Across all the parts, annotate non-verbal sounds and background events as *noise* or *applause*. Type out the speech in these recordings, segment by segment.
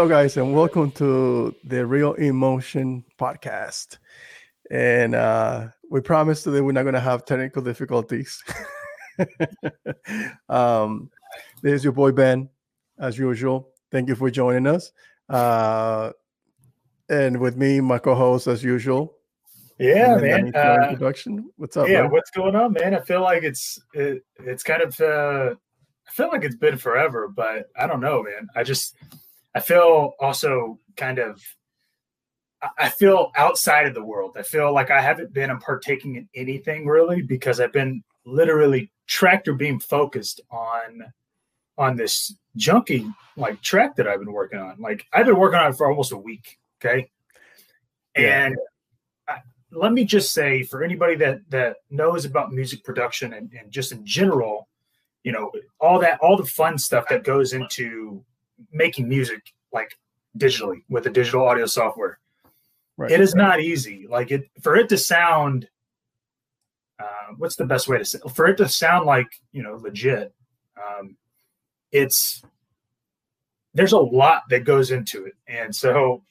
Hello, guys, and welcome to the Reel In Motion podcast. And uh, we promise today we're not going to have technical difficulties. *laughs* um, this is your boy Ben, as usual. Thank you for joining us. Uh, and with me, my co-host, as usual. Yeah, man. Uh, introduction. What's up? Yeah, man? what's going on, man? I feel like it's it, it's kind of uh, I feel like it's been forever, but I don't know, man. I just I feel also kind of I feel outside of the world. I feel like I haven't been partaking in anything really because I've been literally tractor beam focused on on this junky like track that I've been working on. Like I've been working on it for almost a week. Okay. Yeah. And I, let me just say for anybody that that knows about music production and, and just in general, you know, all that all the fun stuff that goes into making music like digitally with the digital audio software. Right. It is not easy. Like it for it to sound uh, what's the best way to say for it to sound like you know legit um, it's there's a lot that goes into it and so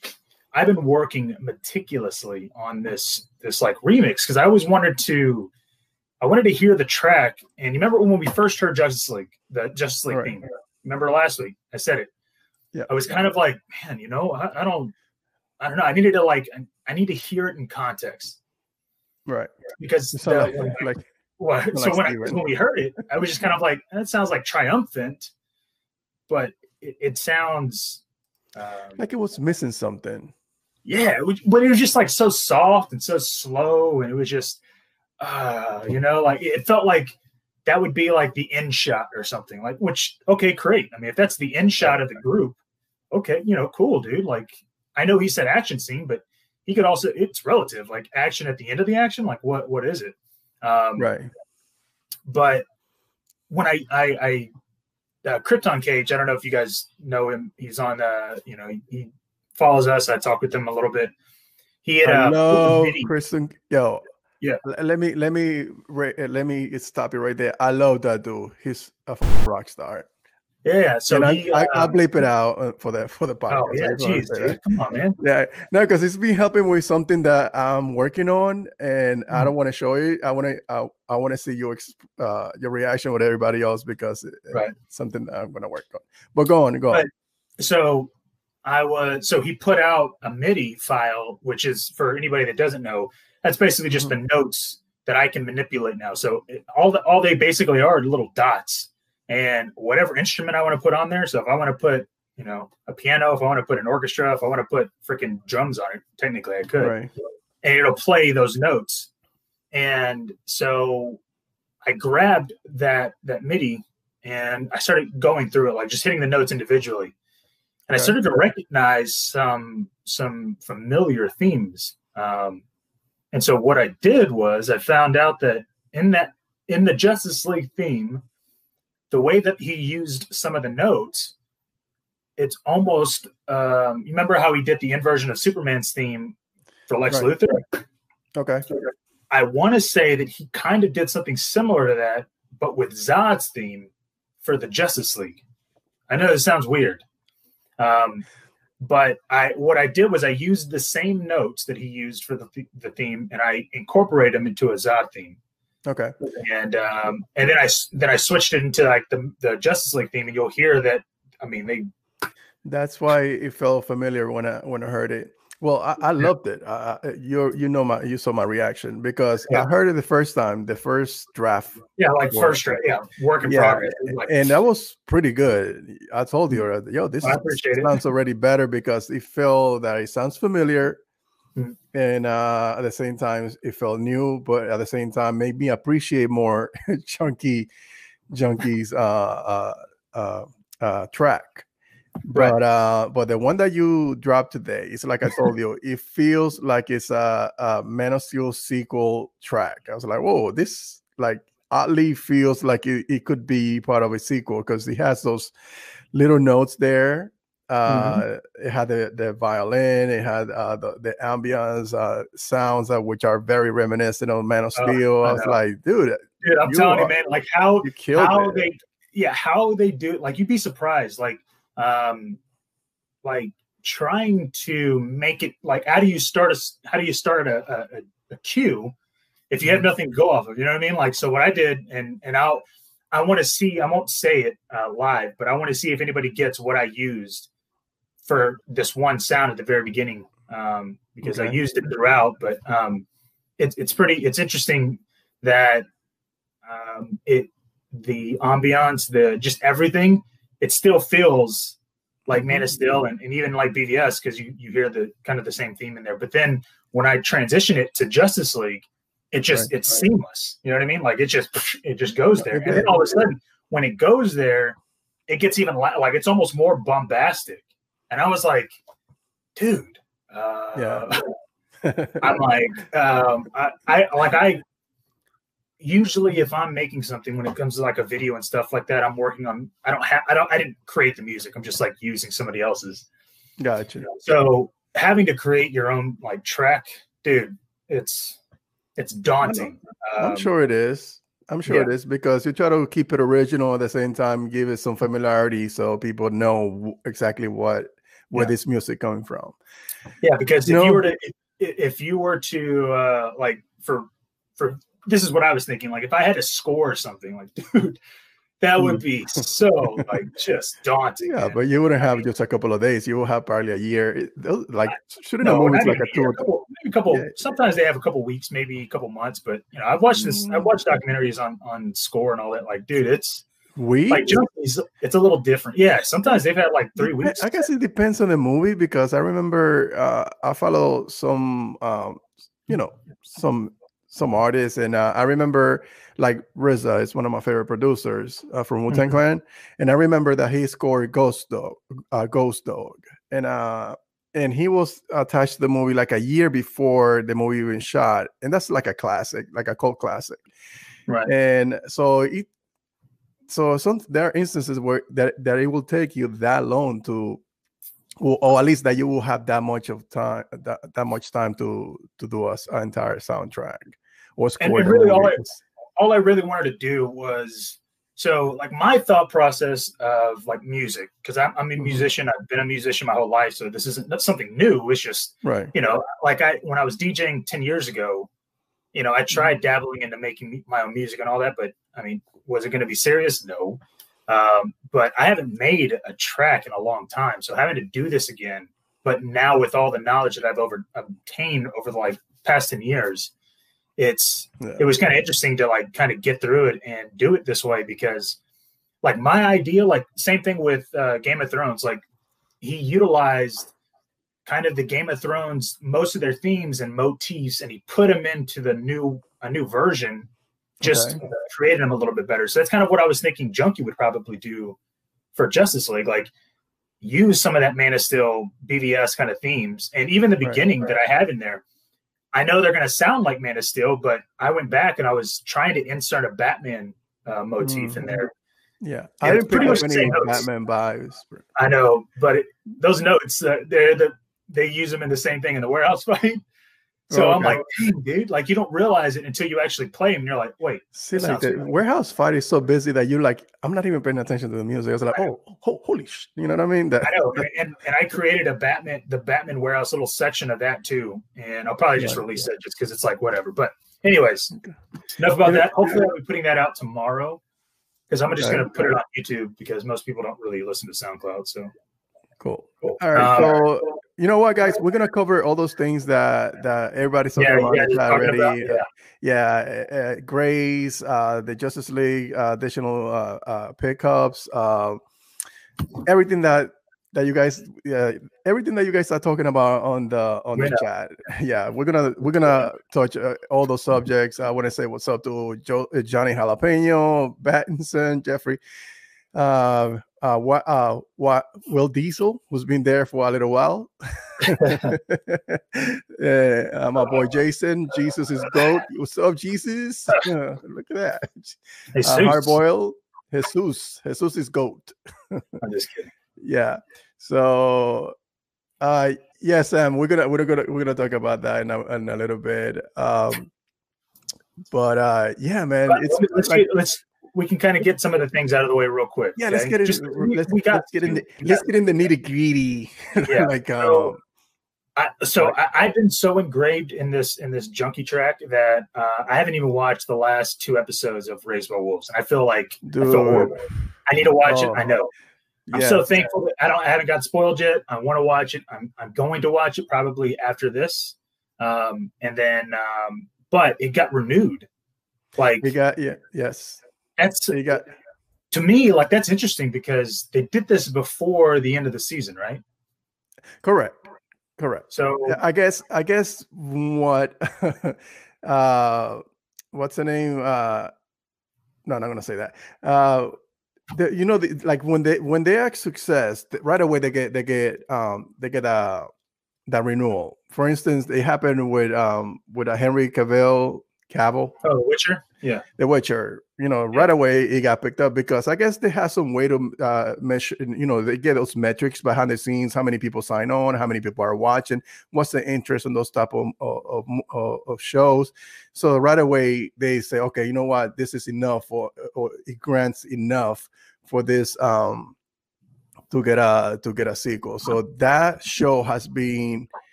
i've been working meticulously on this this like remix because i always wanted to i wanted to hear the track and you remember when we first heard justice league the justice league right. theme remember last week i said it yeah. I was kind of like man you know I, I don't i don't know. I needed to like I need to hear it in context. Right. Because the, like, like, well, so when, I, when we heard it i was just kind of like that sounds like triumphant but it, it sounds um, like it was missing something. Yeah, but it was just like so soft and so slow, and it was just, uh, you know, like it felt like that would be like the end shot or something. Like, which okay, great. I mean, if that's the end shot of the group, okay, you know, cool, dude. Like, I know he said action scene, but he could also it's relative. Like action at the end of the action, like what what is it? Um, right. But when I I, I uh, Krypton Cage. I don't know if you guys know him. He's on, uh, you know, he, he follows us. I talk with him a little bit. He had uh, Hello, Kristen. Yo, yeah. Let me let me let me stop you right there. I love that dude. He's a rock star. Yeah, so he, I, I, will bleep it out uh, for the for the oh, podcast. Oh yeah, jeez, come on, man. Yeah, no, because it's been helping with something that I'm working on, and mm-hmm. I don't want to show you. I want to I, I want to see your uh, your reaction with everybody else because right. it's something that I'm going to work on. But go on, go but, on. So I was so he put out a MIDI file, which is for anybody that doesn't know, that's basically just mm-hmm. the notes that I can manipulate now. So it, all the all they basically are little dots and whatever instrument I want to put on there. So if I want to put, you know, a piano, if I want to put an orchestra, if I want to put freaking drums on it, technically I could, right. and it'll play those notes. And so I grabbed that that MIDI and I started going through it, like just hitting the notes individually. And I started to recognize some some familiar themes. Um, and so what I did was I found out that in that in the Justice League theme, the way that he used some of the notes, it's almost um, you remember how he did the inversion of Superman's theme for Lex right. Luthor? Okay. I want to say that he kind of did something similar to that, but with Zod's theme for the Justice League. I know this sounds weird, um, but I what I did was I used the same notes that he used for the, the theme, and I incorporated them into a Zod theme. Okay. And um, and then I then I switched it into like the the Justice League theme, and you'll hear that. I mean, they. That's why it felt familiar when I when I heard it. Well, I, I loved it. Uh, you you know my you saw my reaction because yeah. I heard it the first time, the first draft. Yeah, like work. first draft. Yeah, work in yeah. progress. Like, and that was pretty good. I told you, mm. yo, this sounds already better because it felt that it sounds familiar Mm. And uh, at the same time, it felt new, but at the same time, made me appreciate more *laughs* chunky, junkies uh, uh, uh, uh, track. Right. But uh, but the one that you dropped today it's like I told you, it feels like it's a, a Man of Steel sequel track. I was like, whoa, this like oddly feels like it, it could be part of a sequel because it has those little notes there Mm-hmm. Uh, mm-hmm. It had the, the violin, it had uh, the, the ambience uh, sounds uh, which are very reminiscent of Man of oh, Steel. Oh, I, I, was like, dude, dude, I'm telling are, you, man, like how how it. they yeah how they do it. Like you'd be surprised, like um, like trying to make it like how do you start a how do you start a, a, a cue if you have mm-hmm. nothing to go off of you know what i mean like so what i did and and i'll i want to see i won't say it uh, live but i want to see if anybody gets what i used for this one sound at the very beginning um, because okay. i used it throughout but um, it, it's pretty it's interesting that um, it the ambiance the just everything it still feels like Man of Steel and, and even like BVS because you you hear the kind of the same theme in there. But then when I transition it to Justice League, it just right, it's right. seamless. You know what I mean? Like it just it just goes there, and then all of a sudden when it goes there, it gets even like it's almost more bombastic. And I was like, dude, uh, yeah. *laughs* I'm like, um, I, I like I usually if I'm making something when it comes to like a video and stuff like that, I'm working on I don't have I don't I didn't create the music. I'm just like using somebody else's. Gotcha. So having to create your own like track, dude, it's it's daunting. I'm, um, sure it is. I'm sure yeah. it is because you try to keep it original at the same time, give it some familiarity so people know exactly what where yeah. this music coming from. Yeah, because if you, know, you were to if, if you were to uh like for for this is what I was thinking. Like if I had to score something, like dude, that would be so like just daunting. Yeah, man. but you wouldn't have I mean, just a couple of days. You will have probably a year. Like shouldn't no, movies like a, a two couple, maybe a couple. Yeah. Sometimes they have a couple weeks, maybe a couple months. But you know, I've watched this. I've watched mm. documentaries on on score and all that. Like, dude, it's we like junkies. It's a little different. Yeah, sometimes they've had like three weeks. I guess it depends on the movie because I remember uh, I follow some, um, you know, some some artists, and uh, I remember like RZA is one of my favorite producers uh, from Wu Tang mm-hmm. Clan, and I remember that he scored Ghost Dog, uh, Ghost Dog, and uh, and he was attached to the movie like a year before the movie even shot, and that's like a classic, like a cult classic, right? And so it, so some there are instances where that that it will take you that long to or, at least that you will have that much of time that, that much time to to do a, an entire soundtrack was and, and really all I, all I really wanted to do was so like my thought process of like music because I'm, I'm a mm-hmm. musician i've been a musician my whole life so this isn't that's something new it's just right you know like i when i was djing 10 years ago you know i tried mm-hmm. dabbling into making my own music and all that but i mean was it going to be serious no um, but i haven't made a track in a long time so having to do this again but now with all the knowledge that i've over obtained over the like past 10 years it's yeah. it was kind of interesting to like kind of get through it and do it this way because like my idea like same thing with uh, game of thrones like he utilized kind of the game of thrones most of their themes and motifs and he put them into the new a new version just okay. created them a little bit better so that's kind of what i was thinking junkie would probably do for justice league like use some of that man of steel bvs kind of themes and even the beginning right, right. that i have in there I know they're going to sound like Man of Steel, but I went back and I was trying to insert a Batman uh, motif mm. in there. Yeah, I didn't pretty much any Batman vibes. I know, but it, those notes, uh, they're the they use them in the same thing in the warehouse *laughs* fight. So oh, okay. I'm like, dude, like you don't realize it until you actually play them. And you're like, wait. See, like the warehouse fight is so busy that you're like, I'm not even paying attention to the music. I was like, oh, ho- holy sh! You know what I mean? That, I know, and, and I created a Batman, the Batman warehouse little section of that too, and I'll probably just yeah, release yeah. it just because it's like whatever. But anyways, okay. enough about that. Hopefully, I'll be putting that out tomorrow because I'm just okay. going to put it on YouTube because most people don't really listen to SoundCloud. So cool. cool. All right. Um, so you know what, guys? We're gonna cover all those things that that everybody's talking yeah, about yeah, already. About, yeah, yeah uh, uh, Grace, uh, the Justice League, uh, additional uh, uh, pickups, uh, everything that that you guys, yeah, everything that you guys are talking about on the on the chat. Yeah, we're gonna we're gonna touch uh, all those subjects. I want to say what's up to Joe, Johnny Jalapeno, Battinson, Jeffrey. Uh, uh, what, uh, what Will Diesel, who's been there for a little while. *laughs* uh, my boy *laughs* Jason, Jesus is goat. What's up, Jesus? *laughs* Uh, look at that. Jesus. Uh, Hardboil, Jesus. Jesus is goat. I'm just kidding. Yeah. So, uh, yeah, Sam, we're gonna we're gonna we're gonna talk about that in a, in a little bit. Um, but uh, yeah, man, it's let's, like, let's we can kind of get some of the things out of the way real quick. Yeah, okay? let's get it. let's, we got, let's get in the let's get in the nitty *laughs* gritty. *laughs* Yeah. like so, um, I, so I, have been so engraved in this in this junkie track that uh, I haven't even watched the last two episodes of Raised by Wolves. I feel like Dude. I feel horrible. I need to watch oh. it. I know. I'm yeah. so thankful that I don't I haven't got spoiled yet. I want to watch it. I'm I'm going to watch it probably after this. Um, and then um, but it got renewed. Like it got yeah, yes. That's you got to me, like that's interesting because they did this before the end of the season, right? Correct. Correct. So I guess I guess what *laughs* uh what's the name? Uh no, I'm not gonna say that. Uh the, you know, the, like when they when they have success, right away they get they get um they get a that renewal. For instance, it happened with um with a Henry Cavill Cavill. Oh, The Witcher. Yeah, The Witcher. You know, yeah. right away it got picked up because I guess they have some way to uh, measure. You know, they get those metrics behind the scenes. How many people sign on? How many people are watching? What's the interest in those type of of, of, of shows? So right away they say, okay, you know what, this is enough, or or it grants enough for this um to get a to get a sequel. So that show has been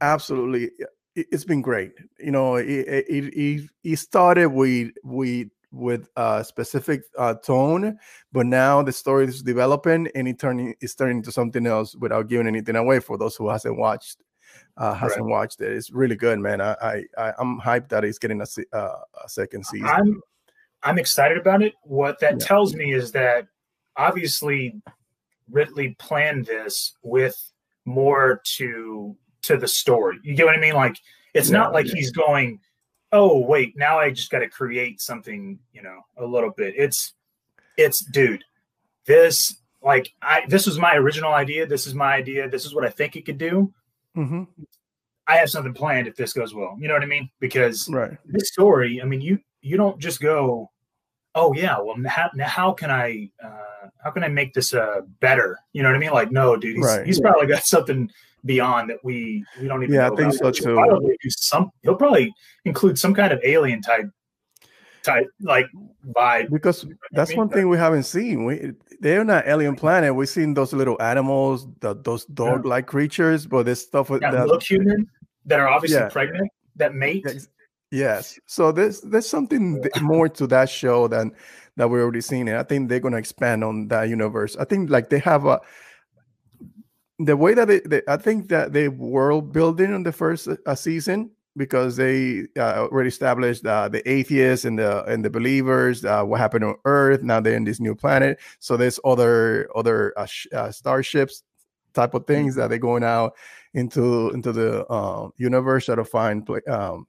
absolutely it's been great. You know, it it, it, it started with with with a specific uh, tone, but now the story is developing and it turning it's turning into something else without giving anything away for those who hasn't watched uh, hasn't right. watched it. It's really good, man. I, I I'm hyped that it's getting a, uh, a second season. I'm I'm excited about it. What that yeah. tells me is that obviously Ridley planned this with more to to the story. You get what I mean? Like it's yeah, not like yeah. he's going, "Oh, wait, now I just got to create something, you know, a little bit." It's it's dude, this like I this was my original idea. This is my idea. This is what I think it could do. Mm-hmm. I have something planned if this goes well. You know what I mean? Because right. this story, I mean, you you don't just go, "Oh yeah, well how, now how can I uh, how can I make this uh, better?" You know what I mean? Like, no, dude, he's, right. he's probably got something beyond that we we don't even. Yeah, I think so too. He'll probably, some, he'll probably include some kind of alien type type like vibe because that's I mean? one thing we haven't seen. We they're not alien planet. We've seen those little animals, the, those dog like yeah. creatures, but this stuff with that look human that are obviously yeah. pregnant that mate. Yes. So there's there's something more to that show than that we're already seeing. And I think they're gonna expand on that universe. I think like they have a the way that they, they, I think that they world building on the first uh, season because they uh, already established uh, the atheists and the and the believers, uh, what happened on Earth. Now they're in this new planet, so there's other other uh, uh, starships type of things mm-hmm. that they're going out into into the universe to find um,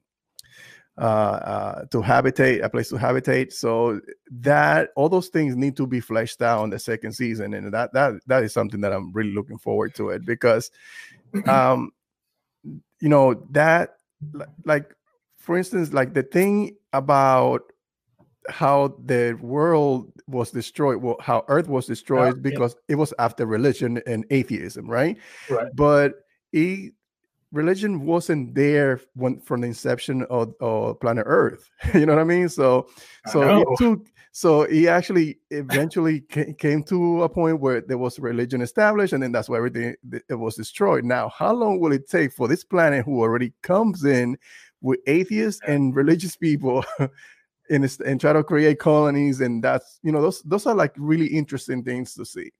uh, uh, to habitate, a place to habitate. So that all those things need to be fleshed out in the second season, and that that that is something that I'm really looking forward to it because, um, you know that like for instance, like the thing about how the world was destroyed, well, how Earth was destroyed yeah, because yeah. it was after religion and atheism, right? Right. But it religion wasn't there when from the inception of, of planet Earth. *laughs* you know what I mean? So, so it took. So he actually eventually came to a point where there was religion established, and then that's why everything it was destroyed. Now, how long will it take for this planet, who already comes in with atheists and religious people, *laughs* and and try to create colonies? And that's you know those those are like really interesting things to see.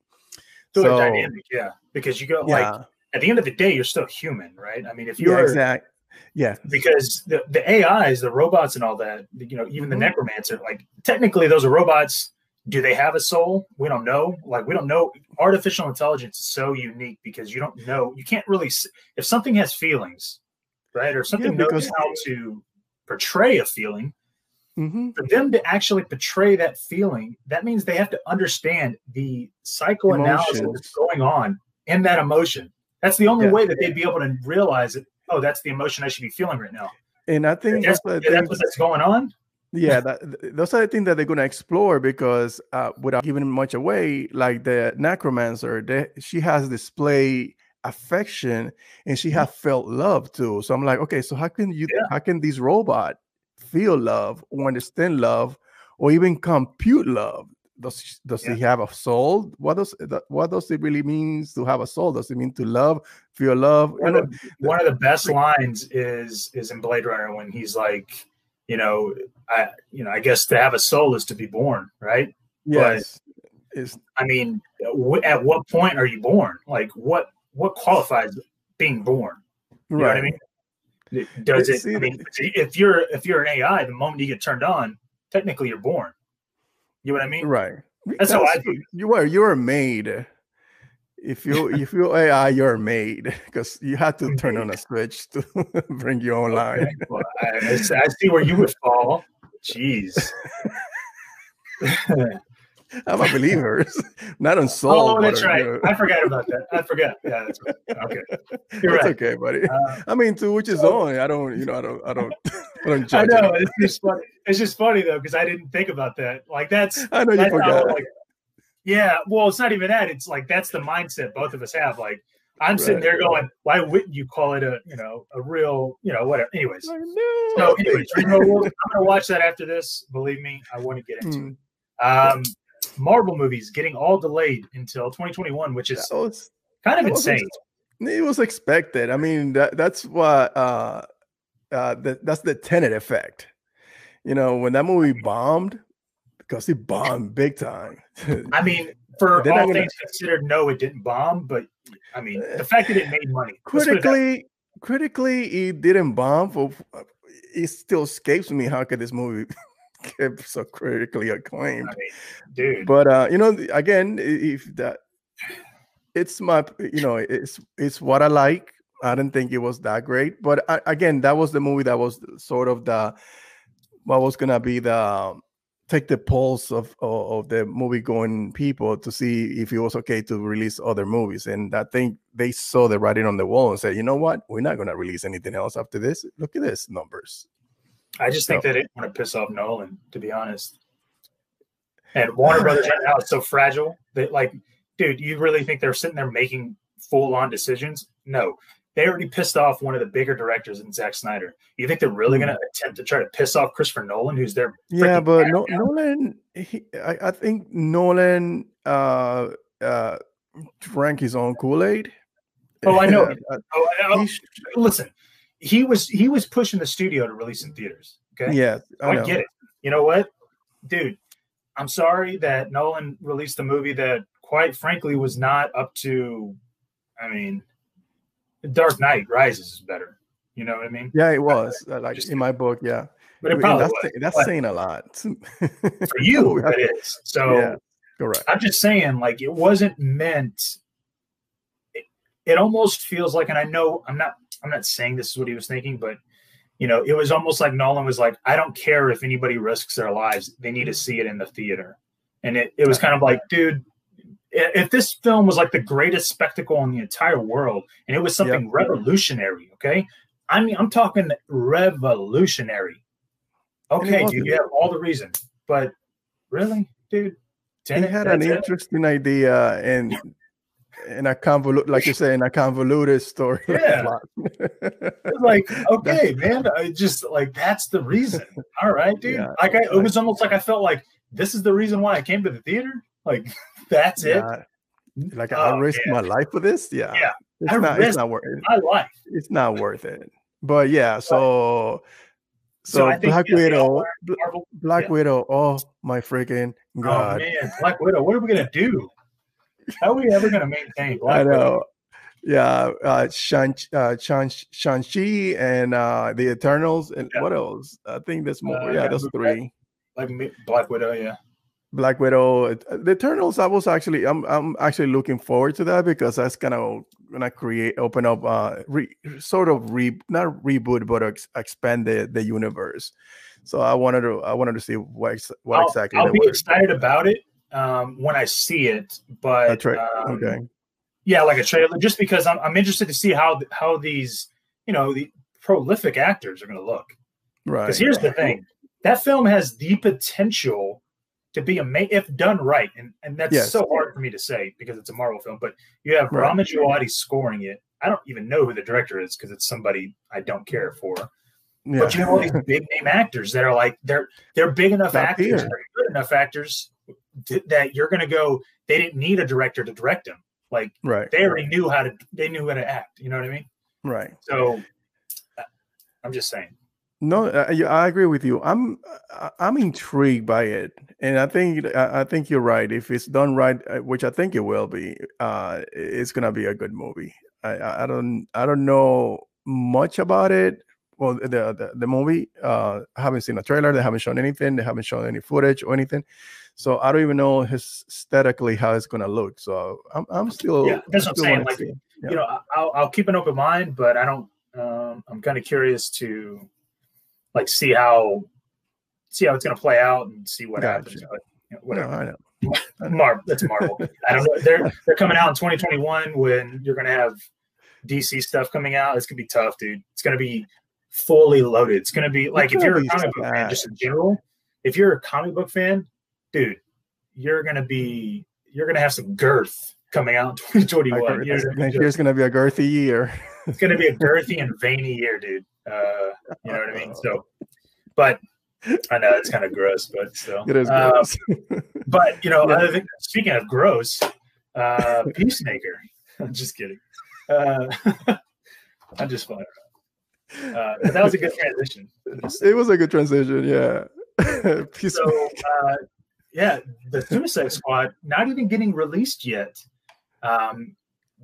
So, so dynamic, yeah, because you go yeah. like at the end of the day, you're still human, right? I mean, if you're yeah, exact, yeah, because the the AIs, the robots, and all that, you know, even the mm-hmm. necromancer, like technically those are robots. Do they have a soul? We don't know. Like we don't know. Artificial intelligence is so unique because you don't know. You can't really if something has feelings, right, or something yeah, knows how to portray a feeling. Mm-hmm. For them to actually portray that feeling, that means they have to understand the psychoanalysis that's going on in that emotion that's the only yeah. way that they'd be able to realize it. Oh, that's the emotion I should be feeling right now. And I think that's, that's, that's what's going on. Yeah, that, those are the things that they're going to explore because uh, without giving much away, like the necromancer, they, she has displayed affection and she has felt love too. So I'm like, okay, so how can you, yeah. how can this robot feel love or understand love or even compute love does does yeah. he have a soul? What does what does it really means to have a soul? Does it mean to love feel love? One, of, one of the best lines is is in blade runner when he's like you know i you know i guess to have a soul is to be born right? Yes. But, is i mean at what point are you born? Like what what qualifies being born? You right. know what i mean? Does it i mean if you're if you're an ai the moment you get turned on technically you're born you know what I mean? Right. That's, That's how I do. You are you're made. If you *laughs* if you AI, you're made because you had to turn on a *laughs* switch to *laughs* bring you online. Okay. Well, I, I see where you would fall. Jeez. I'm a believer, *laughs* not on soul. Oh, that's right. I forgot about that. I forgot. Yeah, that's right. Okay, *laughs* you're right. okay, buddy. Uh, I mean, to which is so, own. I don't, you know, I don't, I don't, *laughs* I don't I know. It's just funny. It's just funny though because I didn't think about that. Like that's. I know you forgot. How, like, yeah, well, it's not even that. It's like that's the mindset both of us have. Like I'm right. sitting there going, why wouldn't you call it a, you know, a real, you know, whatever. Anyways, so anyways, I'm gonna watch that after this. Believe me, I want to get into mm. it. Um, Marvel movies getting all delayed until 2021, which is was, kind of insane. It was expected. I mean, that, that's what uh, uh, that, that's the Tenet effect. You know, when that movie bombed, because it bombed big time. I mean, *laughs* for all gonna, things considered, no, it didn't bomb. But I mean, the fact that it made money critically, critically, it didn't bomb. For it still escapes me. How could this movie *laughs* so critically acclaimed. I mean, dude. But uh, you know, again, if that it's my you know, it's it's what I like. I didn't think it was that great, but I, again, that was the movie that was sort of the what was gonna be the um, take the pulse of, of, of the movie going people to see if it was okay to release other movies. And I think they saw the writing on the wall and said, you know what, we're not gonna release anything else after this. Look at this numbers. I just think so. they didn't want to piss off Nolan, to be honest. And Warner Brothers right now is so fragile that, like, dude, you really think they're sitting there making full on decisions? No, they already pissed off one of the bigger directors in Zack Snyder. You think they're really going to hmm. attempt to try to piss off Christopher Nolan, who's their yeah? But no, Nolan, he, I, I, think Nolan uh, uh, drank his own Kool Aid. Oh, I know. *laughs* oh, I, listen, he was he was pushing the studio to release in theaters. Okay. Yeah, I, I get it. You know what, dude? I'm sorry that Nolan released a movie that, quite frankly, was not up to. I mean, Dark Knight Rises is better. You know what I mean? Yeah, it was. Uh, like Just, in my book, yeah. But it probably that's, was. that's saying a lot. *laughs* for you, *laughs* it is. So yeah, correct. I'm just saying, like, it wasn't meant. It, it almost feels like, and I know I'm not I'm not saying this is what he was thinking, but you know, it was almost like Nolan was like, I don't care if anybody risks their lives. They need to see it in the theater. And it, it was kind of like, dude, if this film was like the greatest spectacle in the entire world and it was something yep. revolutionary, okay? I mean, I'm talking revolutionary. Okay, dude, you have all the reason. But really, dude? Tenet, he had an it? interesting idea and in a convoluted, like you say, in a convoluted story. Yeah. like, *laughs* okay, man, I just like that's the reason. All right, dude. Yeah. Like, I, it was almost like I felt like this is the reason why I came to the theater. Like, *laughs* that's yeah. it. Like, oh, I risked my life for this. Yeah. Yeah. It's I not. It's not worth it. My life. It's not worth it. But yeah, so. So, so Black Widow, Black yeah. Widow. Oh my freaking oh, god! Oh man, Black Widow. What are we gonna do? How are we ever going to maintain? Black I know. Yeah, uh, Shang, uh, Shang, Shang-Chi and uh, the Eternals, and yeah. what else? I think there's more. Uh, yeah, those three. Like Black Widow, yeah. Black Widow, uh, the Eternals. I was actually, I'm, I'm actually looking forward to that because that's gonna gonna create, open up, uh, re, sort of re, not reboot, but ex, expand the the universe. So I wanted to, I wanted to see what what I'll, exactly. I'll be excited about it um, when I see it. But that's right. Um, okay. Yeah, like a trailer, just because I'm, I'm interested to see how how these you know the prolific actors are going to look. Right. Because here's the thing: that film has the potential to be a if done right, and and that's yes. so hard for me to say because it's a Marvel film. But you have right. Ramin Djawadi scoring it. I don't even know who the director is because it's somebody I don't care for. Yeah. But you have all these big name actors that are like they're they're big enough actors. Good enough actors that you're going to go. They didn't need a director to direct them. Like right, they already knew how to. They knew how to act. You know what I mean? Right. So I'm just saying. No, I, I agree with you. I'm I'm intrigued by it, and I think I think you're right. If it's done right, uh, which I think it will be, uh, it's gonna be a good movie. I I don't I don't know much about it. Well, the the, the movie, uh, I haven't seen a trailer. They haven't shown anything. They haven't shown any footage or anything. So I don't even know aesthetically how it's gonna look. So I'm I'm still yeah. That's what I'm saying. Like yeah. you know, I'll I'll keep an open mind, but I don't. Um, I'm kind of curious to like see how see how it's going to play out and see what gotcha. happens. But you know, whatever. No, I know. Mar- that's Marvel. *laughs* I don't know. They're they're coming out in 2021 when you're going to have DC stuff coming out. It's going to be tough, dude. It's going to be fully loaded. It's going to be like if you're a comic book fan, just in general. If you're a comic book fan, dude, you're going to be you're to have some girth coming out in 2021. Next year's going to be a girthy year. it's going to be a girthy and veiny year, dude. Uh, you know what I mean? So, but I know it's kind of gross, but still, it is uh, gross. but you know, *laughs* yeah. speaking of gross, uh, Peacemaker. *laughs* I'm just kidding. Uh, *laughs* I'm just fine. Uh, that was a good transition. It was a good transition, yeah. so, uh, yeah, the Suicide Squad not even getting released yet. Um,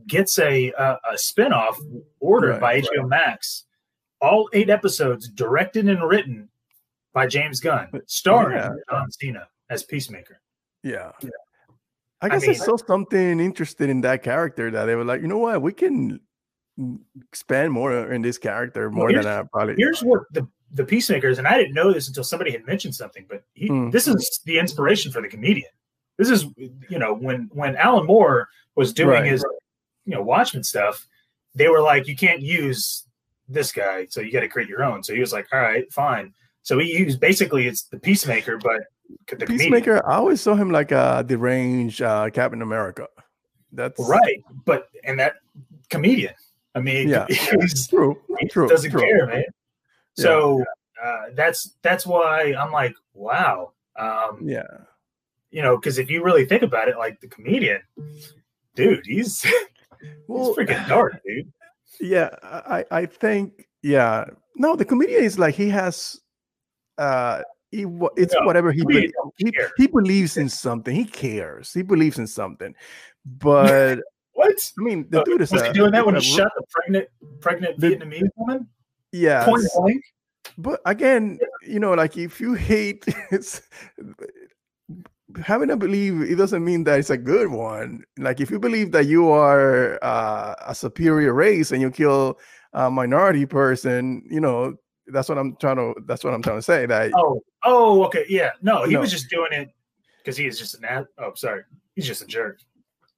gets a a, a spinoff ordered right, by HBO right. Max all eight episodes directed and written by James Gunn, starring yeah. John Cena as Peacemaker. Yeah. yeah. I guess I, mean, I saw something interesting in that character that they were like, you know what, we can expand more in this character more well, than I probably. Here's what the the peacemakers, and I didn't know this until somebody had mentioned something, but he, mm. this is the inspiration for the comedian. This is you know when when Alan Moore was doing right. his you know Watchmen stuff, they were like, you can't use this guy, so you got to create your own. So he was like, all right, fine. So he used basically it's the peacemaker, but the peacemaker. Comedian. I always saw him like a deranged uh, Captain America. That's right, but and that comedian. I mean, yeah, *laughs* he's true. He true, doesn't true. care, man. So uh, that's that's why I'm like, wow. Um, yeah. You know, because if you really think about it, like the comedian, dude, he's *laughs* well, he's freaking *sighs* dark, dude. Yeah, I I think yeah. No, the comedian is like he has uh he it's no, whatever he be, he, he believes in something. He cares. He believes in something. But *laughs* what? I mean, the uh, dude is was a, he doing that when he shot the pregnant pregnant the, Vietnamese woman? Yeah. Point blank. But again, you know, like if you hate *laughs* it's having a belief it doesn't mean that it's a good one like if you believe that you are uh, a superior race and you kill a minority person you know that's what i'm trying to that's what i'm trying to say that oh oh okay yeah no he no. was just doing it because he is just an oh sorry he's just a jerk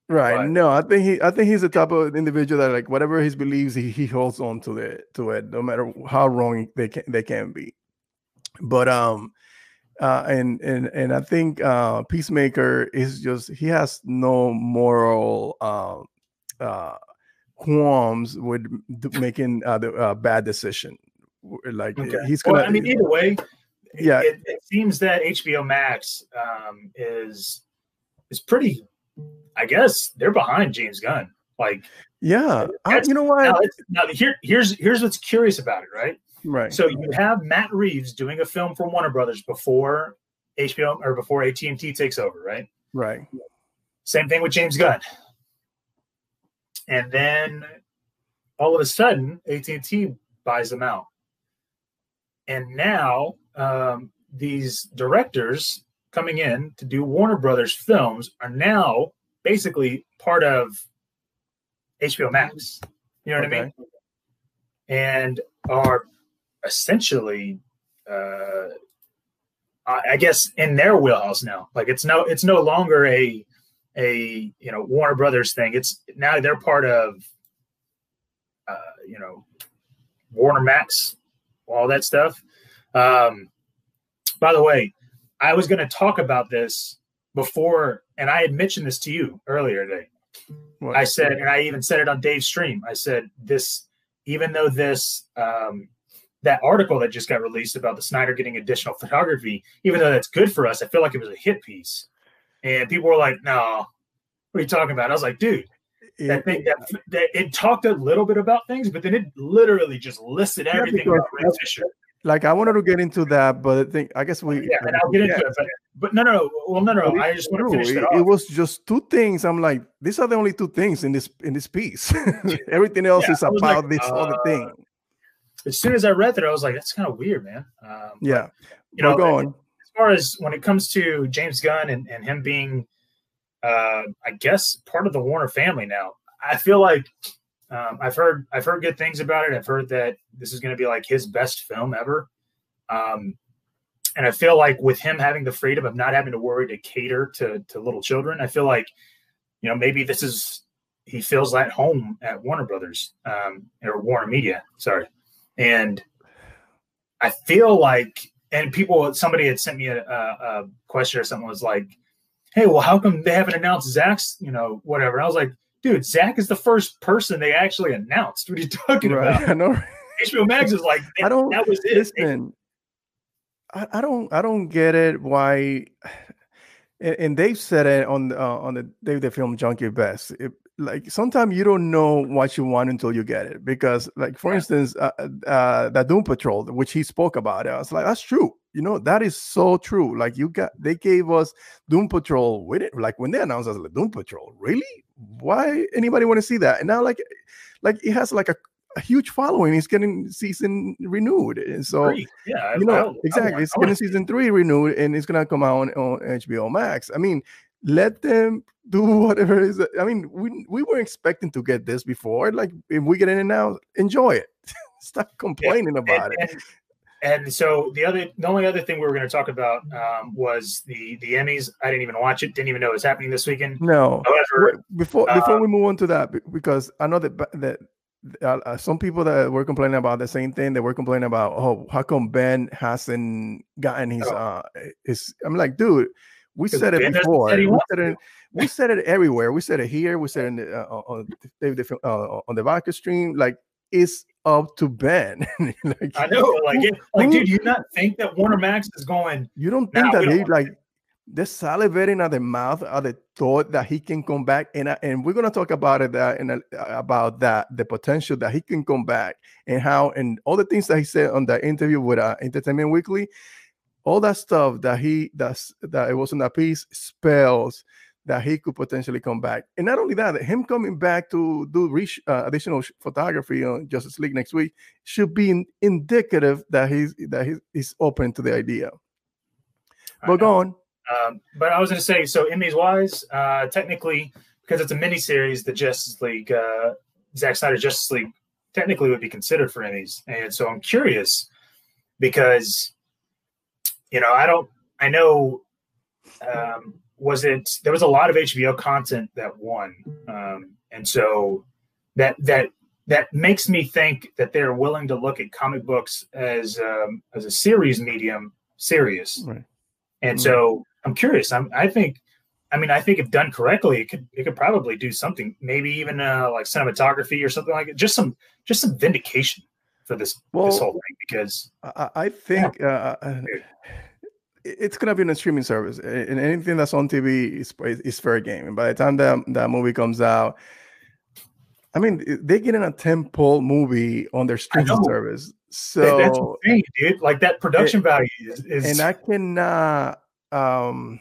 right but, no i think he i think he's the type of individual that like whatever his beliefs he, he holds on to it to it no matter how wrong they can they can be but um uh, and and and I think uh, Peacemaker is just he has no moral uh, uh, qualms with making uh, the uh, bad decision. Like okay. he's gonna. Well, I mean, either way, yeah. It, it seems that HBO Max um, is is pretty. I guess they're behind James Gunn. Like, yeah, I, you know what? Now, now here, here's here's what's curious about it, right? Right. So you have Matt Reeves doing a film for Warner Brothers before HBO or before AT&T takes over, right? Right. Same thing with James Gunn. And then all of a sudden, AT&T buys them out. And now um, these directors coming in to do Warner Brothers films are now basically part of HBO Max. You know what okay. I mean? And are essentially uh, I guess in their wheelhouse now. Like it's no it's no longer a a you know Warner Brothers thing. It's now they're part of uh, you know Warner Max, all that stuff. Um, by the way, I was going to talk about this before, and I had mentioned this to you earlier today. What? I said, and I even said it on Dave's stream. I said this, even though this um, that article that just got released about the Snyder getting additional photography, even though that's good for us, I feel like it was a hit piece. And people were like, "No, what are you talking about?" I was like, "Dude, that thing that, that it talked a little bit about things, but then it literally just listed everything about Ray Fisher." Like I wanted to get into that, but I think I guess we yeah, and I'll get into yeah. it. But, but no, no, no. Well, no, no. I just want to finish it, it, was just two things. I'm like, these are the only two things in this in this piece. *laughs* Everything else yeah, is about like, this uh, other thing as soon as I read that, I was like, that's kind of weird, man. Um, yeah. you know, going. as far as when it comes to James Gunn and, and him being, uh, I guess, part of the Warner family now, I feel like um, I've heard I've heard good things about it. I've heard that this is going to be like his best film ever. Um, and I feel like with him having the freedom of not having to worry to cater to to little children, I feel like you know maybe this is he feels at home at Warner Brothers um, or Warner Media. Sorry, and I feel like, and people, somebody had sent me a, a, question or something was like, "Hey, well, how come they haven't announced Zach's, you know, whatever?" And I was like, "Dude, Zach is the first person they actually announced. What are you talking right. about?" *laughs* I know. HBO Max is like, I don't. That was it. Listen, I, I don't. I don't get it. Why? And, and they've said it on uh, on the Dave the Film Junkie best. It, like sometimes you don't know what you want until you get it because like for yeah. instance uh, uh the doom patrol which he spoke about i was like that's true you know that is so true like you got they gave us doom patrol with it like when they announced us like doom patrol really why anybody want to see that and now like like it has like a, a huge following he's getting season renewed and so yeah you know I, exactly I, it's getting season three renewed and it's gonna come out on, on hbo max i mean let them do *laughs* whatever is. I mean, we we were expecting to get this before. Like, if we get in it now, enjoy it. *laughs* Stop complaining yeah. about and, it. And, and, so the other, the only other thing we were going to talk about um, was the the Emmys. I didn't even watch it. Didn't even know it was happening this weekend. No. However, before before um, we move on to that, because I know that that. Uh, uh, some people that were complaining about the same thing they were complaining about oh how come ben hasn't gotten his oh. uh his i'm like dude we said it before. We said it, we *laughs* said it everywhere. We said it here. We said it the, uh, on the uh, on the vodka stream. Like it's up to Ben. *laughs* like, I know. Like, it, like, dude, you not think that Warner Max is going? You don't think that he like they're salivating at the mouth at the thought that he can come back and uh, and we're gonna talk about it uh, that and uh, about that the potential that he can come back and how and all the things that he said on the interview with uh, Entertainment Weekly all that stuff that he that's that it was in that piece spells that he could potentially come back. And not only that, him coming back to do reach, uh, additional photography on Justice League next week should be in, indicative that he's that he's, he's open to the idea. But go on. Um, but I was going to say, so Emmys wise, uh, technically, because it's a mini series, the Justice League, uh, Zack Snyder Justice League, technically would be considered for Emmys. And so I'm curious because you know, I don't, I know, um, was it, there was a lot of HBO content that won. Um, and so that, that, that makes me think that they're willing to look at comic books as, um, as a series medium serious. Right. And mm-hmm. so I'm curious. I'm, I think, I mean, I think if done correctly, it could it could probably do something, maybe even uh, like cinematography or something like it. Just some just some vindication for this well, this whole thing because I, I think yeah. uh, uh it's gonna be on a streaming service, and anything that's on TV is is fair game. And by the time that that movie comes out, I mean they're getting a tentpole movie on their streaming service. So that's insane, dude. Like that production it, value is, is, and I cannot um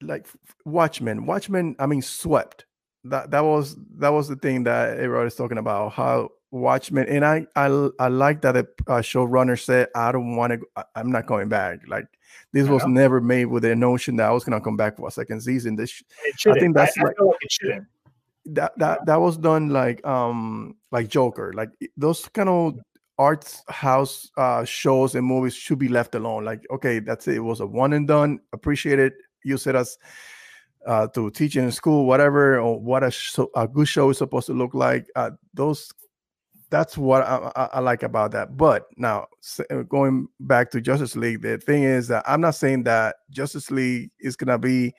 like Watchmen. Watchmen, I mean, swept. That that was that was the thing that everybody was talking about. How Watchmen, and I I I like that the uh, showrunner said, "I don't want to. I'm not going back." Like this was never made with the notion that I was gonna come back for a second season. This I think that's I, like, I like it shouldn't. That that that was done like um like Joker, like those kind of art house uh shows and movies should be left alone. Like okay, that's it. It was a one and done. Appreciate it. Use it as uh, to teach in school, whatever, or what a, show, a good show is supposed to look like. Uh, those that's what I, I, I, like about that. But now uh, going back to Justice League, the thing is that I'm not saying that Justice League is gonna be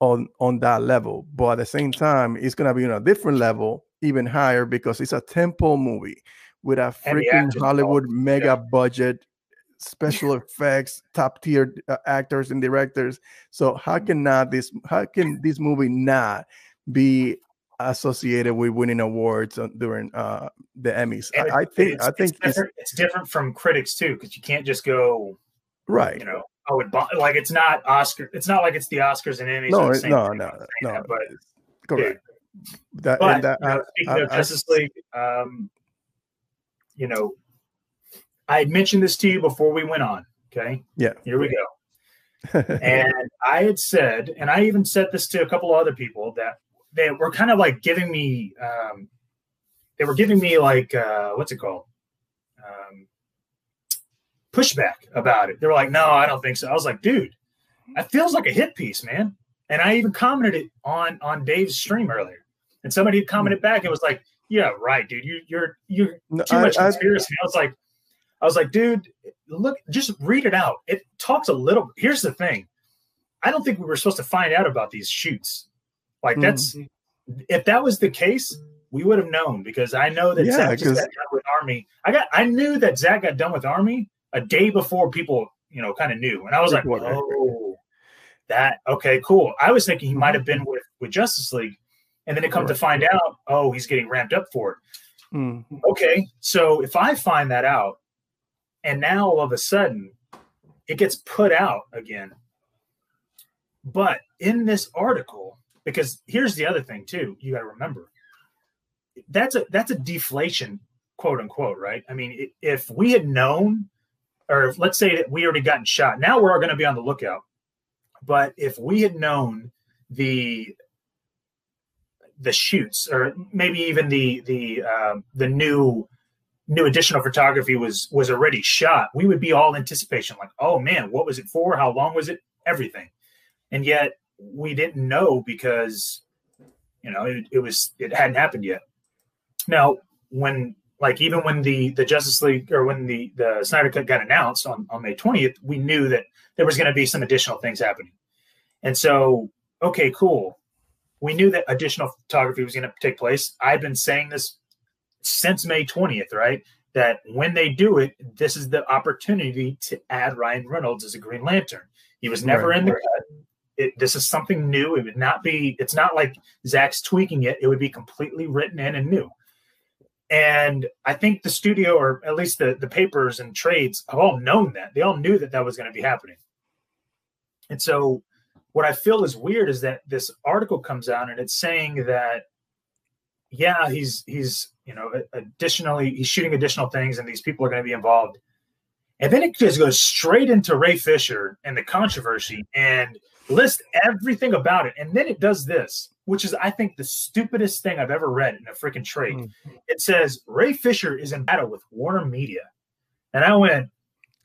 on on that level, but at the same time, it's gonna be on a different level, even higher because it's a tentpole movie. with a freaking Hollywood mega yeah. budget, special *laughs* effects, top tier uh, actors and directors. So how can not this? How can this movie not be associated with winning awards during uh, the Emmys? I, I, think I think it's different, it's, it's different from critics too because you can't just go right. You know, oh, it, like it's not Oscar. It's not like it's the Oscars and Emmys. No, no, no, no, that, but correct. Dude, that, but that, you know, speaking I, of Justice League, um, you know, I had mentioned this to you before we went on. Okay. Yeah. Here we go. *laughs* and I had said, and I even said this to a couple of other people that they were kind of like giving me, um, they were giving me like, uh, what's it called? Um, pushback about it. They were like, no, I don't think so. I was like, dude, that feels like a hit piece, man. And I even commented it on on Dave's stream earlier. And somebody had commented hmm. back and was like, yeah, right, dude. You you're you're too much I, conspiracy. I, I was like, I was like, dude, look, just read it out. It talks a little. Here's the thing. I don't think we were supposed to find out about these shoots. Like hmm. that's mm. if that was the case, we would have known because I know that yeah, Zack just got done with Army. I got I knew that Zack got done with Army a day before people, you know, kind of knew. And I was like, oh, that okay, cool. I was thinking he might have been with with Justice League and then it comes right. to find out, oh, he's getting ramped up for it. Mm. Okay, so if I find that out, and now all of a sudden it gets put out again. But in this article, because here's the other thing too, you got to remember that's a that's a deflation, quote unquote, right? I mean, if we had known, or if, let's say that we already gotten shot, now we're going to be on the lookout. But if we had known the the shoots, or maybe even the the um, the new new additional photography was was already shot, we would be all anticipation, like, oh man, what was it for? How long was it? Everything, and yet we didn't know because you know it, it was it hadn't happened yet. Now, when like even when the the Justice League or when the the Snyder Cut got announced on on May twentieth, we knew that there was going to be some additional things happening, and so okay, cool we knew that additional photography was going to take place. I've been saying this since May 20th, right? That when they do it, this is the opportunity to add Ryan Reynolds as a Green Lantern. He was never right, in the right. It, this is something new. It would not be, it's not like Zack's tweaking it. It would be completely written in and new. And I think the studio, or at least the, the papers and trades, have all known that. They all knew that that was going to be happening. And so what I feel is weird is that this article comes out and it's saying that yeah, he's he's you know additionally he's shooting additional things and these people are going to be involved. And then it just goes straight into Ray Fisher and the controversy and list everything about it. And then it does this, which is I think the stupidest thing I've ever read in a freaking trade. Mm-hmm. It says Ray Fisher is in battle with Warner Media. And I went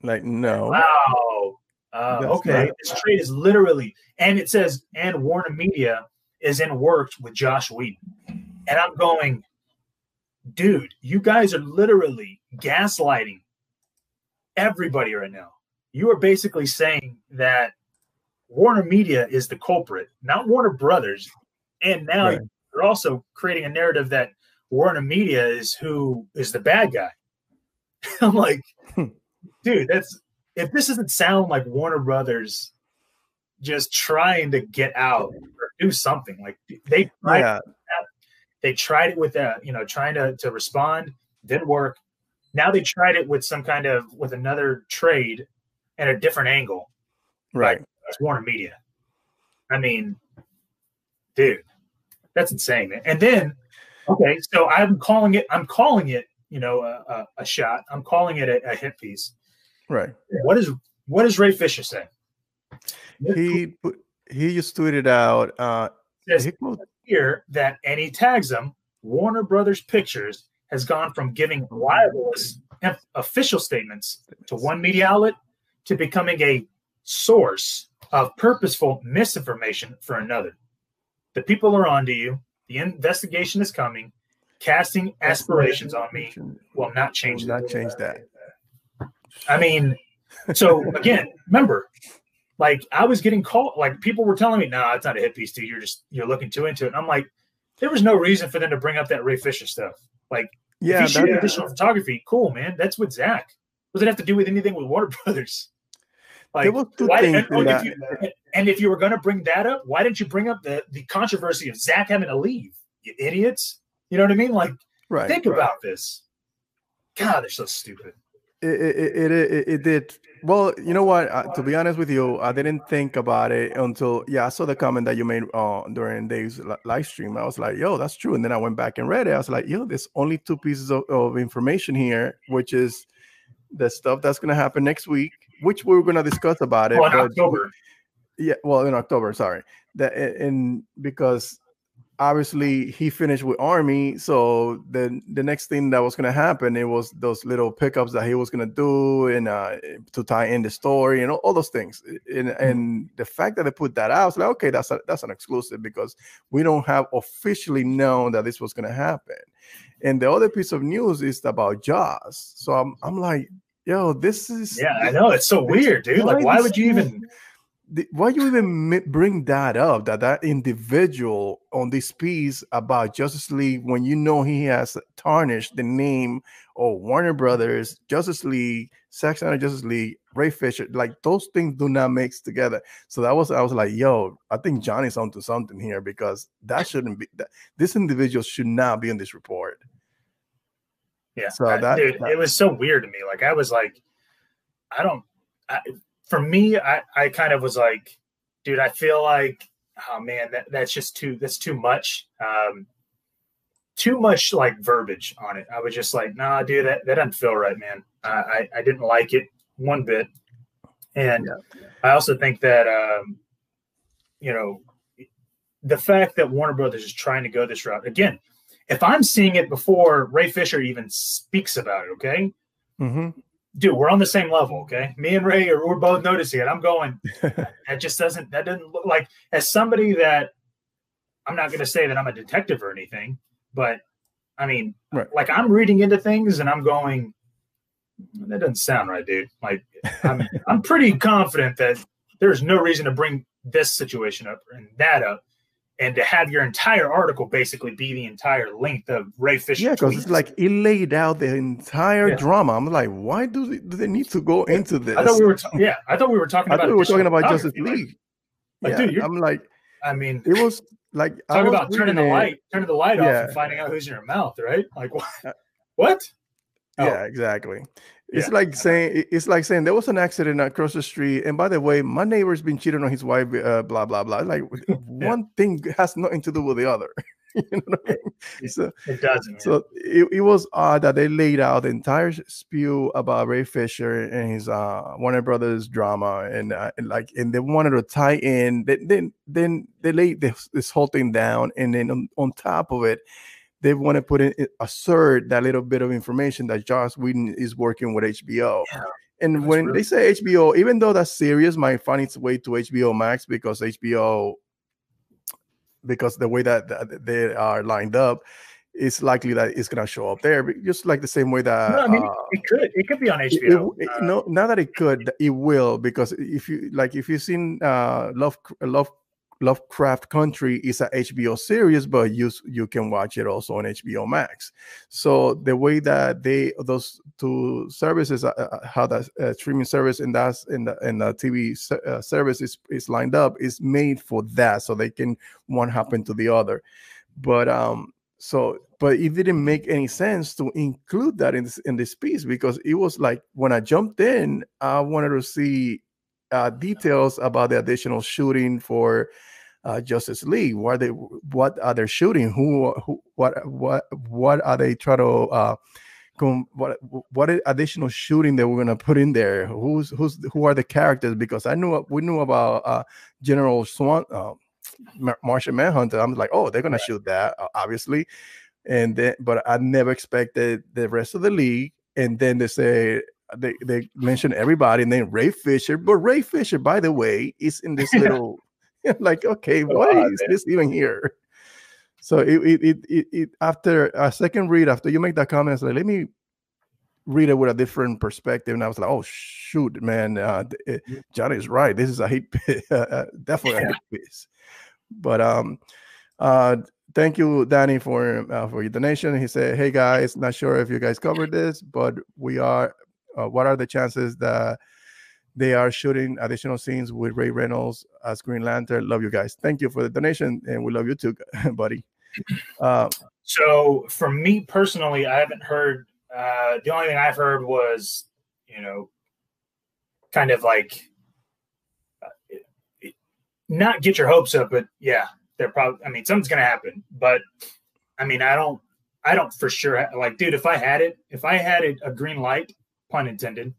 like no. Wow. Uh, okay, not- this trade is literally, and it says, and Warner Media is in works with Joss Whedon. And I'm going, dude, you guys are literally gaslighting everybody right now. You are basically saying that Warner Media is the culprit, not Warner Brothers. And now right. you're also creating a narrative that Warner Media is who is the bad guy. *laughs* I'm like, hmm. dude, that's if this doesn't sound like Warner Brothers just trying to get out or do something, like they tried, yeah. they tried it with that, you know, trying to to respond, didn't work. Now they tried it with some kind of with another trade at a different angle. Right. That's Warner Media. I mean, dude, that's insane. Man. And then, okay, so I'm calling it. I'm calling it. You know, a, a, a shot. I'm calling it a, a hit piece. Right. What is what does Ray Fisher say? He he just tweeted out uh says here that and he tags them Warner Brothers Pictures has gone from giving libelous official statements to one media outlet to becoming a source of purposeful misinformation for another. The people are onto you. The investigation is coming. Casting aspirations on me will not change. Will not change that. I mean, so *laughs* again, remember, like I was getting called, like people were telling me, "No, nah, it's not a hit piece, dude. You're just you're looking too into it." And I'm like, there was no reason for them to bring up that Ray Fisher stuff. Like Yeah, if you shoot additional photography, cool, man. That's with Zack. What does it have to do with anything with Warner *laughs* Brothers? Like, why, and, oh, if you, and, if you, were going to bring that up, why didn't you bring up the, the controversy of Zack having to leave? You idiots. You know what I mean? Like, right, think right. about this. God, they're so stupid. It, it, it, it, did. Well, you know what? Uh, to be honest with you, I didn't think about it until yeah, I saw the comment that you made uh, during Dave's live stream. I was like, "Yo, that's true." And then I went back and read it. I was like, "Yo, there's only two pieces of, of information here, which is the stuff that's going to happen next week, which we are going to discuss about it." Well, in October. Yeah, well, in October. Sorry, that and because obviously he finished with army so the the next thing that was going to happen it was those little pickups that he was going to do and uh, to tie in the story and all, all those things and, mm-hmm. and the fact that they put that out like okay that's a, that's an exclusive because we don't have officially known that this was going to happen and the other piece of news is about Joss so i'm, I'm like yo this is yeah i know it's so weird dude. Like why would you even why you even bring that up that that individual on this piece about justice league when you know he has tarnished the name of warner brothers justice league Zack Snyder justice league ray fisher like those things do not mix together. So that was i was like yo i think johnny's onto something here because that shouldn't be that this individual should not be in this report yeah so that, dude, that, it was so weird to me like i was like i don't I, for me, I, I kind of was like, dude, I feel like, oh man, that, that's just too, that's too much. Um, too much like verbiage on it. I was just like, nah, dude, that, that doesn't feel right, man. I, I, I didn't like it one bit. And yeah. I also think that, um, you know, the fact that Warner Brothers is trying to go this route again, if I'm seeing it before Ray Fisher even speaks about it, okay, mm-hmm dude, we're on the same level, okay? Me and Ray are we're both noticing it. I'm going, *laughs* that just doesn't that doesn't look like as somebody that I'm not gonna say that I'm a detective or anything, but I mean, right. like I'm reading into things and I'm going, that doesn't sound right, dude. Like I'm *laughs* I'm pretty confident that there's no reason to bring this situation up and that up and to have your entire article basically be the entire length of Ray Fisher. Yeah, because it's like it laid out the entire yeah. drama. I'm like, why do they, do they need to go yeah. into this? I thought we were, ta- yeah, I thought we were talking. I about we were talking about Justice League. Like, yeah, dude, I'm like, I mean, it was like *laughs* talk about turning the light, turning the light off, and finding out who's in your mouth, right? Like *laughs* what? What? Oh. Yeah, exactly. It's yeah. like saying it's like saying there was an accident across the street, and by the way, my neighbor's been cheating on his wife. Uh, blah blah blah. Like *laughs* yeah. one thing has nothing to do with the other. *laughs* you know what I mean? So it doesn't. So it, it was odd that they laid out the entire spew about Ray Fisher and his uh, Warner Brothers drama, and, uh, and like, and they wanted to tie in. Then then then they laid this, this whole thing down, and then on, on top of it they want to put in assert that little bit of information that Joss Whedon is working with HBO. Yeah, and when really- they say HBO, even though that series might find its way to HBO Max because HBO, because the way that, they are lined up, it's likely that it's gonna show up there, just like the same way that. No, I mean, uh, it could. It could be on HBO. It, it, uh, no, now that it could, it will because if you like, if you've seen uh, Love Love Lovecraft Country is a HBO series, but you you can watch it also on HBO Max. So the way that they those two services, uh, uh how that uh, streaming service and that's in the in the TV uh, service is, is lined up is made for that, so they can one happen to the other. But um, so but it didn't make any sense to include that in this in this piece because it was like when I jumped in, I wanted to see uh, details about the additional shooting for uh, Justice League. What are they? What are they shooting? Who? who what? What? What are they trying to? Uh, com- what? What additional shooting that we're gonna put in there? Who's who's who are the characters? Because I knew we knew about uh, General Swan, uh, Martian Manhunter. I'm like, oh, they're gonna shoot that, obviously. And then, but I never expected the rest of the league. And then they say they, they mention everybody and then Ray Fisher. But Ray Fisher, by the way, is in this *laughs* little *laughs* like, okay, oh, why is this even here? So it, it, it, it, after a second read, after you make that comment, it's like, let me read it with a different perspective. And I was like, oh, shoot, man, uh, it, eh, Johnny's right. This is a hate, *laughs* uh, definitely yeah. a hate piece. But um, uh, thank you, Danny, for uh, for your donation. He said, "Hey guys, not sure if you guys covered this, but we are. Uh, what are the chances that they are shooting additional scenes with Ray Reynolds as Green Lantern? Love you guys. Thank you for the donation, and we love you too, *laughs* buddy." Uh, so, for me personally, I haven't heard. Uh, the only thing I've heard was, you know, kind of like uh, not get your hopes up, but yeah, they're probably. I mean, something's gonna happen, but I mean, I don't. I don't for sure. Like, dude, if I had it, if I had it, a green light, pun intended,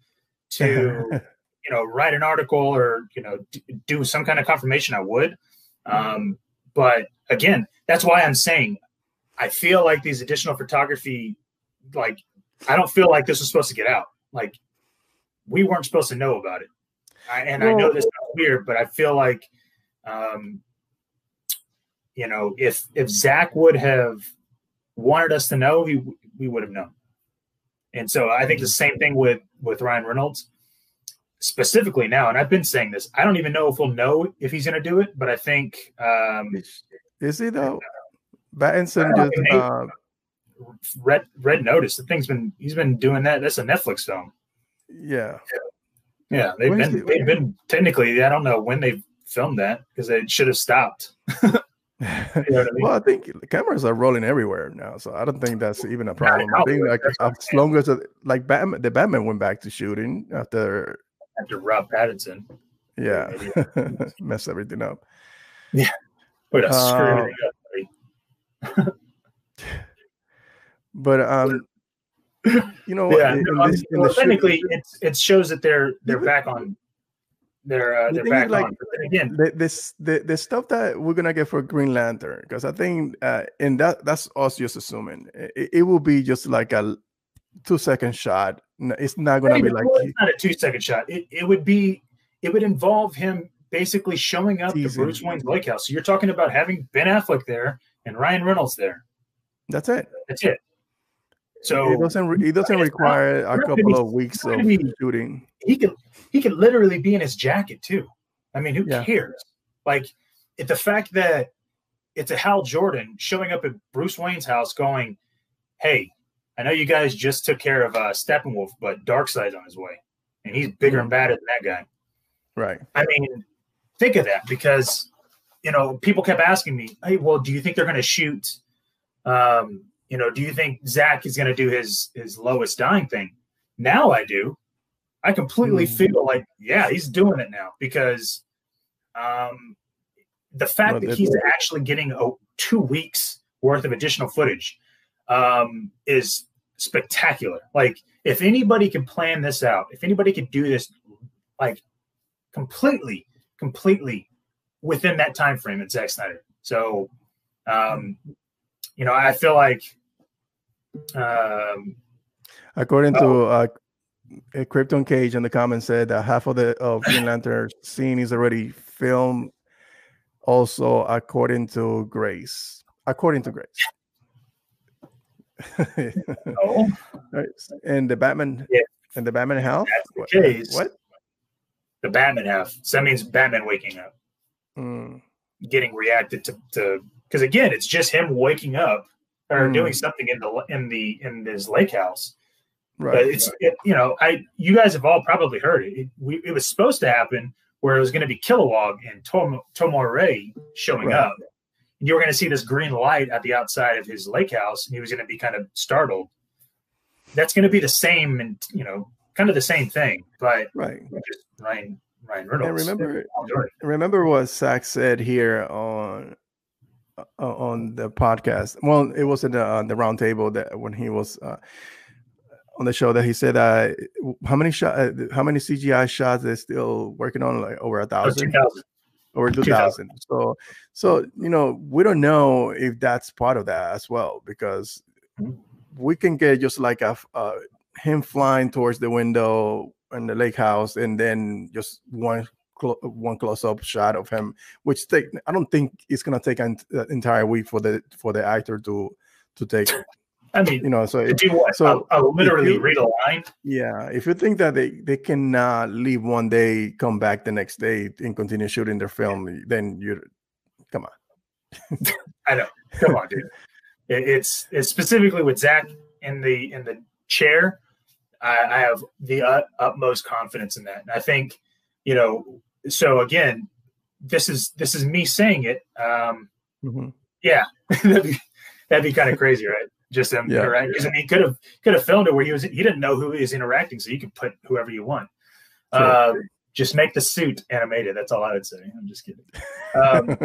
to *laughs* you know write an article or you know do some kind of confirmation, I would. Um, but again, that's why I'm saying I feel like these additional photography, like I don't feel like this was supposed to get out. Like we weren't supposed to know about it. I, and well, I know this is weird, but I feel like um, you know, if if Zack would have wanted us to know, he we would have known. And so I think the same thing with with Ryan Reynolds specifically now. And I've been saying this. I don't even know if we'll know if he's going to do it, but I think um, is he though? Pattinson just uh, Red Red Notice. The thing's been he's been doing that. That's a Netflix film. Yeah. Yeah, they've been the, they've been technically. I don't know when they filmed that because it should have stopped. *laughs* you know I mean? Well, I think cameras are rolling everywhere now, so I don't think that's even a problem. I think like as long as like Batman, the Batman went back to shooting after after Rob Pattinson. Yeah, *laughs* mess everything up. Yeah, put a uh, up, *laughs* but um, you know, yeah, in, no, in this, well, technically, shoot, it shows that they're they're back on they're uh, they're back like, on. But again, the, this the, the stuff that we're gonna get for Green Lantern because I think uh, and that that's us just assuming it, it, will be just like a two second shot. It's not gonna be like it's not a two second shot. It it would be it would involve him basically showing up to Bruce Wayne's lake house. So you're talking about having Ben Affleck there and Ryan Reynolds there. That's it. That's it. So it doesn't it doesn't require a couple of weeks of be, shooting. He could he could literally be in his jacket too. I mean, who yeah. cares? Like if the fact that it's a Hal Jordan showing up at Bruce Wayne's house going, Hey, I know you guys just took care of uh Steppenwolf, but Darkseid's on his way. And he's bigger mm-hmm. and badder than that guy. Right. I mean, think of that because you know, people kept asking me, Hey, well, do you think they're gonna shoot um you know, do you think Zack is going to do his his Lois dying thing? Now I do. I completely mm. feel like yeah, he's doing it now because um, the fact that he's actually getting a, two weeks worth of additional footage um, is spectacular. Like if anybody can plan this out, if anybody could do this like completely, completely within that time frame, it's Zack Snyder. So um, you know, I feel like um, According to oh. uh, Krypton Cage in the comments said that half of the of Green *laughs* Lantern scene is already filmed. Also, according to Grace, according to Grace, oh. *laughs* and the Batman, yeah. and the Batman half. That's the case. What? The Batman half. So that means Batman waking up, mm. getting reacted to to because again, it's just him waking up or mm. doing something in the in the in this lake house. Right. But it's it, you know I you guys have all probably heard it. It, we, it was supposed to happen where it was going to be Kilowog and Tom Tomar-Re showing right. up. And you were going to see this green light at the outside of his lake house, and he was going to be kind of startled. That's going to be the same, and you know, kind of the same thing, but right, just Ryan Ryan Reynolds. And remember, remember what Zack said here on on the podcast. Well, it was in the uh, the round table that when he was uh, on the show that he said uh, how many shot uh, how many CGI shots they're still working on like over a thousand. Over 2000. So, so you know, we don't know if that's part of that as well because mm-hmm. we can get just like a uh, him flying towards the window in the lake house and then just one clo- one close up shot of him, which take I don't think it's gonna take an uh, entire week for the for the actor to to take. *laughs* I mean, you know, so do what? So I'll, literally you, read a line. Yeah, if you think that they they can uh, leave one day, come back the next day, and continue shooting their film, then you come on. I know. Come on, dude. *laughs* It's it's specifically with Zack in the in the chair. I, I have the uh, utmost confidence in that, and I think you know. So again, this is this is me saying it. Um, mm-hmm. Yeah, *laughs* that'd be, be kind of crazy, right? Just him yeah. interacting because I mean, he could have could have filmed it where he was he didn't know who he was interacting, so you could put whoever you want. Sure. Uh, just make the suit animated. That's all I would say. I'm just kidding. Um,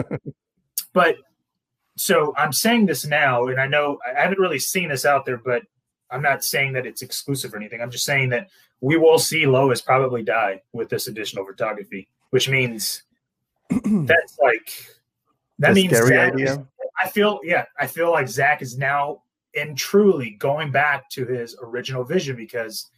*laughs* but so I'm saying this now, and I know I haven't really seen this out there, but I'm not saying that it's exclusive or anything. I'm just saying that we will see Lois probably die with this additional photography, which means *clears throat* that's like that means scary idea. Is, I feel yeah, I feel like Zack is now and truly going back to his original vision because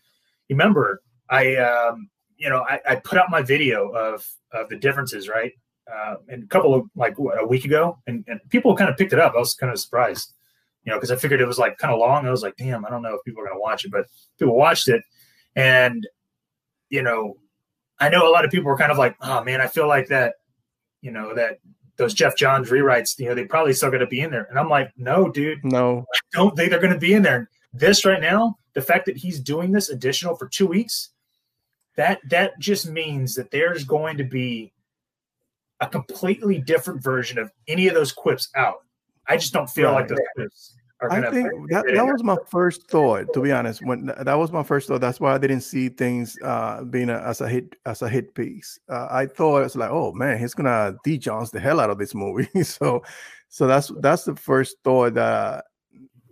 remember I um you know I, I put out my video of of the differences right? Uh, and a couple of like what, a week ago? And, and people kind of picked it up. I was kind of surprised you know because I figured it was like kind of long. I was like damn I don't know if people are gonna watch it but people watched it. And you know I know a lot of people were kind of like oh man I feel like that you know that those Geoff Johns rewrites, you know, they probably still got to be in there. And I'm like, no, dude, no, I don't think they're going to be in there. This right now, the fact that he's doing this additional for two weeks, that that just means that there's going to be a completely different version of any of those quips out. I just don't feel right. like those quips I think that, that was my first thought, to be honest. When that was my first thought, that's why I didn't see things uh, being a, as a hit as a hit piece. Uh, I thought it's like, oh man, he's gonna Dee Johns the hell out of this movie. *laughs* so, so that's that's the first thought that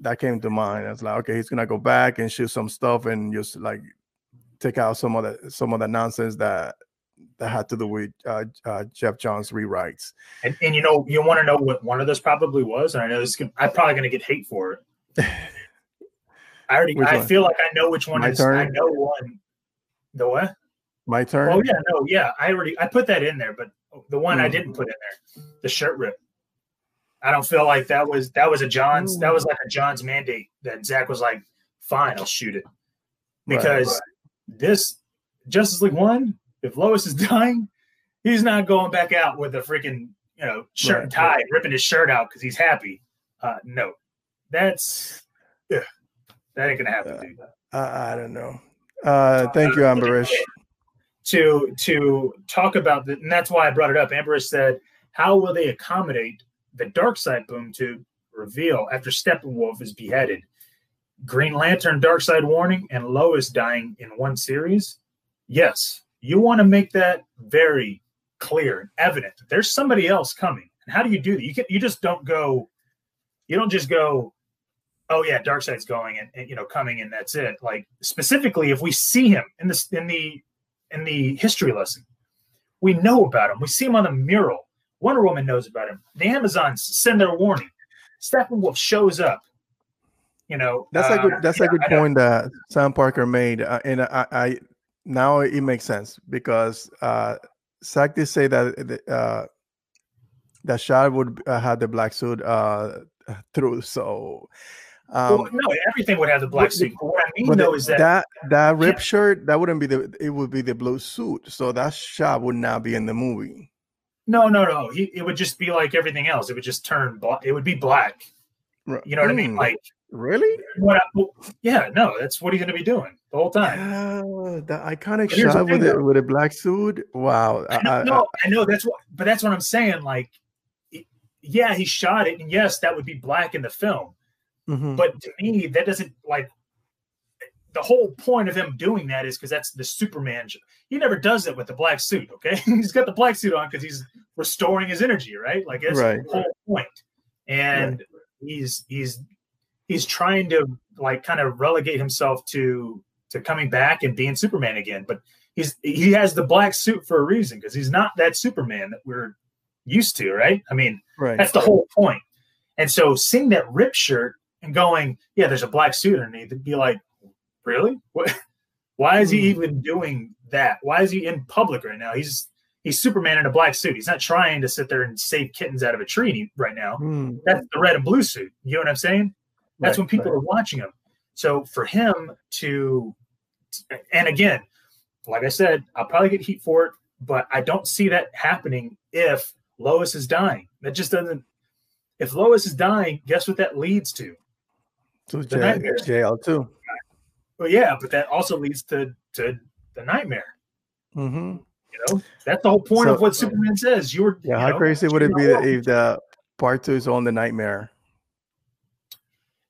that came to mind. I was like, okay, he's gonna go back and shoot some stuff and just like take out some of the some of the nonsense that that had to do with uh, uh, Geoff Johns rewrites. And, and you know, you want to know what one of those probably was, and I know this. Can, I'm probably going to get hate for it. *laughs* I already. Which I one? feel like I know which one My is. Turn? I know one. The what? My turn. Oh yeah, no, yeah. I already I put that in there, but the one mm. I didn't put in there, the shirt rip. I don't feel like that was that was a Johns. That was like a Johns mandate that Zack was like, "Fine, I'll shoot it," because right, right. this Justice League one if Lois is *laughs* dying, he's not going back out with a freaking you know shirt right, and tie, right. ripping his shirt out because he's happy. Uh, no, that's ugh, that ain't gonna happen, uh, dude. I, I don't know. Uh, thank you, Amberish. To to talk about that, and that's why I brought it up. Amberish said, "How will they accommodate the Darkseid boom tube reveal after Steppenwolf is beheaded? Green Lantern, Darkseid warning, and Lois dying in one series? Yes, you want to make that very clear and evident. There's somebody else coming. And how do you do that? You can you just don't go, you don't just go, oh yeah, Darkseid's going and, and you know coming and that's it. Like specifically, if we see him in the in the in the history lesson, we know about him. We see him on the mural. Wonder Woman knows about him. The Amazons send their warning. Steppenwolf shows up. You know, that's uh, a good. That's yeah, a good point that Sam Parker made, uh, and I, I now it makes sense because uh, did say that uh, that Shad would uh, have the black suit uh, through. So, um, well, no, everything would have the black suit. But what I mean though is that that that rip shirt that wouldn't be the it would be the blue suit. So that Shad would not be in the movie. No, no, no. He, it would just be like everything else. It would just turn black. It would be black. You know what mm. I mean? Hmm. Like really? What? I, yeah, no. That's what he's going to be doing the whole time. Yeah, the iconic shot with it with a black suit. Wow. I know, I, no, I, I, know that's what, but that's what I'm saying. Like, yeah, he shot it, and yes, that would be black in the film. Mm-hmm. But to me, that doesn't like the whole point of him doing that is because that's the Superman. He never does it with the black suit. Okay, *laughs* he's got the black suit on because he's restoring his energy, right? Like that's right. the whole point. And right. he's he's he's trying to like kind of relegate himself to to coming back and being Superman again. But he's he has the black suit for a reason because he's not that Superman that we're used to, right? I mean, right. that's the whole point. And so seeing that rip shirt and going, yeah, there's a black suit underneath, it'd be like, really? What? Why is he hmm. even doing that? Why is he in public right now? He's he's Superman in a black suit. He's not trying to sit there and save kittens out of a tree right now. Mm. That's the red and blue suit. You know what I'm saying? That's right, when people right. are watching him. So for him to and again, like I said, I'll probably get heat for it, but I don't see that happening if Lois is dying. That just doesn't. if Lois is dying, guess what that leads to? To jail, jail too. Well, yeah, but that also leads to to the nightmare. Mm-hmm. You know, that's the whole point so, of what Superman says. You were yeah. You how know, crazy would it be that if the part two is on the nightmare?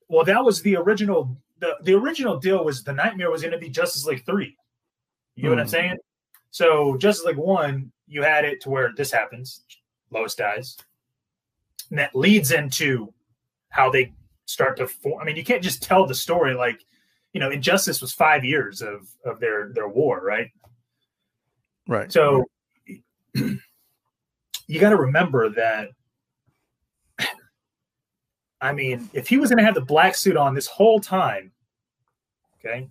Well, that was the original. The The original deal was the nightmare was going to be Justice League three. You know mm. what I'm hmm. saying? So Justice League one, you had it to where this happens, Lois dies, and that leads into how they start to form. I mean, you can't just tell the story like, you know, Injustice was five years of of their their war, right? Right. So *clears throat* you got to remember that. *clears throat* I mean, if he was going to have the black suit on this whole time, okay,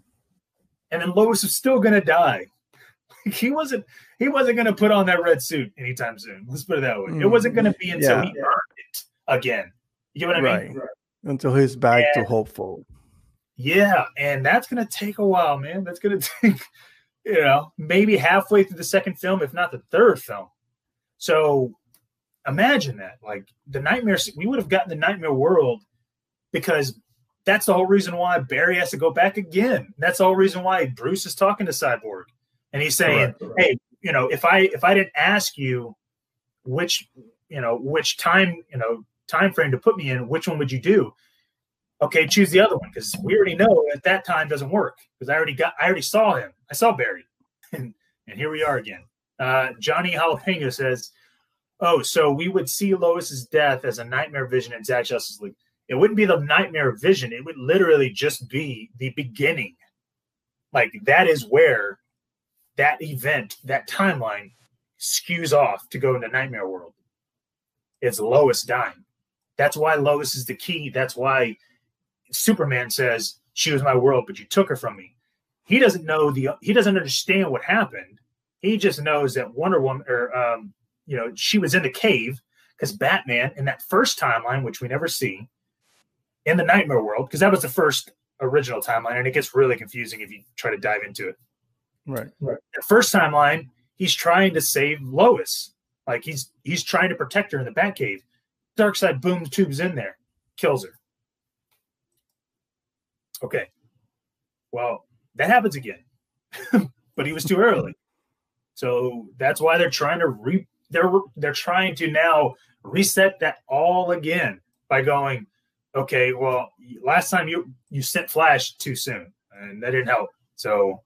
and then Lois is still going to die, *laughs* he wasn't he wasn't going to put on that red suit anytime soon. Let's put it that way. Mm, it wasn't going to be until yeah. he earned it again. You know what I right. mean? Right. Until he's back and, to hopeful. Yeah, and that's going to take a while, man. That's going *laughs* to take you know, maybe halfway through the second film, if not the third film. So imagine that. Like the nightmare, we would have gotten the nightmare world because that's the whole reason why Barry has to go back again. That's the whole reason why Bruce is talking to Cyborg. And he's saying, Hey, you know, if I if I didn't ask you which, you know, which time, you know, time frame to put me in, which one would you do? okay, choose the other one because we already know at that time doesn't work because I already got, I already saw him. I saw Barry, *laughs* and and here we are again. Uh, Johnny Jalapeno says, "Oh, so we would see Lois's death as a nightmare vision in Zack Justice League. It wouldn't be the nightmare vision. It would literally just be the beginning. Like that is where that event, that timeline, skews off to go into nightmare world. It's Lois dying. That's why Lois is the key. That's why." Superman says, She was my world, but you took her from me. He doesn't know the he doesn't understand what happened. He just knows that Wonder Woman or um, you know, she was in the cave because Batman in that first timeline, which we never see, in the nightmare world, because that was the first original timeline, and it gets really confusing if you try to dive into it. Right. Right. The first timeline, he's trying to save Lois. Like he's he's trying to protect her in the Batcave. Darkseid boom tubes in there, kills her. Okay. Well, that happens again, *laughs* but he was too early. So that's why they're trying to re they're they're trying to now reset that all again by going, okay, well, last time you you sent Flash too soon, and that didn't help. So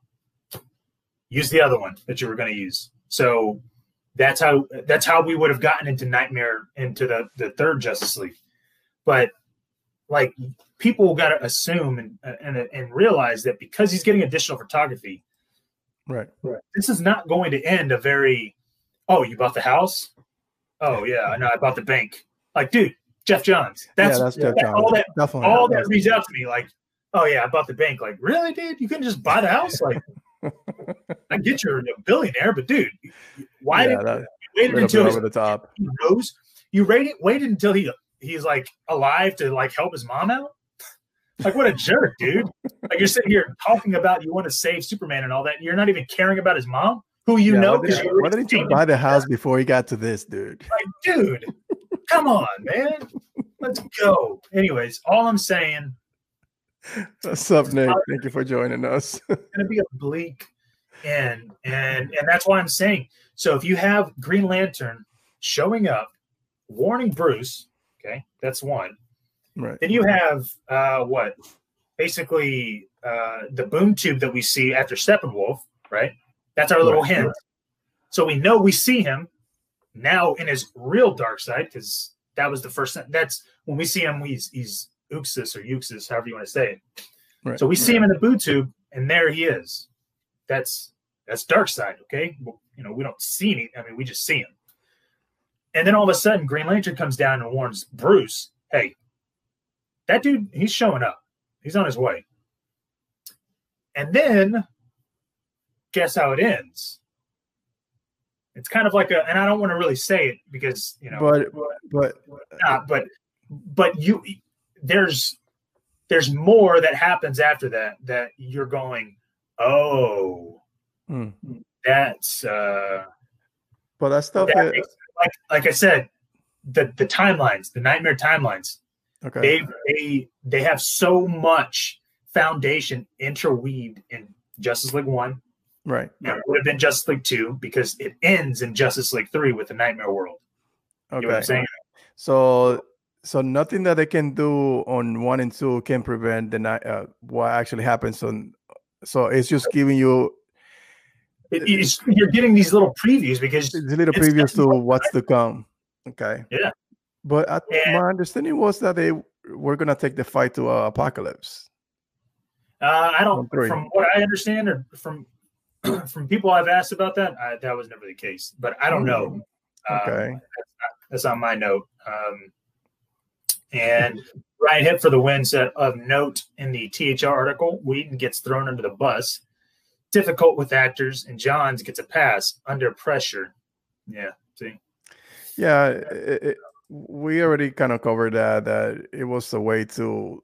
use the other one that you were going to use. So that's how that's how we would have gotten into Nightmare into the the third Justice League. But like people got to assume and, and and realize that because he's getting additional photography, right, right, this is not going to end a very, oh, you bought the house, oh yeah, I know, I bought the bank. Like, dude, Geoff Johns, that's, yeah, that's Geoff Johns. all that, Definitely. all that reads out to me like, oh yeah, I bought the bank. Like, really, dude, you couldn't just buy the house? Like, *laughs* I get you're a billionaire, but dude, why yeah, did you waited until over the top? He rose. You waited, waited until he he's like alive to like help his mom out. *laughs* Like what a jerk, dude! Like you're sitting here talking about you want to save Superman and all that. And you're not even caring about his mom, who you yeah, know. Why did, why did he buy the house before he got to this, dude? Like, dude, come on, man. Let's go. Anyways, all I'm saying. What's up, Nick? Thank you for joining us. *laughs* it's gonna be a bleak end, and and that's why I'm saying. So if you have Green Lantern showing up, warning Bruce, okay, that's one. Right. Then you have uh, what? Basically, uh, the boom tube that we see after Steppenwolf, right? That's our little right. hint. So we know we see him now in his real dark side because that was the first. That's when we see him. He's he's Uxas or Uxas, however you want to say it. Right. So we see him in the boom tube, and there he is. That's that's Darkseid. Okay, well, you know we don't see any. I mean, we just see him. And then all of a sudden, Green Lantern comes down and warns Bruce, "Hey, that dude, he's showing up. He's on his way. And then guess how it ends? It's kind of like a, and I don't want to really say it because you know, but but not, but but you there's there's more that happens after that that you're going, oh, hmm. that's uh, but that stuff. That makes, like like I said, the the timelines, the nightmare timelines. Okay. They they they have so much foundation interweaved in Justice League One. Right. Now, it would have been Justice League Two because it ends in Justice League Three with the Nightmare World. Okay. You know I'm saying? So so nothing that they can do on one and two can prevent the night uh, what actually happens on so it's just giving you it, you're getting these little previews because it's a little previews to what's to come okay yeah but I, my understanding was that they were going to take the fight to uh, apocalypse uh, i don't from what i understand or from *clears throat* from people i've asked about that I, that was never the case but i don't know okay um, that's, not, that's on my note um, and Ryan Hip for the win said of note in the THR article, Whedon gets thrown under the bus. Difficult with actors, and Johns gets a pass under pressure. Yeah, see. Yeah, it, it, we already kind of covered that. That it was a way to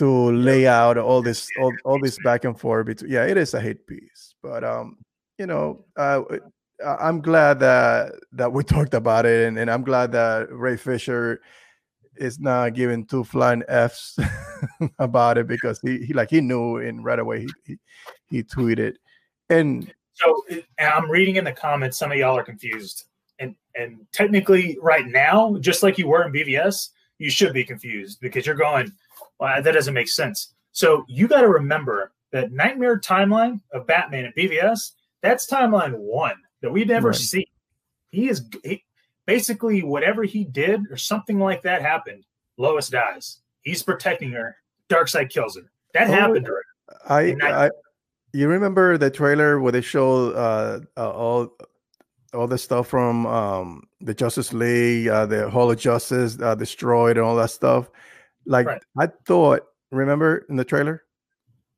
to lay out all this all, all this back and forth between. Yeah, it is a hate piece, but um, you know, uh, I'm glad that that we *laughs* talked about it, and, and I'm glad that Ray Fisher is not giving two flying f's *laughs* about it because he, he like he knew and right away he, he, he tweeted and so i'm reading in the comments some of y'all are confused and and technically right now just like you were in bvs you should be confused because you're going well that doesn't make sense so you got to remember that nightmare timeline of batman at bvs that's timeline one that we never right. see he is he, basically whatever he did or something like that happened, Lois dies. He's protecting her. Darkseid kills her. That oh, happened. I, I, you remember the trailer where they show uh, uh, all all the stuff from um, the Justice League, uh, the Hall of Justice uh, destroyed, and all that stuff. Like right. I thought, remember in the trailer?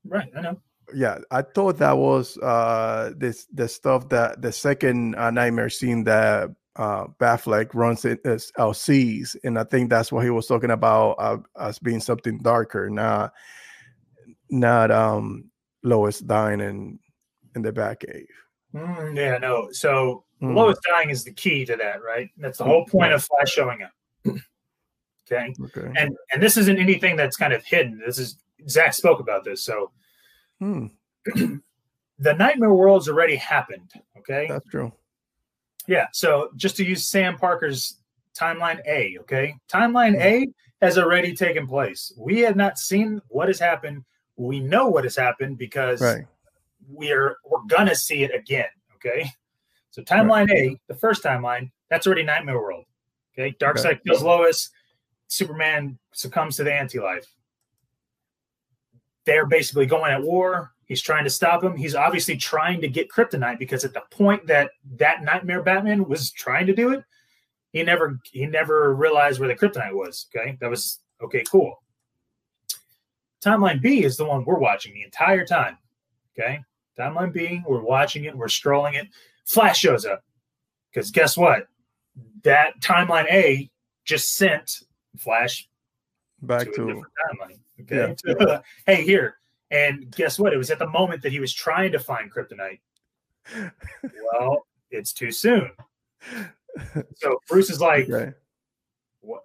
Right, I know. Yeah, I thought that was uh, this the stuff that the second uh, nightmare scene that uh, Batfleck runs it as LCs, and I think that's what he was talking about uh, as being something darker, not not um Lois dying in in the Batcave. Mm, yeah, no. So mm. Lois dying is the key to that, right? That's the whole point of Flash showing up. *clears throat* okay? okay. And and this isn't anything that's kind of hidden. This is Zack spoke about this. So hmm. *clears throat* the nightmare world's already happened. Okay. That's true. Yeah. So just to use Sam Parker's timeline A, okay? Timeline A has already taken place. We have not seen what has happened. We know what has happened because right. we're we're gonna see it again. Okay. So timeline right. A, the first timeline, that's already Nightmare World. Okay. Darkseid okay. kills Lois. Superman succumbs to the anti-life. They're basically going at war. He's trying to stop him. He's obviously trying to get kryptonite because at the point that that nightmare Batman was trying to do it, he never he never realized where the kryptonite was. Okay, that was okay, cool. Timeline B is the one we're watching the entire time. Okay, timeline B, we're watching it, we're scrolling it. Flash shows up because guess what? That timeline A just sent Flash back to, to timeline. Okay, yeah. Uh, hey, here and guess what? It was at the moment that he was trying to find kryptonite. *laughs* well, it's too soon. So Bruce is like, okay. what?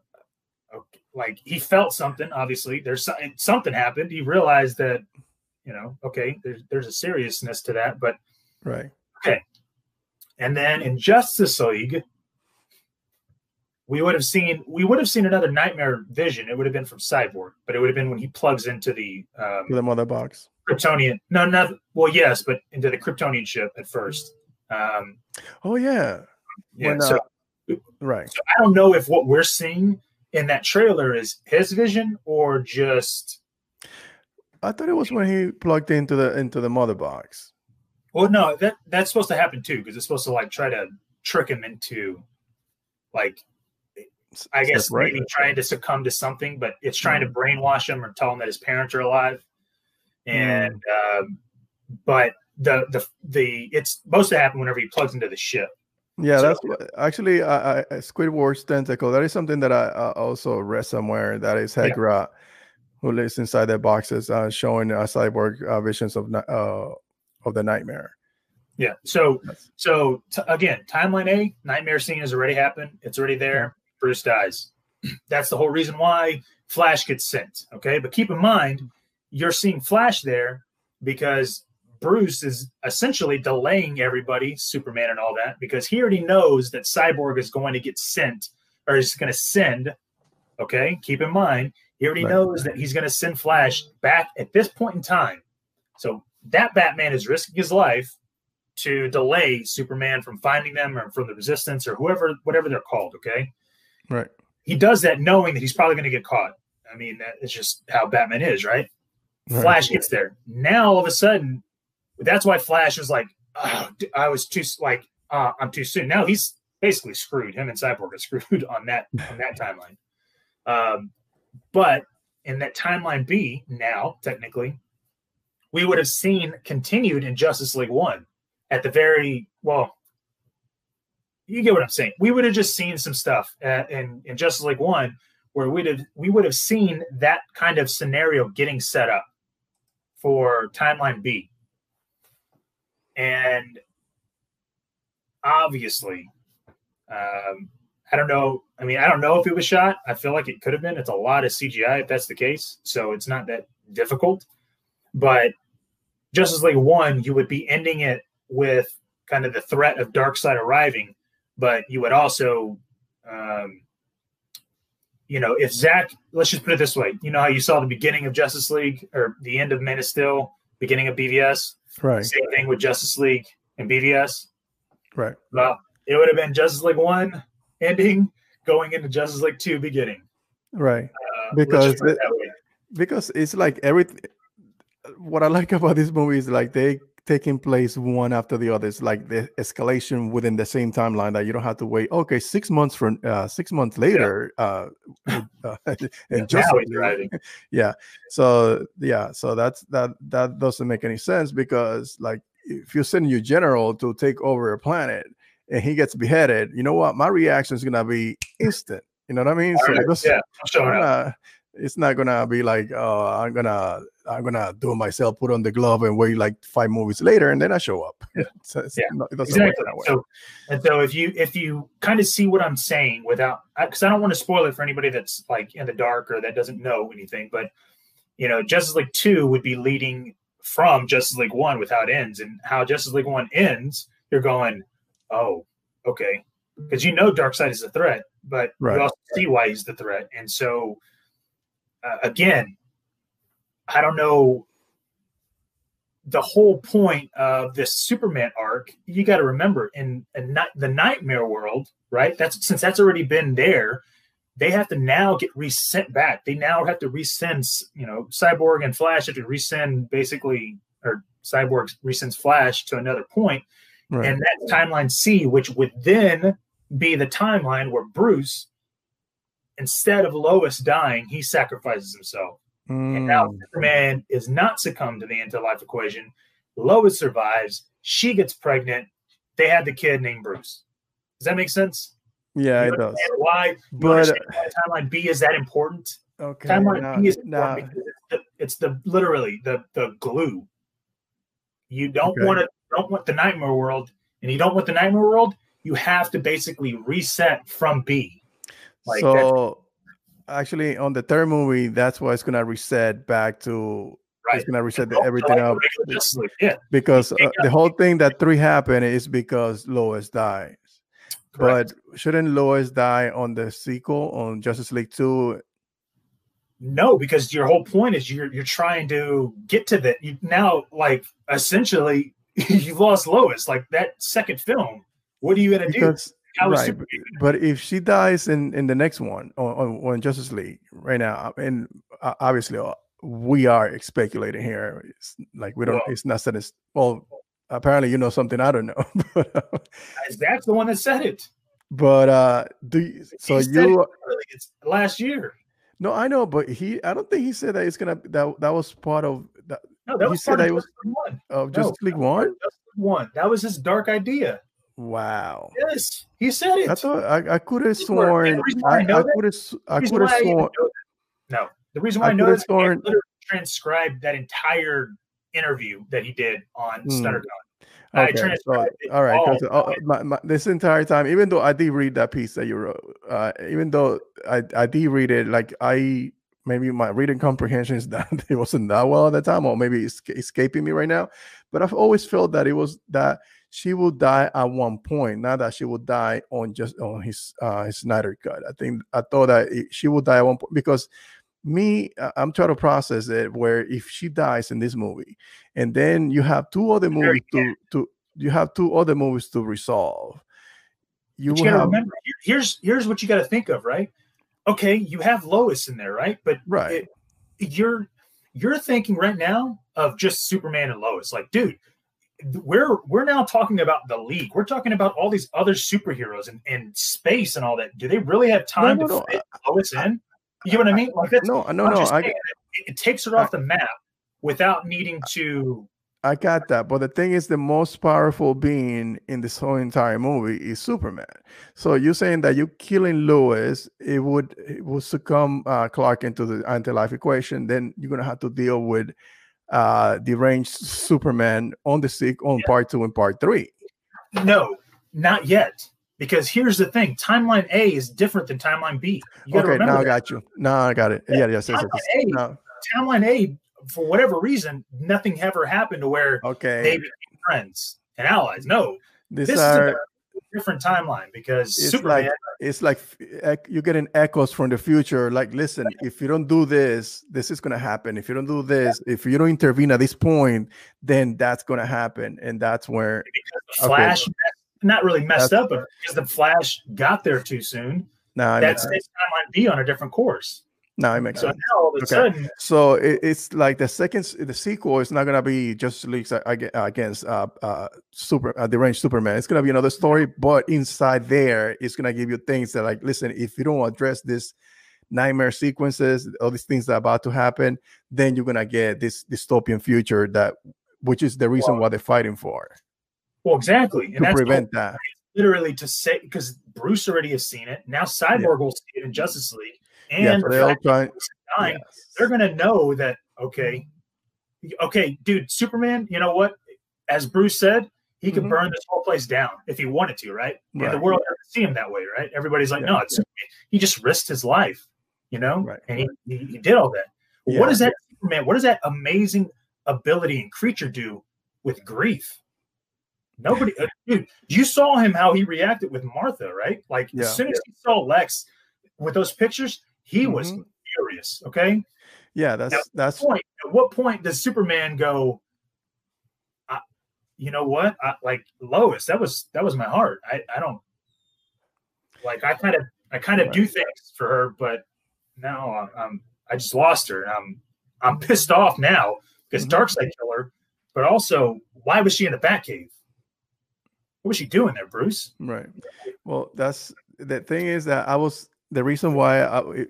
Okay. Like he felt something. Obviously, there's something happened. He realized that, you know, okay, there's there's a seriousness to that, but right. Okay. And then in Justice League, we would have seen we would have seen another nightmare vision. It would have been from Cyborg, but it would have been when he plugs into the um, the mother box. Kryptonian. No, not well, yes, but into the Kryptonian ship at first. Um, oh yeah, yeah. When, so, uh, right. So I don't know if what we're seeing in that trailer is his vision or just. I thought it was when he plugged into the into the mother box. Well, no, that that's supposed to happen too because it's supposed to like try to trick him into like I guess right. maybe trying to succumb to something, but it's trying mm. to brainwash him or tell him that his parents are alive. And mm. um, but the the the it's supposed to happen whenever he plugs into the ship. Yeah, so, that's actually uh, Squidward's tentacle. That is something that I uh, also read somewhere. That is Hegra, yeah. who lives inside their boxes, uh, showing uh, cyborg uh, visions of uh, of the nightmare. Yeah. So so t- again, timeline A, nightmare scene has already happened. It's already there. Bruce dies. That's the whole reason why Flash gets sent. Okay, but keep in mind, you're seeing Flash there because Bruce is essentially delaying everybody, Superman and all that, because he already knows that Cyborg is going to get sent or is going to send. Okay, keep in mind, he already right. knows that he's going to send Flash back at this point in time. So that Batman is risking his life to delay Superman from finding them or from the Resistance or whoever, whatever they're called. Okay, right. He does that knowing that he's probably going to get caught. I mean, that is just how Batman is, right? right? Flash gets there. Now all of a sudden, that's why Flash was like, oh, I was too like, uh, I'm too soon. Now he's basically screwed. Him and Cyborg are *laughs* screwed on that on that timeline. Um, but in that timeline B, now technically, we would have seen continued in Justice League One at the very well. You get what I'm saying. We would have just seen some stuff at, in in Justice League One where we'd have we would have seen that kind of scenario getting set up for timeline B and obviously, um, I don't know. I mean, I don't know if it was shot. I feel like it could have been. It's a lot of CGI if that's the case. So it's not that difficult. But Justice League One, you would be ending it with kind of the threat of Darkseid arriving, but you would also, um, you know, if Zack, let's just put it this way, you know how you saw the beginning of Justice League or the end of Man of Steel, beginning of BVS, Right. Same thing with Justice League and BVS. Right. Well, it would have been Justice League one ending going into Justice League two beginning. Right. Uh, because it, because it's like everything. What I like *laughs* about this movie is like they taking place one after the other. It's like the escalation within the same timeline that you don't have to wait. Okay, six months from uh, six months later, *laughs* *laughs* yeah. uh, uh, and just *laughs* yeah. So yeah, so that's that that doesn't make any sense because like if you send your general to take over a planet and he gets beheaded, you know what? My reaction is gonna be instant. You know what I mean? so right. yeah, sure it's not gonna be like oh i'm gonna i'm gonna do it myself put on the glove and wait like five movies later and then i show up. Yeah, *laughs* so yeah. Not, exactly. so and so if you if you kind of see what i'm saying without because I, don't want to spoil it for anybody that's like in the dark or that doesn't know anything but you know justice league 2 would be leading from justice league 1 with how it ends and how justice league 1 ends you're going oh okay. Because you know Darkseid is a threat but right. you also see why he's the threat and so uh, again, I don't know the whole point of this Superman arc. You got to remember in, in the Nightmare world, right? That's since that's already been there. They have to now get resent back. They now have to resend, you know, Cyborg and Flash have to resend basically, or Cyborg resends Flash to another point. Right. And that timeline C, which would then be the timeline where Bruce instead of Lois dying, he sacrifices himself. Mm. And now hmm. Superman is not succumbed to the anti-life equation. Lois survives. She gets pregnant. They had the kid named Bruce. Does that make sense? Yeah, you it does. Why? But why timeline B is that important? Okay. Timeline B is important it's the, it's the, literally the the glue. You don't okay. want to don't want the nightmare world, and you don't want the nightmare world. You have to basically reset from B. Like so actually on the third movie, that's why it's gonna reset back to right. it's gonna reset the, everything up. Yeah. Because uh, the whole thing that three happened is because Lois dies. Correct. But shouldn't Lois die on the sequel on Justice League 2? No, because your whole point is you're you're trying to get to that. You now like essentially *laughs* you've lost Lois. Like that second film, what are you gonna because, do? Right. But if she dies in in the next one on, on, Justice League right now, and uh, obviously uh, we are speculating here. It's like we don't. Well, it's not said. It's well. Apparently, you know something I don't know. *laughs* but, uh, That's the one that said it. But uh, do you, so you it's last year. No, I know, but he. I don't think he said that it's gonna. That that was part of. That, no, that was he said that was one. Of Justice no, League One. One. That was his dark idea. Wow. Yes, he said it. I thought I, I could have sworn. I, I could have. I could have sworn. No, the reason why I, I know is sworn, transcribed that entire interview that he did on mm. Stuttergun. Okay, so, all right. All, uh, my, my, this entire time, even though I did read that piece that you wrote, uh, even though I, I did read it, like I maybe my reading comprehension is *laughs* that it wasn't that well at the time, or maybe it's escaping me right now. But I've always felt that it was that she will die at one point, not that she will die on just on his uh, his Snyder cut. I think I thought that it, she will die at one point because me, I'm trying to process it. Where if she dies in this movie, and then you have two other movies to to you have two other movies to resolve. You, you have, remember here's here's what you got to think of, right? Okay, you have Lois in there, right? But right, it, you're you're thinking right now of just Superman and Lois. Like, dude, we're we're now talking about the league. We're talking about all these other superheroes and, and space and all that. Do they really have time no, no, to fit no. Lois in? You know what I mean? Like that's no, no, no. I, it, it, takes her off the map without needing to. I got that, but the thing is, the most powerful being in this whole entire movie is Superman. So you're saying that you killing Lois, it would it would succumb uh, Clark into the anti-life equation. Then you're gonna have to deal with uh deranged Superman on the sick on yeah. part two and part three. No, not yet. Because here's the thing: timeline A is different than timeline B. okay, now I got you. Now I got it. Yeah, yeah. yes, timeline, A, no. timeline A, for whatever reason, nothing ever happened to where okay they became friends and allies. No, These this are, is different timeline because it's Superman, like it's like you're getting echoes from the future. Like, listen, if you don't do this, this is gonna happen. If you don't do this, if you don't intervene at this point, then that's gonna happen, and that's where Flash okay. not really messed that's, up, but because the Flash got there too soon. No, that's timeline B on a different course. No, it makes so sense. Now all of a okay. sudden, so it, it's like the second, the sequel is not gonna be just League against uh, uh, super uh, the range Superman. It's gonna be another story, but inside there, it's gonna give you things that like, listen, if you don't address this nightmare sequences, all these things that are about to happen, then you're gonna get this dystopian future that, which is the reason well, why they're fighting for. Well, exactly, and to prevent that. Literally to say because Bruce already has seen it. Now Cyborg yeah. will see it in Justice League and yeah, the they'll try, dying, yes. they're going to know that okay, okay, dude, Superman. You know what? As Bruce said, he could mm-hmm. burn this whole place down if he wanted to, right? right. And the world doesn't see him that way, right? Everybody's like, yeah, no, it's yeah. he just risked his life, you know, right. and he, he, he, did all that. Yeah. What does that Superman? What does that amazing ability and creature do with grief? Nobody, *laughs* uh, dude, you saw him how he reacted with Martha, right? Like as soon as he saw Lex with those pictures, he mm-hmm. was furious. Okay. Yeah, that's at that's point. At what point does Superman go? you know what? I, like Lois, that was that was my heart. I I don't like. I kind of I kind of right. do things for her, but now I'm I just lost her. I'm I'm pissed off now because mm-hmm. Darkseid killed her, but also why was she in the Batcave? What was she doing there, Bruce? Right. Well, that's the thing is that I was the reason why I,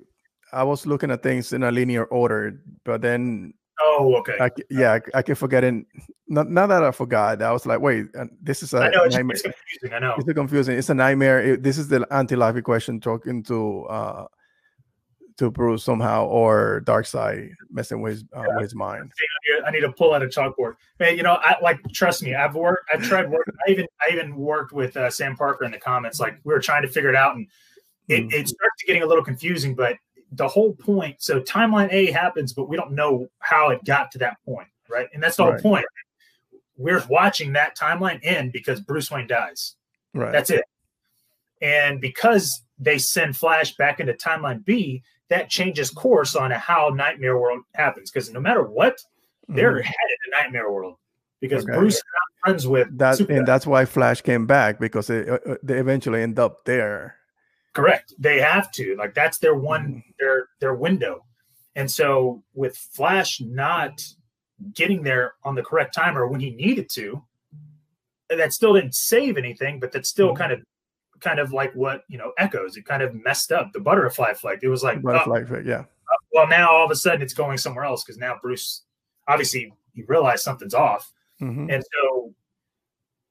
I was looking at things in a linear order, but then oh okay, I, yeah, I, I keep forgetting. Not, not that I forgot. I was like, wait, this is a I know it's, nightmare. it's confusing. I know it's confusing. It's a nightmare. It, this is the anti-life equation talking to uh to Bruce somehow, or Darkseid messing with, uh, yeah. with his mind. I need to pull out a chalkboard. Man, you know, I like trust me. I've worked. I've tried work. *laughs* I even I even worked with uh, Sam Parker in the comments. Like we were trying to figure it out, and it, mm-hmm. it starts getting a little confusing, but the whole point so timeline A happens, but we don't know how it got to that point, right? And that's the right. whole point. We're watching that timeline end because Bruce Wayne dies. Right. That's it. And because they send Flash back into timeline B, that changes course on how Nightmare World happens. Because no matter what, they're mm. headed to Nightmare World because okay. Bruce is not friends with that, Superman. and that's why Flash came back because it, uh, they eventually end up there. Correct. They have to. Like that's their one mm. their their window. And so with Flash not getting there on the correct time or when he needed to, that still didn't save anything, but that still mm-hmm. kind of kind of like what you know echoes. It kind of messed up the butterfly effect. It was like butterfly oh, effect, yeah. Uh, well, now all of a sudden it's going somewhere else because now Bruce obviously he realized something's off, mm-hmm. and so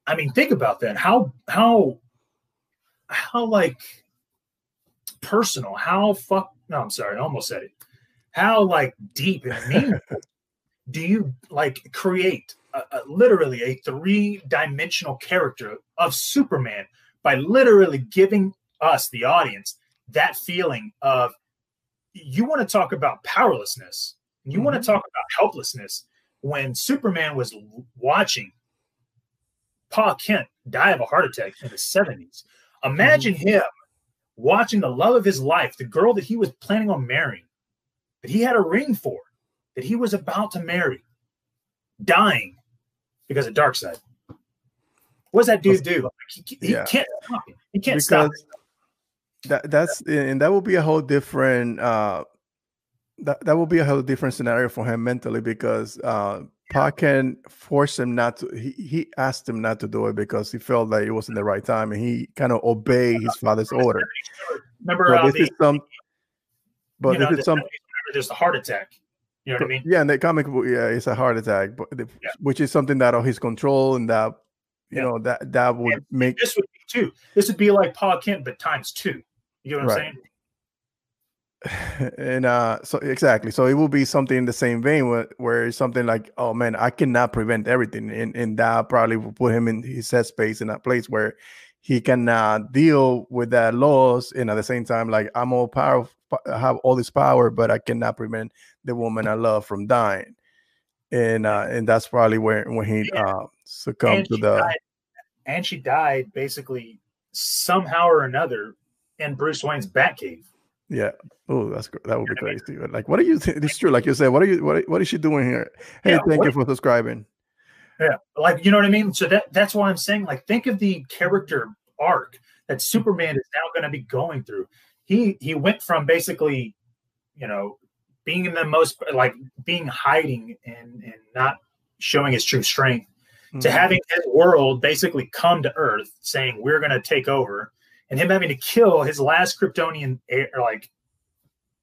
I mean, think about that. How how how like personal. How fuck? No, I'm sorry, I almost said it. How like deep and meaningful *laughs* do you like create a, a, literally a three dimensional character of Superman by literally giving us, the audience, that feeling of you want to talk about powerlessness, you mm-hmm. want to talk about helplessness. When Superman was watching Pa Kent die of a heart attack in the 70s, imagine mm-hmm. him watching the love of his life, the girl that he was planning on marrying, that he had a ring for, that he was about to marry, dying because of Darkseid. What does that dude do? Like, he, he yeah. can't stop He can't because stop That, that's and that will be a whole different uh that, that will be a whole different scenario for him mentally because uh Pa can force him not to he, he asked him not to do it because he felt that it wasn't the right time and he kind of obeyed his father's order. Remember but uh, this the, is some but you know, this is some there's a heart attack you know what I mean? Yeah, in the comic book, yeah, it's a heart attack, but the, yeah. which is something that of his control and that you yeah. know that that would and make this would be too. This would be like Pa Kent, but times two. You know what right. I'm saying? And uh so exactly so it will be something in the same vein where, where it's something like oh man i cannot prevent everything and, and that probably will put him in his head space in a place where he can uh, deal with that loss and at the same time like i'm all powerful have all this power but i cannot prevent the woman I love from dying. And uh, and that's probably where when he yeah. uh, succumbed to the died, and she died basically somehow or another in Bruce Wayne's Batcave. Yeah. Oh, that's that would be crazy. Like, what are you? *laughs* Th- it's true. Like you said, what are you? What, what is she doing here? Hey, yeah, thank you for subscribing. Yeah, like you know what I mean. So that that's why I'm saying, like, think of the character arc that Superman is now going to be going through. He he went from basically, you know, being in the most like being hiding and and not showing his true strength mm-hmm. to having his world basically come to earth saying we're going to take over and him having to kill his last kryptonian like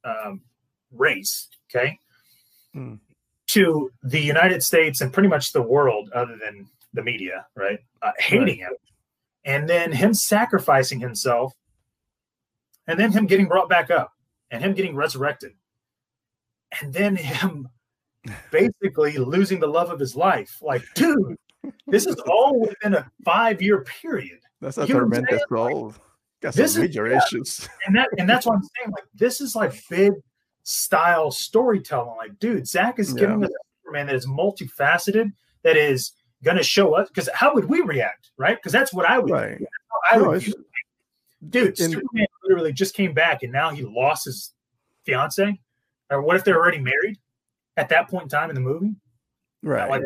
um, race okay mm. to the united states and pretty much the world other than the media right uh, hating right. him and then him sacrificing himself and then him getting brought back up and him getting resurrected and then him *laughs* basically losing the love of his life. Like, dude, this is *laughs* all within a five year period. That's a tremendous role. Got some major is, issues. *laughs* And that and that's what I'm saying. Like, this is like big style storytelling. Like, dude, Zack is giving yeah. us a Superman that is multifaceted, that is gonna show us because how would we react, right? Because that's what I would right. I would no, Dude, in, Superman literally just came back and now he lost his fiance or what if they're already married at that point in time in the movie? Right. Like,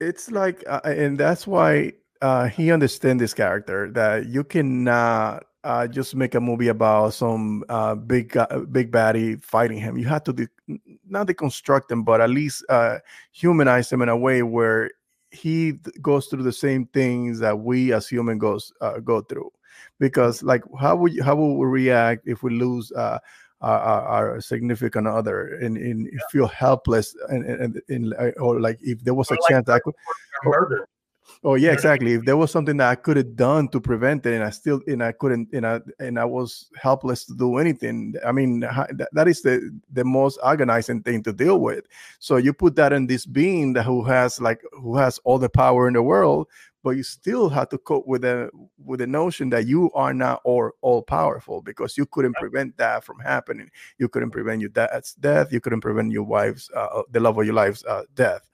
it's like, uh, and that's why uh, he understands this character that you cannot uh, just make a movie about some uh, big uh, big baddie fighting him. You have to de- not deconstruct him, but at least uh, humanize him in a way where he goes through the same things that we as human goes uh, go through. Because like, how would you, how will we react if we lose? Uh, our, our, significant other and, and yeah. feel helpless and, and, and, or like if there was or a like chance I could murder. Oh yeah, exactly. If there was something that I could have done to prevent it, and I still and I couldn't, and I and I was helpless to do anything. I mean, that, that is the the most agonizing thing to deal with. So you put that in this being that who has like who has all the power in the world, but you still have to cope with the with the notion that you are not all, all powerful because you couldn't prevent that from happening. You couldn't prevent your dad's death. You couldn't prevent your wife's uh, uh the love of your life's uh, death.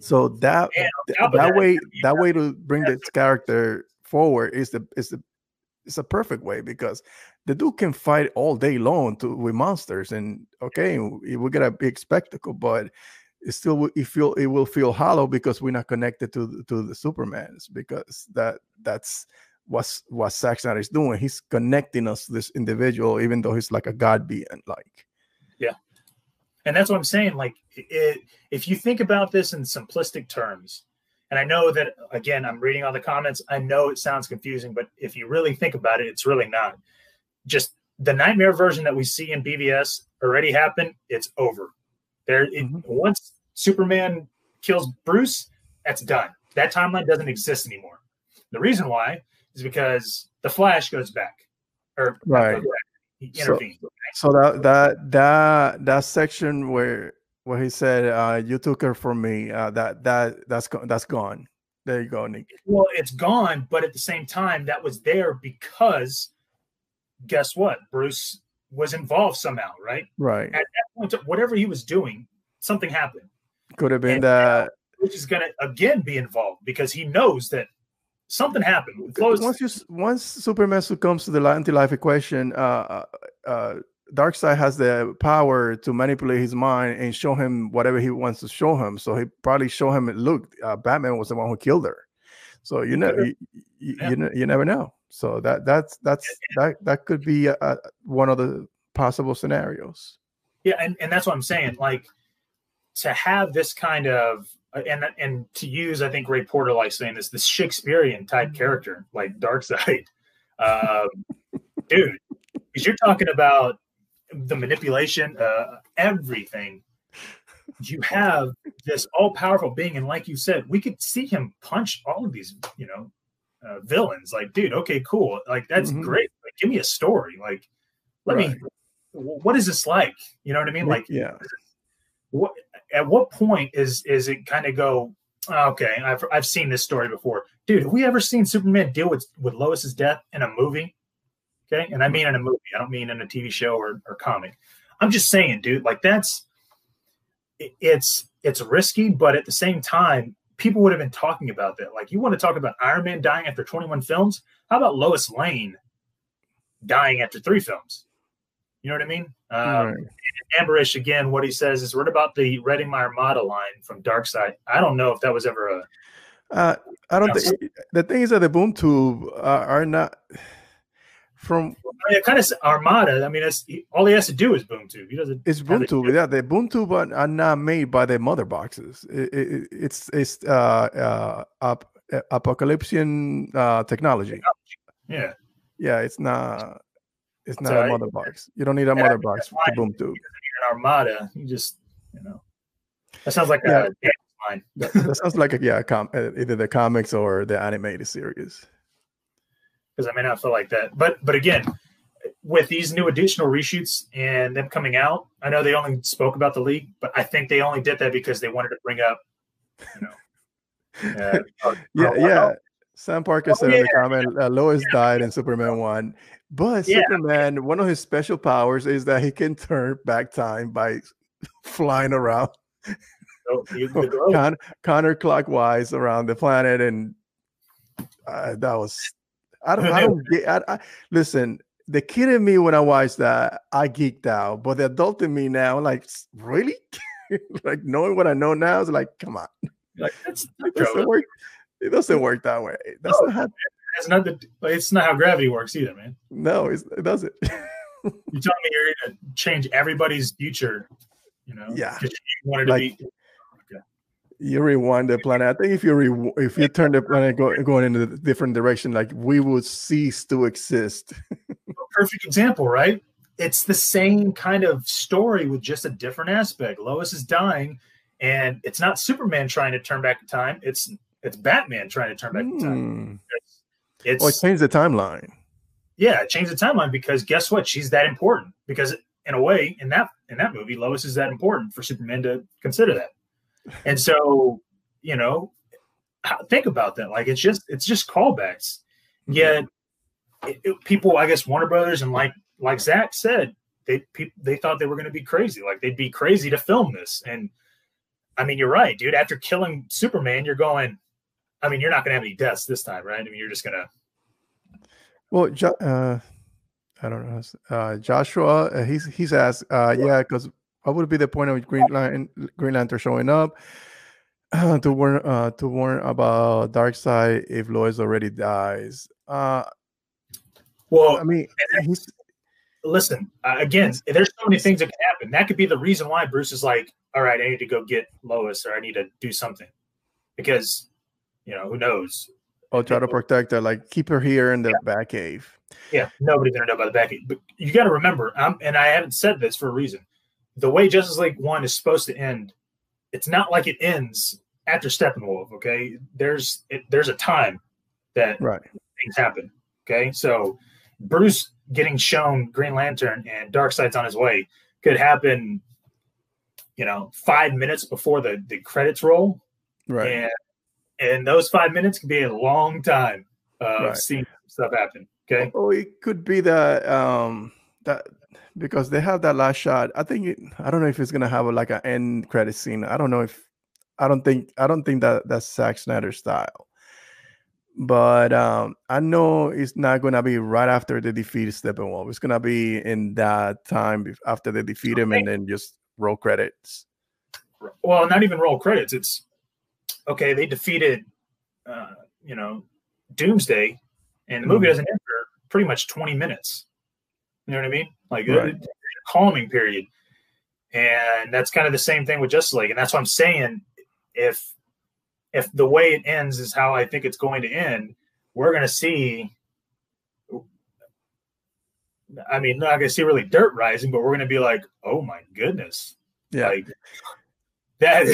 So that yeah, that, that way that way to bring this character forward is the is the it's a perfect way because the dude can fight all day long to with monsters and okay we get a big spectacle but it still it feel it will feel hollow because we're not connected to to the Supermans because that that's what's what Zack Snyder is doing. He's connecting us to this individual, even though he's like a god being. Like, yeah, and that's what I'm saying. Like, it, if you think about this in simplistic terms, and I know that again, I'm reading all the comments. I know it sounds confusing, but if you really think about it, it's really not. Just the nightmare version that we see in BVS already happened. It's over. There, it, mm-hmm. once Superman kills Bruce, that's done. That timeline doesn't exist anymore. The reason why is because the Flash goes back, or right. Back, he intervenes. So, so that that that that section where Well, he said, uh, "You took her from me. Uh, that that that's that's gone." There you go, Nick. Well, it's gone, but at the same time, that was there because guess what? Bruce was involved somehow, right? Right. At that point, whatever he was doing, something happened. Could have been and that. Bruce is going to again be involved because he knows that something happened. Once you once Superman succumbs to the anti-life equation, uh, uh, uh Darkseid has the power to manipulate his mind and show him whatever he wants to show him. So he probably show him, look, uh, Batman was the one who killed her. So you know, you, you, yeah. you, you, never know. So that that's that's that that could be a, a, one of the possible scenarios. Yeah, and, and that's what I'm saying. Like to have this kind of uh, and and to use, I think Ray Porter likes saying this, this Shakespearean type character like Darkseid, *laughs* um, dude. Because you're talking about the manipulation, uh, everything. You have this all powerful being, and like you said, we could see him punch all of these, you know, uh, villains. Like, dude, okay, cool. Like, that's mm-hmm. great. Like, give me a story. Like, let right. me. What is this like? You know what I mean? Like, yeah. What at what point is is it kind of go? Okay, I've I've seen this story before, dude. Have we ever seen Superman deal with with Lois's death in a movie? Okay. And I mean in a movie, I don't mean in a TV show or, or comic. I'm just saying, dude, like that's it's it's risky, but at the same time, people would have been talking about that. Like you want to talk about Iron Man dying after 21 films? How about Lois Lane dying after three films? You know what I mean? Um, right. Amberish again, what he says is what about the My Armada line from Darkseid? I don't know if that was ever a. Uh, I don't think the thing is that the boom tube uh, are not from I mean, kind of Armada. I mean, it's all he has to do is boom tube. He doesn't. It's boom tube. Yeah, the boom tube are, are, not made by the mother boxes. It, it, it's it's uh, uh, apocalypsean uh, technology. Yeah, yeah. It's not. It's not a mother box. You don't need a mother box to boom tube. An Armada. You just you know. That sounds like yeah. *laughs* a line. that, that sounds like a yeah, com- uh, either the comics or the animated series because I may not feel like that. But but again, with these new additional reshoots and them coming out, I know they only spoke about the league, but I think they only did that because they wanted to bring up, you know. Uh, *laughs* yeah, yeah. Sam Parker oh, said yeah, in the comment, uh, Lois yeah. *laughs* died in Superman one, but yeah. Superman, one of his special powers is that he can turn back time by *laughs* flying around. So, *laughs* Con- counterclockwise around the planet, and uh, that was I don't. I don't get. I, I, listen, the kid in me when I watched that, I geeked out. But the adult in me now, like, really, like knowing what I know now is like, come on, like that's work. It doesn't work that way. That's no, not how. It's not the. It's not how gravity works either, man. No, it doesn't. *laughs* you telling me you're going to change everybody's future? You know, yeah. You wanted like, to be you rewind the planet. I think if you re- if you turn the planet go, going in a different direction, like we would cease to exist. *laughs* Perfect example, right? It's the same kind of story with just a different aspect. Lois is dying, and it's not Superman trying to turn back time. It's it's Batman trying to turn back mm. time. It's, it's oh, it changed the timeline. Yeah, it changed the timeline because guess what? She's that important. Because in a way, in that in that movie, Lois is that important for Superman to consider that. *laughs* And so, you know, think about that. Like it's just it's just callbacks. Mm-hmm. Yet it, it, people, I guess, Warner Brothers and like like Zack said, they people they thought they were going to be crazy. Like they'd be crazy to film this. And I mean, you're right, dude. After killing Superman, you're going. I mean, you're not going to have any deaths this time, right? I mean, you're just going to. Well, uh, I don't know. Uh, Joshua, uh, he's he's asked, uh, yeah, because what would be the point of Green Lantern, Green Lantern showing up uh, *clears throat* to warn uh, to warn about Darkseid if Lois already dies? Uh, well, I mean, listen uh, again. There's so many things that can happen. That could be the reason why Bruce is like, "All right, I need to go get Lois, or I need to do something," because you know who knows. I'll try to protect her, like keep her here in the yeah. cave. Yeah, nobody's gonna know about the Batcave. But you got to remember, I'm, and I haven't said this for a reason the way Justice League One is supposed to end, it's not like it ends after Steppenwolf. Okay, there's it, there's a time that right. things happen. Okay, so Bruce getting shown Green Lantern and Darkseid's on his way could happen you know, five minutes before the, the credits roll. Right. And, and those five minutes could be a long time of right. seeing stuff happen. Okay. Oh, it could be that, um, that because they have that last shot. I think it, I don't know if it's gonna have a, like an end credit scene. I don't know if I don't think I don't think that that's Zack Snyder style. But um, I know it's not gonna be right after they defeat Steppenwolf. It's gonna be in that time after they defeat him, and then just roll credits. Well, not even roll credits. It's okay. They defeated, uh, you know, Doomsday, and the movie mm. doesn't end for pretty much twenty minutes. You know what I mean? Like right. a, a calming period. And that's kind of the same thing with Justice League. And that's what I'm saying. If if the way it ends is how I think it's going to end, we're gonna see I mean, not gonna see really dirt rising, but we're gonna be like, oh my goodness. Yeah. Like that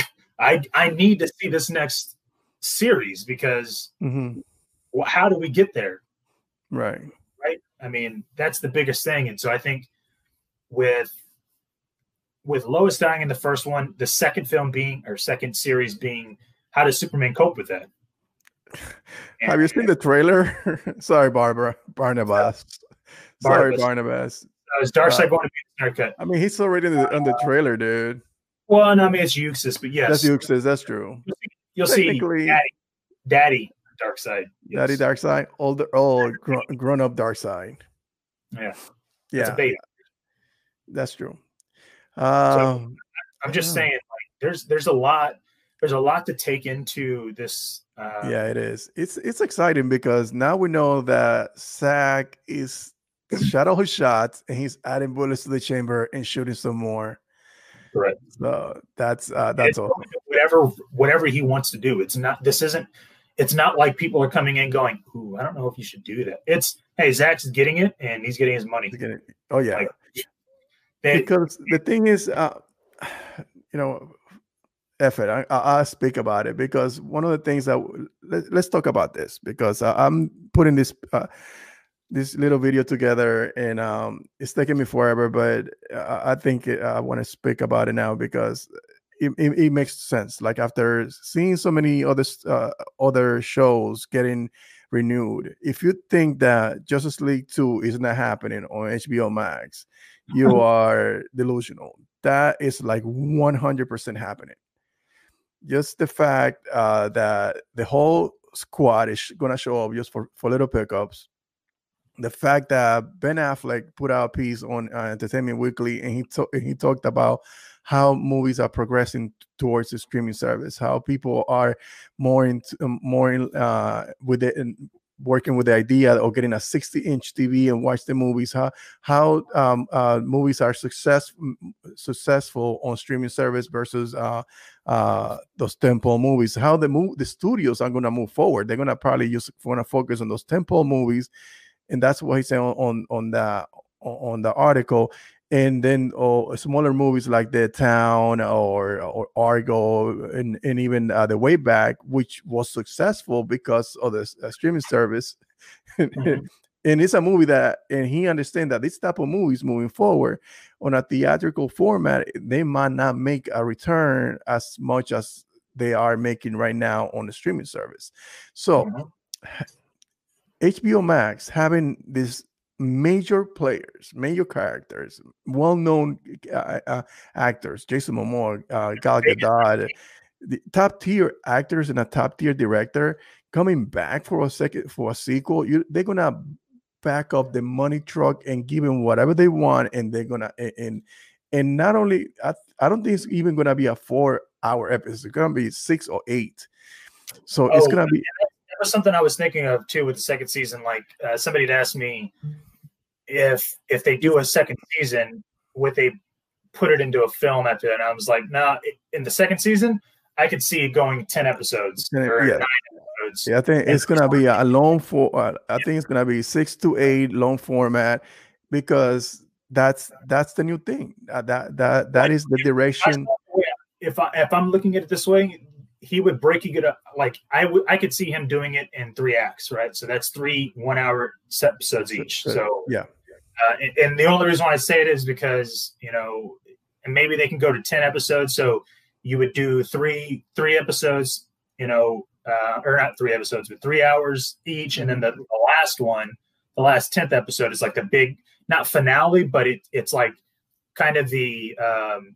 I I need to see this next series because mm-hmm. well, how do we get there? Right. Right. I mean, that's the biggest thing. And so I think with with Lois dying in the first one, the second film being or second series being how does Superman cope with that? And, *laughs* Have you seen the trailer? *laughs* Sorry, Barbara Barnabas. *laughs* Sorry, Barnabas. Uh, is Darkseid uh, going to be a haircut? I mean, he's already in the, on the trailer, dude. Well, no, I mean it's Uxas, but yes, that's Uxas. That's true. You'll see, Daddy, Daddy Darkseid. Yes. Daddy Darkseid, older, old, grown up Darkseid. Yeah, yeah, that's true. Um, so, I'm just saying, like, there's there's a lot there's a lot to take into this. Uh, yeah, it is. It's it's exciting because now we know that Zack is shot shadow his shots and he's adding bullets to the chamber and shooting some more. Right. So that's uh, that's all. Whatever whatever he wants to do. It's not. This isn't. It's not like people are coming in going, "Ooh, I don't know if you should do that." It's hey, Zack's getting it and he's getting his money. Getting, oh yeah. Like, they, because the thing is, uh, you know, effort. I, I'll speak about it because one of the things that let, us talk about this because I'm putting this uh, this little video together and um, it's taking me forever, but I think it, I want to speak about it now because it, it, it, makes sense. Like after seeing so many other uh, other shows getting renewed, if you think that Justice League Two is not happening on HBO Max, you *laughs* are delusional. That is like 100% happening just the fact uh, that the whole squad is to show up just for, for little pickups. The fact that Ben Affleck put out a piece on uh, Entertainment Weekly and he to- he talked about how movies are progressing towards the streaming service, how people are more into um, more in, uh, with it and working with the idea of getting a 60 inch TV and watch the movies, how how um, uh, movies are success, successful on streaming service versus uh, uh, those tentpole movies, how the move the studios are going to move forward. They're going to probably use want to focus on those tentpole movies, and that's what he said on on, on the on the article and then oh, smaller movies like The Town or or Argo and, and even uh, The Way Back, which was successful because of the uh, streaming service. *laughs* Mm-hmm. and it's a movie that, and he understands that this type of movies moving forward on a theatrical format, they might not make a return as much as they are making right now on the streaming service. So. Mm-hmm. HBO Max having this major players, major characters, well-known uh, uh, actors, Jason Momoa, uh, Gal Gadot, the top tier actors and a top tier director coming back for a second for a sequel. You, they're gonna back up the money truck and give them whatever they want, and they're gonna and and not only I, I don't think it's even gonna be a four-hour episode. It's gonna be six or eight. So oh, it's gonna be. Was something I was thinking of too with the second season. Like uh, somebody had asked me if if they do a second season, would they put it into a film after that? And I was like, no, nah, in the second season, I could see it going ten episodes or yeah. nine episodes. Yeah, I think it's gonna be a *laughs* long for. Uh, I think it's gonna be six to eight long format because that's that's the new thing. Uh, that that that is the direction. If I if I'm looking at it this way, he would breaking it up like I would I could see him doing it in three acts, right? So that's three one hour episodes each. So yeah. Uh, and, and, the only reason why I say it is because you know and maybe they can go to 10 episodes. So you would do three three episodes, you know, uh, or not three episodes, but three hours each, and then the, the last one, the last tenth episode is like the big not finale, but it, it's like kind of the um,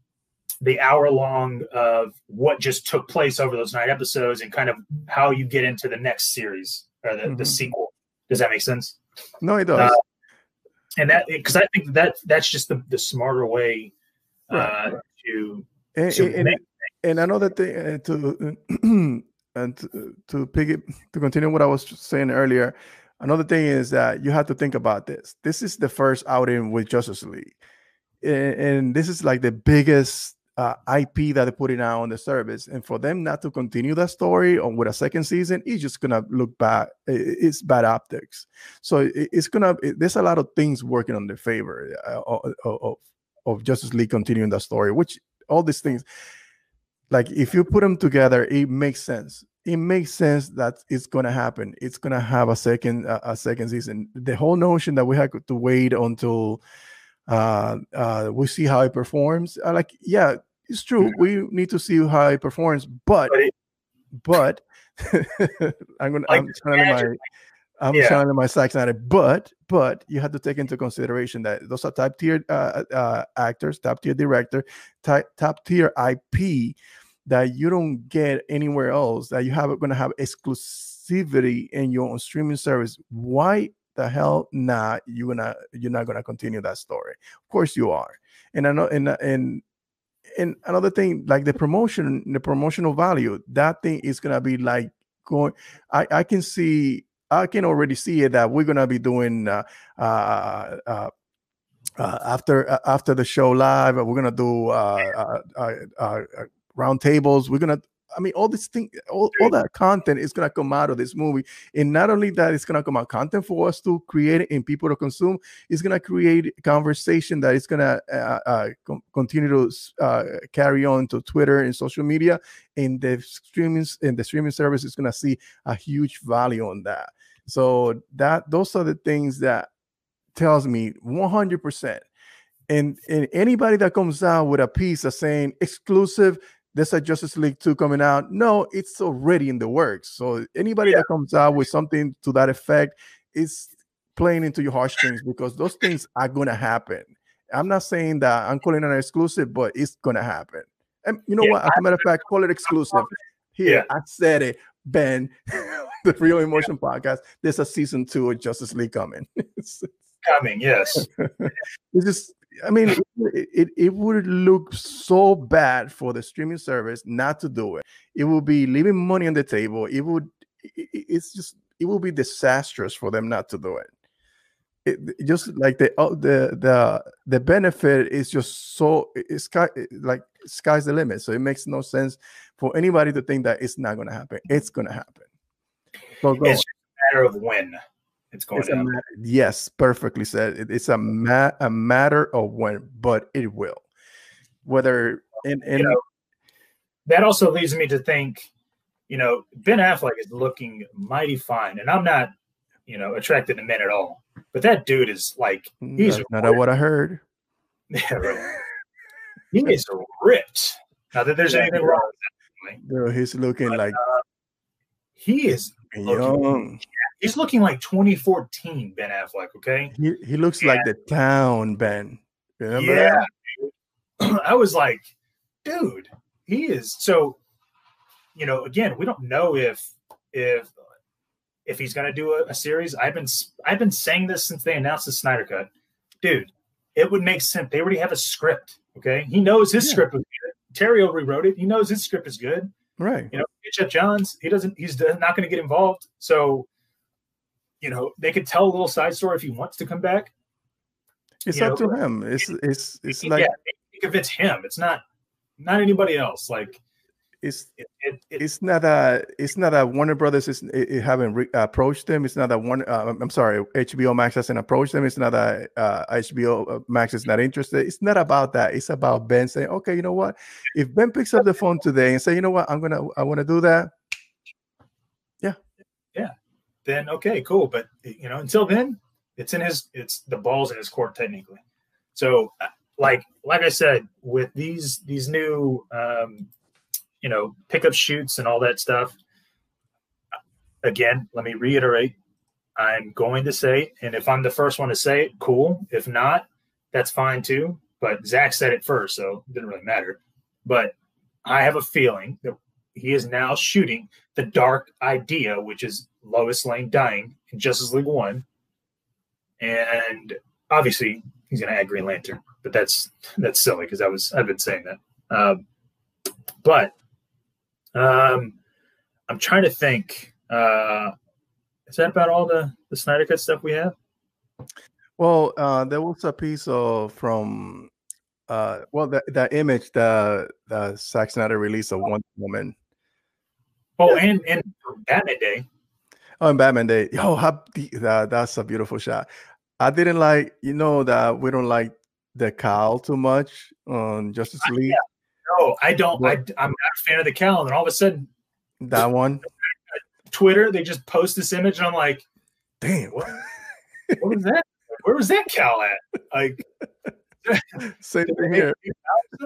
the hour long of what just took place over those nine episodes and kind of how you get into the next series or the, mm-hmm. the sequel. Does that make sense? No, it does. Uh, and that because I think that that's just the, the smarter way uh, right. to, and, to and, and, another thing uh, to *clears throat* and to, to pick it to continue what I was saying earlier. Another thing is that you have to think about this. This is the first outing with Justice League, and, and this is like the biggest uh, IP that they're putting out on the service, and for them not to continue that story on with a second season, it's just gonna look bad. It's bad optics. So it's gonna. There's a lot of things working on their favor uh, of, of Justice League continuing that story. Which all these things, like if you put them together, it makes sense. It makes sense that it's gonna happen. It's gonna have a second a second season. The whole notion that we have to wait until uh, uh, we see how it performs. Uh, like, yeah, it's true. We need to see how it performs, but but *laughs* I'm gonna like I'm channeling my I'm yeah. channeling my Zack Snyder, but but you have to take into consideration that those are top tier uh, uh, actors, top tier director, top, top tier IP that you don't get anywhere else. That you have going to have exclusivity in your own streaming service. Why the hell not? You're gonna you're not gonna continue that story. Of course you are. And I know and and and another thing, like the promotion, the promotional value, that thing is gonna be like going. I I can see, I can already see it that we're gonna be doing uh, uh, uh, uh after uh, after the show live. We're gonna do uh, uh, uh, round tables. We're gonna I mean, all this thing, all, all that content is gonna come out of this movie, and not only that, it's gonna come out content for us to create and people to consume. It's gonna create conversation that is gonna uh, uh, continue to uh, carry on to Twitter and social media, and the streaming and the streaming service is gonna see a huge value on that. So that those are the things that tells me 100 percent and, and anybody that comes out with a piece of saying exclusive there's a Justice League 2 coming out. No, it's already in the works. So anybody yeah. that comes out with something to that effect is playing into your heartstrings because those things are gonna happen. I'm not saying that I'm calling it an exclusive, but it's gonna happen. And you know yeah, what? As a matter of fact, call it exclusive. Here, yeah. I said it, Ben, *laughs* the Reel In Motion Podcast. There's a season two of Justice League coming. *laughs* coming, yes. it's just I mean, it, it, it, would look so bad for the streaming service not to do it. It would be leaving money on the table. It would, it, it's just, it will be disastrous for them not to do it. It, just like the uh, the the the benefit is just so it's sky like sky's the limit. So it makes no sense for anybody to think that it's not going to happen. It's going to happen. So it's just a matter of when it's going matter, yes perfectly said it, it's a, ma- a matter of when but it will. Whether in, in you know, that also leads me to think you know ben affleck is looking mighty fine and i'm not you know attracted to men at all but that dude is like he's not, not what i heard. *laughs* Yeah right. he is ripped. Not that there's yeah, anything wrong with that Girl, he's looking but, like uh, he is young He's looking like 2014 Ben Affleck. Okay, he, he looks like the town Ben. Remember yeah, *clears throat* I was like, dude, he is so. You know, again, we don't know if if if he's going to do a, a, series. I've been I've been saying this since they announced the Snyder Cut, dude. It would make sense. They already have a script. Okay, he knows his yeah. script was good. Terry rewrote it. He knows his script is good. Right. You know, Geoff Johns. He doesn't. He's not going to get involved. So you know, they could tell a little side story if he wants to come back. It's up know, to him. It's it's it's like yeah, if it's him, it's not not anybody else. Like it's it, it, it, it's not a it's not a Warner Brothers is it, haven't re- approached them. It's not that one. Uh, I'm sorry, HBO Max hasn't approached them. It's not that uh, HBO uh, Max is not interested. It's not about that. It's about Ben saying, okay, you know what? If Ben picks up the phone today and say, you know what, I'm gonna I want to do that. Then okay, cool. But you know, until then, it's in his it's the balls in his court technically. So like like I said, with these these new um, you know pickup shoots and all that stuff. Again, let me reiterate. I'm going to say, and if I'm the first one to say it, cool. If not, that's fine too. But Zack said it first, so it didn't really matter. But I have a feeling that he is now shooting the dark idea, which is Lois Lane dying in Justice League One, and obviously he's going to add Green Lantern, but that's that's silly because I was I've been saying that. Uh, but um, I'm trying to think. Uh, is that about all the the Snyder Cut stuff we have? Well, uh, there was a piece of from uh, well, that that image the the Zack Snyder release of Wonder Woman. Oh, and and Batman Day. Oh, and Batman Day. Oh, how, that, that's a beautiful shot. I didn't like, you know, that we don't like the cowl too much on Justice League. Yeah. No, I don't. I, I'm not a fan of the cowl. And all of a sudden, that one, *laughs* Twitter, they just post this image, and I'm like, damn, what, *laughs* what was that? Where was that cowl at? Like, *laughs* same thing here.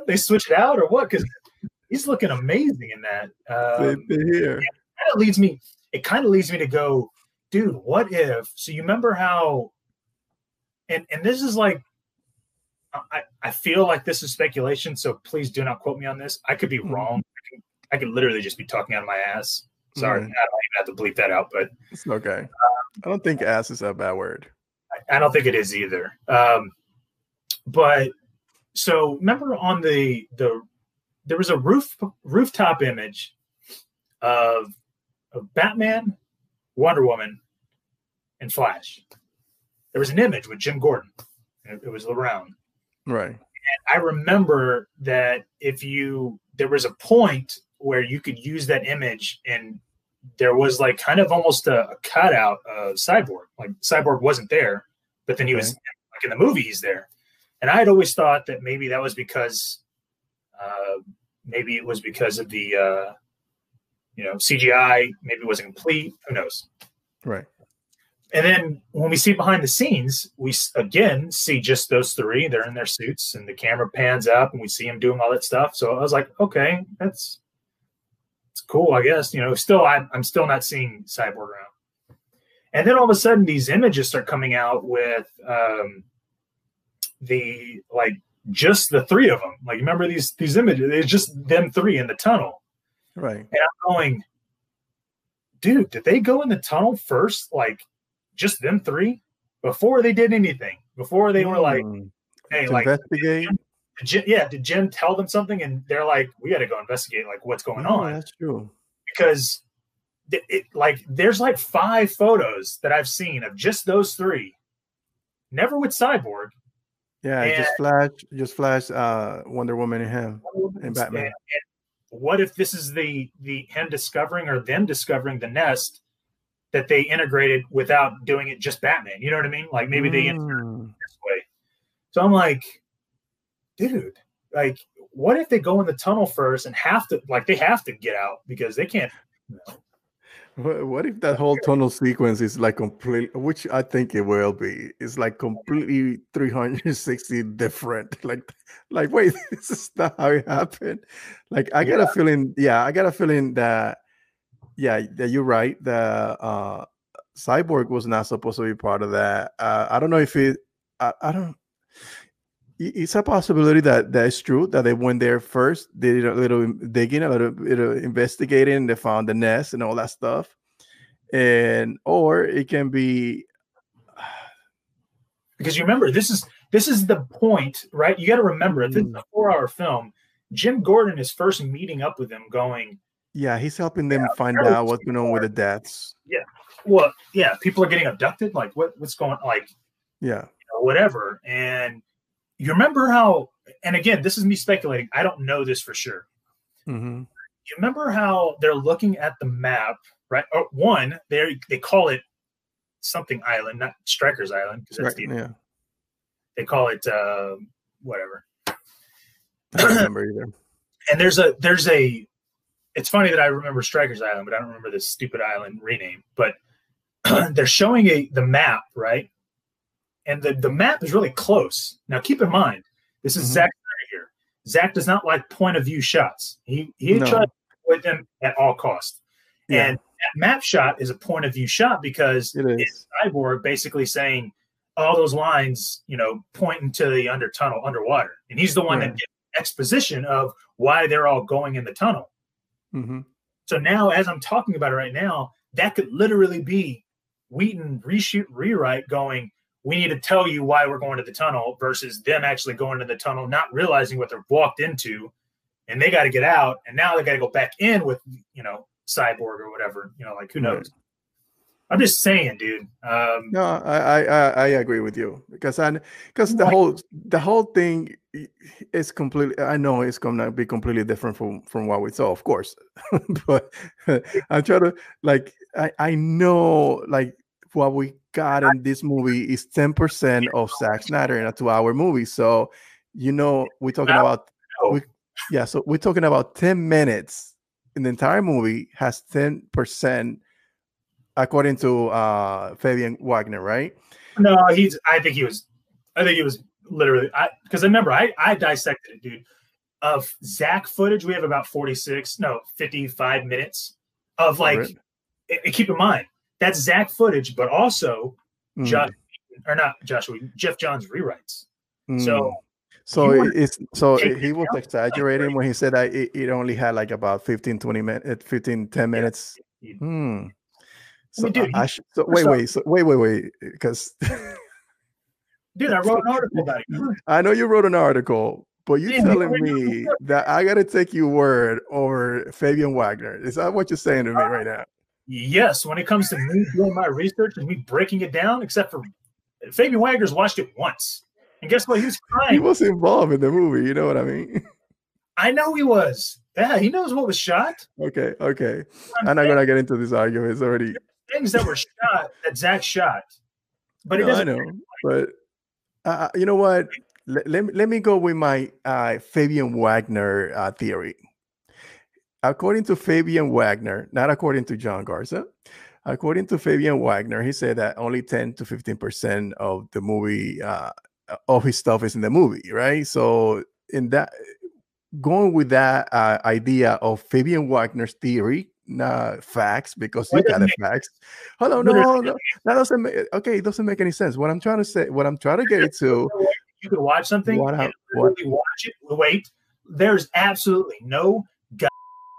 They switch it out or what? Because he's looking amazing in that. Um, same thing here. That leads me. It kind of leads me to go, dude. What if? So you remember how and and this is like I, I feel like this is speculation, so please do not quote me on this. I could be mm-hmm. wrong. I could, I could, literally just be talking out of my ass. Sorry, mm-hmm. I don't even have to bleep that out, but it's okay. Um, I don't think ass is a bad word. I, I don't think it is either. Um, but so remember on the the there was a roof rooftop image of of Batman, Wonder Woman, and Flash there was an image with Jim Gordon. It was around. Right. And I remember that if you there was a point where you could use that image and there was like kind of almost a, a cutout of Cyborg. Like Cyborg wasn't there, but then he okay. was like in the movie he's there. And I had always thought that maybe that was because uh, maybe it was because of the uh, you know CGI, maybe wasn't complete. Who knows? Right. And then when we see behind the scenes, we again see just those three. They're in their suits, and the camera pans up, and we see them doing all that stuff. So I was like, okay, that's it's cool, I guess. You know, still, I'm, I'm still not seeing Cyborg around. And then all of a sudden, these images start coming out with um, the like just the three of them. Like, remember these these images? It's just them three in the tunnel, right? And I'm going, dude, did they go in the tunnel first? Like just them three before they did anything, before they were like, hmm. hey, to like investigate. Did Jim, yeah, did Jim tell them something? And they're like, we got to go investigate, like what's going oh, on. That's true. Because it, it, like there's like five photos that I've seen of just those three, never with Cyborg. Yeah, and, just Flash, just Flash, uh, Wonder Woman and him and Batman. And, and what if this is the the him discovering or them discovering the nest that they integrated without doing it just Batman. You know what I mean? Like maybe they mm. this way. So I'm like, dude, like, what if they go in the tunnel first and have to like they have to get out because they can't. You know. What if that whole tunnel sequence is like complete, which I think it will be, is like completely 360 different. *laughs* Like, like, wait, *laughs* this is not how it happened. Like, I yeah. got a feeling, yeah, I got a feeling that yeah, that you're right. The uh, Cyborg was not supposed to be part of that. Uh, I don't know if it. I, I don't. It's a possibility that that is true that they went there first, they did a little digging, a little bit of investigating, they found the nest and all that stuff, and or it can be *sighs* because you remember this is this is the point, right? You got to remember mm. this is a four-hour film. Jim Gordon is first meeting up with them going, yeah, he's helping them yeah, find out what's going on with the deaths. Yeah. Well, yeah, people are getting abducted. Like, what what's going? Like, yeah, you know, whatever. And you remember how? And again, this is me speculating. I don't know this for sure. Mm-hmm. You remember how they're looking at the map, right? Oh, one, they they call it something island, not Striker's Island, because that's right, the yeah. They call it uh, whatever. I don't *clears throat* remember either. And there's a there's a it's funny that I remember Striker's Island, but I don't remember this stupid island rename. But *clears throat* they're showing a the map, right? And the, the map is really close. Now keep in mind, This is mm-hmm. Snyder here. Zack does not like point of view shots. He he no. tries to avoid them at all costs. Yeah. And that map shot is a point of view shot because it is. it's Cyborg basically saying all those lines, you know, pointing to the under tunnel underwater, and he's the one right. that gives exposition of why they're all going in the tunnel. Mm-hmm. So now, as I'm talking about it right now, that could literally be Whedon reshoot rewrite going. We need to tell you why we're going to the tunnel versus them actually going to the tunnel, not realizing what they're walked into, and they got to get out, and now they got to go back in with you know cyborg or whatever. You know, like who knows. I'm just saying, dude. Um, no, I, I I agree with you because I because the whole the whole thing is completely. I know it's going to be completely different from from what we saw, of course, *laughs* but I try to like I I know like what we got in this movie is 10 percent of Zack Snyder in a two hour movie. So you know we're talking about we, yeah, so we're talking about 10 minutes in the entire movie has 10 percent according to uh Fabian Wagner, right? No, he's. I think he was. I think he was literally. I because remember, I I dissected it, dude. Of Zack footage, we have about forty six, no, fifty five minutes of like. Right. It, it, keep in mind that's Zack footage, but also mm. Josh or not Joshua Geoff Johns rewrites. Mm. So. So it's so he was exaggerating when he said that it, it, only had like about 15, 20 minutes, 15, 10 minutes. Yeah. Hmm. So, I mean, dude, I, should, so wait, wait, so wait, wait, wait, because *laughs* dude, I wrote an *laughs* article about it. I know you wrote an article, but you're yeah, telling me that I got to take your word over Fabian Wagner. Is that what you're saying to me right now? Yes, when it comes to me doing my research and me breaking it down, except for Fabian Wagner's watched it once. And guess what? He was *laughs* crying. He was involved in the movie. You know what I mean? I know he was. Yeah, he knows what was shot. Okay, okay. I'm, I'm not gonna get into this argument. It's already things that were shot that Zack shot. But it no, I know. But uh, you know what? Let, let, let me go with my uh, Fabian Wagner uh, theory. According to Fabian Wagner, not according to John Garza, according to Fabian Wagner, he said that only 10 to 15% of the movie, uh, of his stuff is in the movie, right? So, in that, going with that uh, idea of Fabian Wagner's theory, nah, facts because you got the facts. Hold on, no, no, no, that doesn't make okay. It doesn't make any sense. What I'm trying to say, what I'm trying to get to, you can watch something, what, I, what? watch it. Wait, there's absolutely no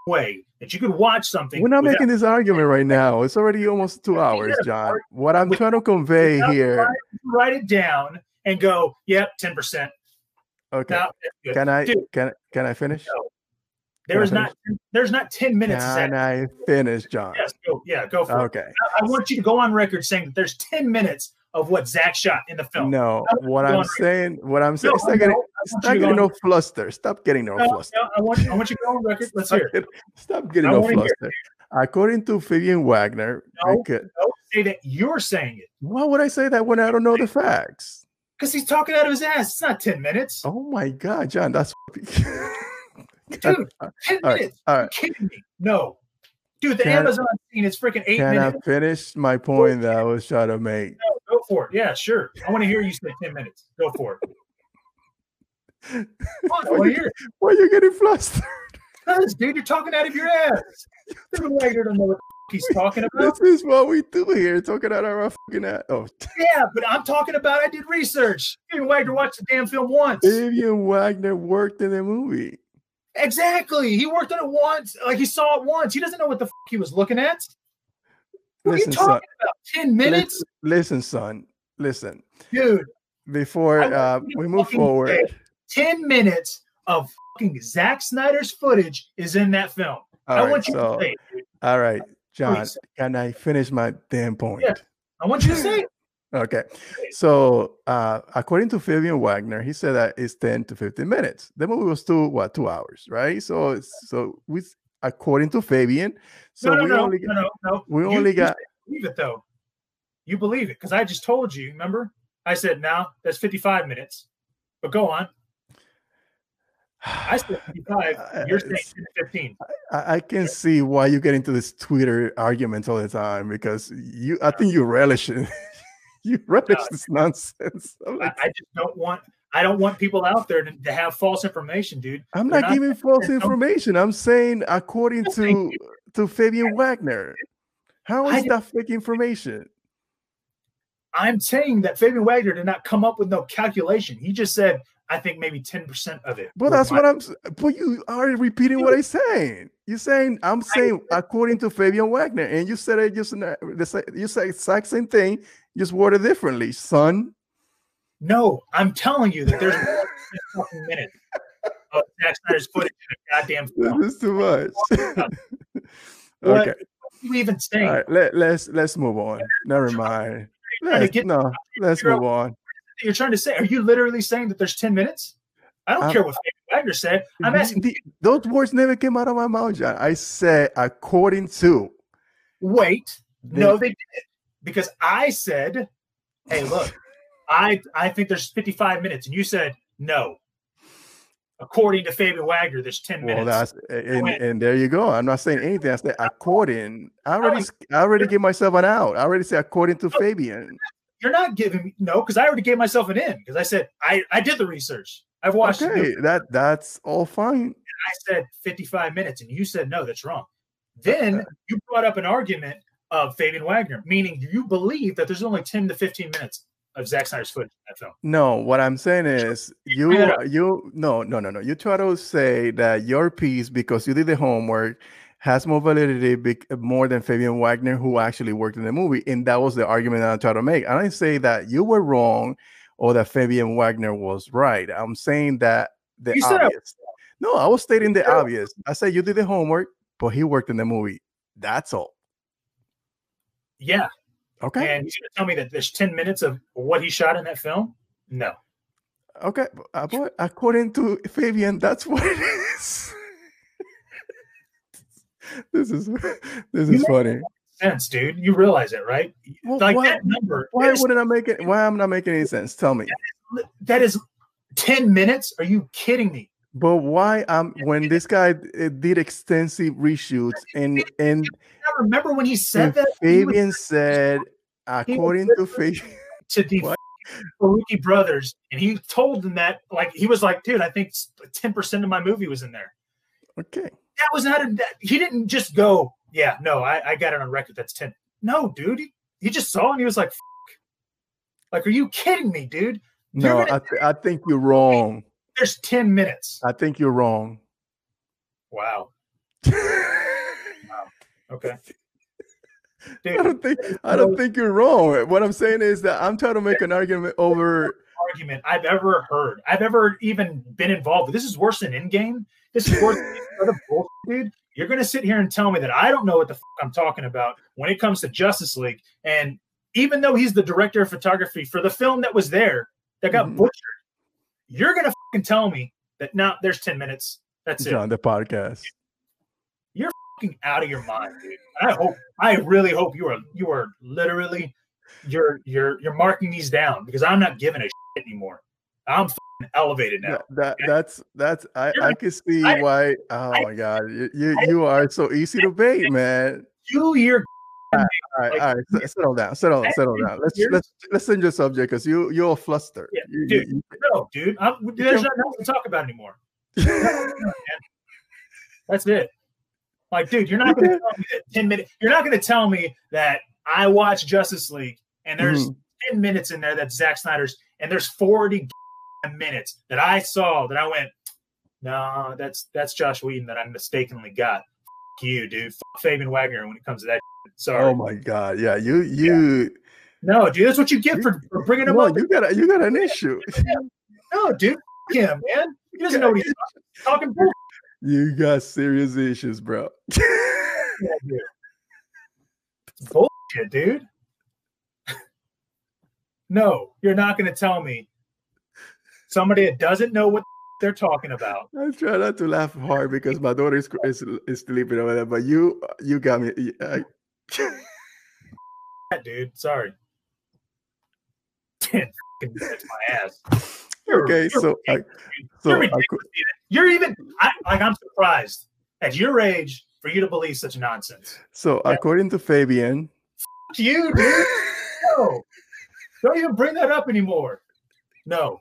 way that you could watch something. We're not making this argument right *laughs* now. It's already almost two hours, John. What I'm trying to convey here. Write it down and go. Yep, ten percent. Okay. Now, can I Dude, can can I finish? No. There is not. There's not ten minutes. Can I finish, John? Yes. Go, yeah. Go for okay. it. Okay. I, I, want you to go on record saying that there's ten minutes of what Zack shot in the film. No. What I'm saying. What I'm saying. No, stop getting, stop getting no fluster. Stop getting no, no fluster. No, I want. I want you to go on record. Let's hear it. Stop getting no fluster. According to Fabian Wagner, no, don't say that you're saying it. Why would I say that when I don't know the facts? Because he's talking out of his ass. It's not ten minutes. Oh my god, John, that's. *laughs* Dude, 10 all minutes. Right, all right. kidding me? No. Dude, the can Amazon scene is freaking eight can minutes. Can I finish my point that I was trying to make? For it. Yeah, sure. I want to hear you say 10 minutes. Go for it. why, are you, why are you getting flustered? Because, dude, you're talking out of your ass. Wagner don't know what he's talking about. This is what we do here, talking out of our fucking ass. Oh, yeah, but I'm talking about I did research. Stephen Wagner watched the damn film once. Stephen Wagner worked in the movie. Exactly. He worked on it once. Like he saw it once. He doesn't know what the fuck he was looking at. What listen, are you talking son, about? 10 minutes? Listen, son. Listen. Dude. Before uh, we move forward. 10 minutes of fucking Zack Snyder's footage is in that film. All I right, want you so, to say it, All right, John, Please. can I finish my damn point? Yeah, I want you to say it. Okay. So, uh, according to Fabian Wagner, he said that it's 10 to 15 minutes. The movie was two, what, two hours, right? So, so with according to Fabian, so no, no, we no, only no, no, no. we you, only got believe it though. You believe it because I just told you. Remember, I said now that's 55 minutes. But go on. I said 55. *sighs* You're saying 15. I, I, can see why you get into this Twitter argument all the time because you. I think you relish it. *laughs* you relish uh, this nonsense. Like, I, I, just don't want. I don't want people out there to, to have false information, dude. I'm not, not, giving false information. I'm saying according to to Fabian Wagner. How is that fake information? I'm saying that Fabian Wagner did not come up with no calculation. He just said, I think maybe 10% of it. But that's my- what I'm but you are repeating what I'm saying. You're saying I'm saying according to Fabian Wagner, and you said it just you said exact same thing, just worded differently, son. No, I'm telling you that there's more than minutes of Zack Snyder's footage in a goddamn film. This is too much. *laughs* okay. you even saying? All right, let, let's let's move on. Never mind. Let's, no, let's move on. You're trying to say? Are you literally saying that there's 10 minutes? I don't care what Wagner said. I'm asking. The, those words never came out of my mouth, John. I said according to. Wait, no, they did because I said, "Hey, look, I I think there's 55 minutes," and you said no. According to Fabian Wagner, there's 10 minutes. Well, that's and, and, there you go. I'm not saying anything. I said according. I already I already gave myself an out. I already said according to Fabian. You're not giving me no, because I already gave myself an in because I said I I did the research. I've watched. Okay, that that's all fine. I said 55 minutes, and you said no, that's wrong. Uh, then uh. you brought up an argument of Fabian Wagner, meaning do you believe that there's only 10 to 15 minutes of Zack Snyder's footage in that film. No, what I'm saying is you you no no no no. You try to say that your piece because you did the homework has more validity more than Fabian Wagner, who actually worked in the movie, and that was the argument that I tried to make. I didn't say that you were wrong or that Fabian Wagner was right. I'm saying that the you obvious. No, I was stating the obvious. I said you did the homework, but he worked in the movie. That's all. Yeah. Okay. And he's going to tell me that there's 10 minutes of what he shot in that film? No. Okay. Uh, but according to Fabian, that's what it is. *laughs* this is this is funny sense, dude. You realize it, right? Well, like why, that number. Why wouldn't I make it? Why am I not making any sense? Tell me. That is, that is ten minutes. Are you kidding me? But why? Um, when this guy uh, did extensive reshoots and and I remember when he said that Fabian was, said, according to Fabian, to the Faruqi *laughs* brothers, and he told them that like he was like, dude, I think ten percent of my movie was in there. Okay, that was not a. That, he didn't just go yeah, no, I, I got it on record. That's 10. No, dude. He, he just saw and he was like, like, are you kidding me, dude? You're no, gonna, I, th- I think you're wrong. There's 10 minutes. I think you're wrong. Wow. wow. Okay. *laughs* Dude, I don't think I don't think you're wrong. What I'm saying is that I'm trying to make an argument over argument I've ever heard. I've ever even been involved with. This is worse than in game. This is worse than bullshit, dude. You're going to sit here and tell me that I don't know what the I'm talking about when it comes to Justice League. And even though he's the director of photography for the film that was there that got mm-hmm. butchered, you're to fucking tell me that now there's 10 minutes. That's it. On the podcast. You're fucking out of your mind, dude. I hope, I really hope you are, you are literally, you're, you're, you're marking these down because I'm not giving a shit anymore. I'm elevated now. That that's that's I, I can see I, why. Oh I, my god, you you, you are so easy to bait, man. You you're all right, all right, all right. Settle down, settle, settle down. Let's let's let's change the subject because you you're a fluster. Yeah, you, dude, you, no, dude. I'm, there's nothing else to talk about anymore. *laughs* That's it. Like, dude, you're not going to tell me that ten minutes. You're not going to tell me that I watch Justice League and there's mm-hmm. ten minutes in there that's Zack Snyder's and there's forty minutes that I saw that I went, no, that's that's Joss Whedon that I mistakenly got. You, dude. F- Fabian Wagner when it comes to that. Sorry. Oh my god, yeah, you you. Yeah. No, dude, that's what you get for, for bringing him up. You got a, you got an issue. *laughs* no, dude, him, man. He doesn't know what he's talking. talking *laughs* you got serious issues, bro. *laughs* yeah, dude. Bullshit, dude. no, you're not going to tell me somebody that doesn't know what they're talking about. I try not to laugh hard because my daughter is is, is sleeping over there. But you you got me. I... *laughs* dude, sorry. That's *laughs* my ass. You're, okay, you're so I, so you're, I, you're even I, like I'm surprised at your age for you to believe such nonsense. So yeah. according to Fabian, F- you dude, no, *laughs* don't even bring that up anymore. No,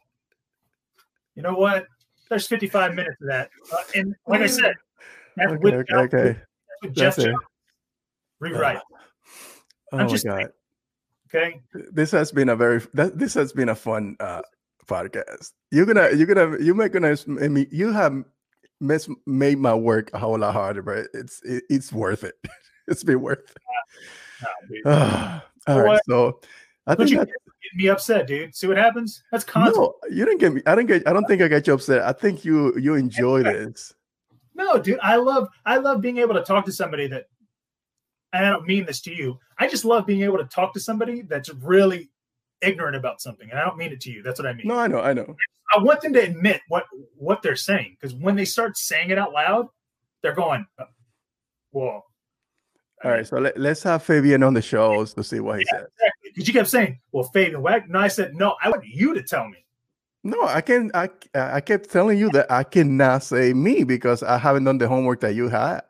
you know what? There's 55 minutes of that, uh, and like I said, okay, with, okay, okay. With Geoff Johns, rewrite. Uh, oh I'm just my god. Okay. This has been a very this has been a fun uh podcast. You're gonna you're gonna you make gonna I mean, you have miss, made my work a whole lot harder, but it's it, it's worth it. *laughs* it's been worth it. Uh, *sighs* all right, so I think you get me upset, dude. See what happens? That's content. No, you didn't get me. I didn't get. I don't think I got you upset. I think you you enjoy this. No, dude. I love I love being able to talk to somebody that. And I don't mean this to you. I just love being able to talk to somebody that's really ignorant about something, and I don't mean it to you. That's what I mean. No, I know, I know. I want them to admit what what they're saying because when they start saying it out loud, they're going, uh, "Whoa." All right, so let, us have Fabian on the shows to see what he yeah, says. Because you kept saying, "Well, Fabian Wagner," and I said, "No, I want you to tell me." No, I can. I I kept telling you that I cannot say me because I haven't done the homework that you have.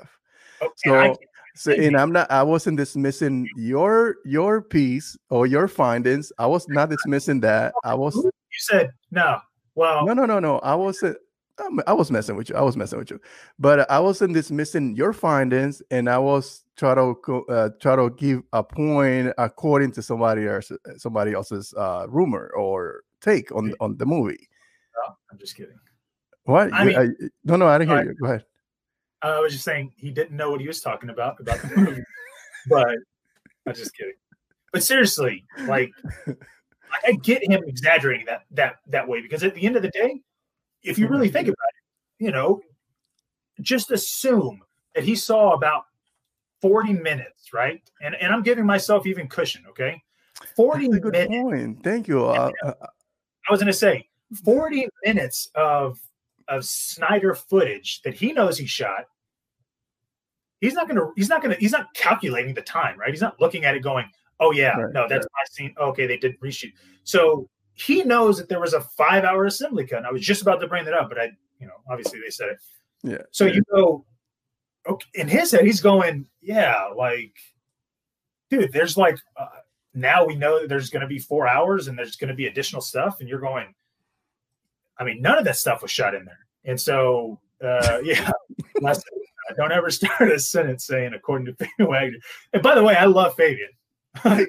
Okay, so so, and I'm not. I wasn't dismissing your your piece or your findings. I was not dismissing that. I was. You said no. Well, no, no, no, no. I wasn't. I was messing with you. I was messing with you, but I wasn't dismissing your findings, and I was try to uh, try to give a point according to somebody else, somebody else's uh, rumor or take on on the movie. No, I'm just kidding. What? I mean, I, no, no, I didn't hear you. Go ahead. I was just saying he didn't know what he was talking about about the movie, but I'm just kidding. But seriously, like I get him exaggerating that that that way because at the end of the day, if you really think about it, you know, just assume that he saw about 40 minutes, right? And and I'm giving myself even cushion, okay? 40 minutes. Point. Thank you. Uh, uh, I was going to say 40 minutes of of Snyder footage that he knows he shot. He's not gonna. He's not gonna. He's not calculating the time, right? He's not looking at it going, "Oh yeah, right, no, that's right. my scene. Okay, they did reshoot." So he knows that there was a five-hour assembly cut. And I was just about to bring that up, but I, you know, obviously they said it. Yeah. So you go, okay, in his head, he's going, "Yeah, like, dude, there's like." Uh, now we know that there's going to be four hours and there's going to be additional stuff and you're going I mean, none of that stuff was shot in there. And so, uh, *laughs* yeah, last, uh, don't ever *laughs* start a sentence saying, according to Fabian Wagner. And by the way, I love Fabian. *laughs* oh,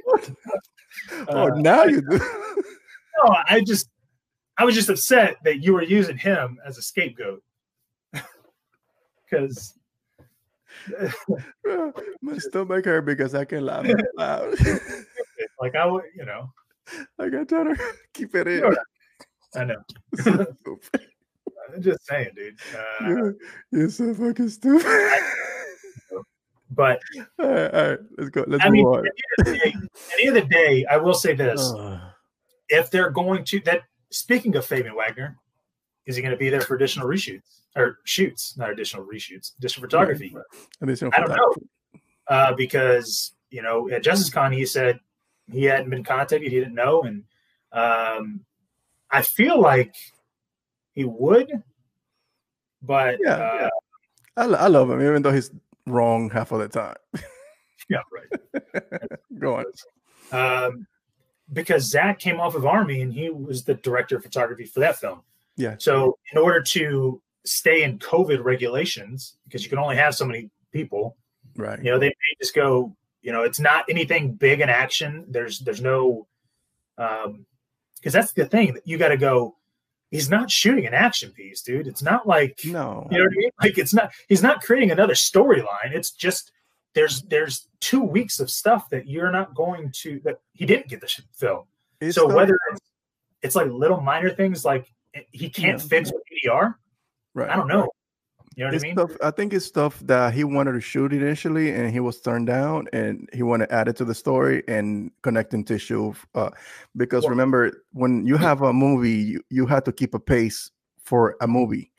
uh, now you do. No, I just, I was just upset that you were using him as a scapegoat. *laughs* Because *laughs* my stomach hurt because I can laugh loud. *laughs* like I would, you know. I got to keep it in. I know. I'm just saying, dude. Uh, you're, you're, so fucking stupid. but all right, all right, let's go. Let's I move mean, on. At the, day, at the, end of the day, I will say this: if they're going to that, speaking of Fabian Wagner, is he going to be there for additional reshoots or shoots, not additional reshoots, additional photography? Additional I don't know uh, because you know at Justice Con he said he hadn't been contacted, he didn't know, and um, I feel like he would, but yeah, uh, yeah. I, I love him even though he's wrong half of the time. yeah, right. *laughs* Go on. Um, because Zack came off of Army and he was the director of photography for that film. Yeah. So in order to stay in COVID regulations, because you can only have so many people, right? You know, they may just go. You know, it's not anything big in action. There's there's no um, because that's the thing that you got to go. He's not shooting an action piece, dude. It's not like no, you know what I mean. Like it's not. He's not creating another storyline. It's just there's there's two weeks of stuff that you're not going to that he didn't get the film. It's so whether it's, it's, like little minor things like he can't yeah. fix with ADR, right? I don't know. You know what it's I mean? Stuff, I think it's stuff that he wanted to shoot initially, and he was turned down, and he wanted to add it to the story and connecting tissue. Uh, because well, remember, when you have a movie, you, you have to keep a pace for a movie.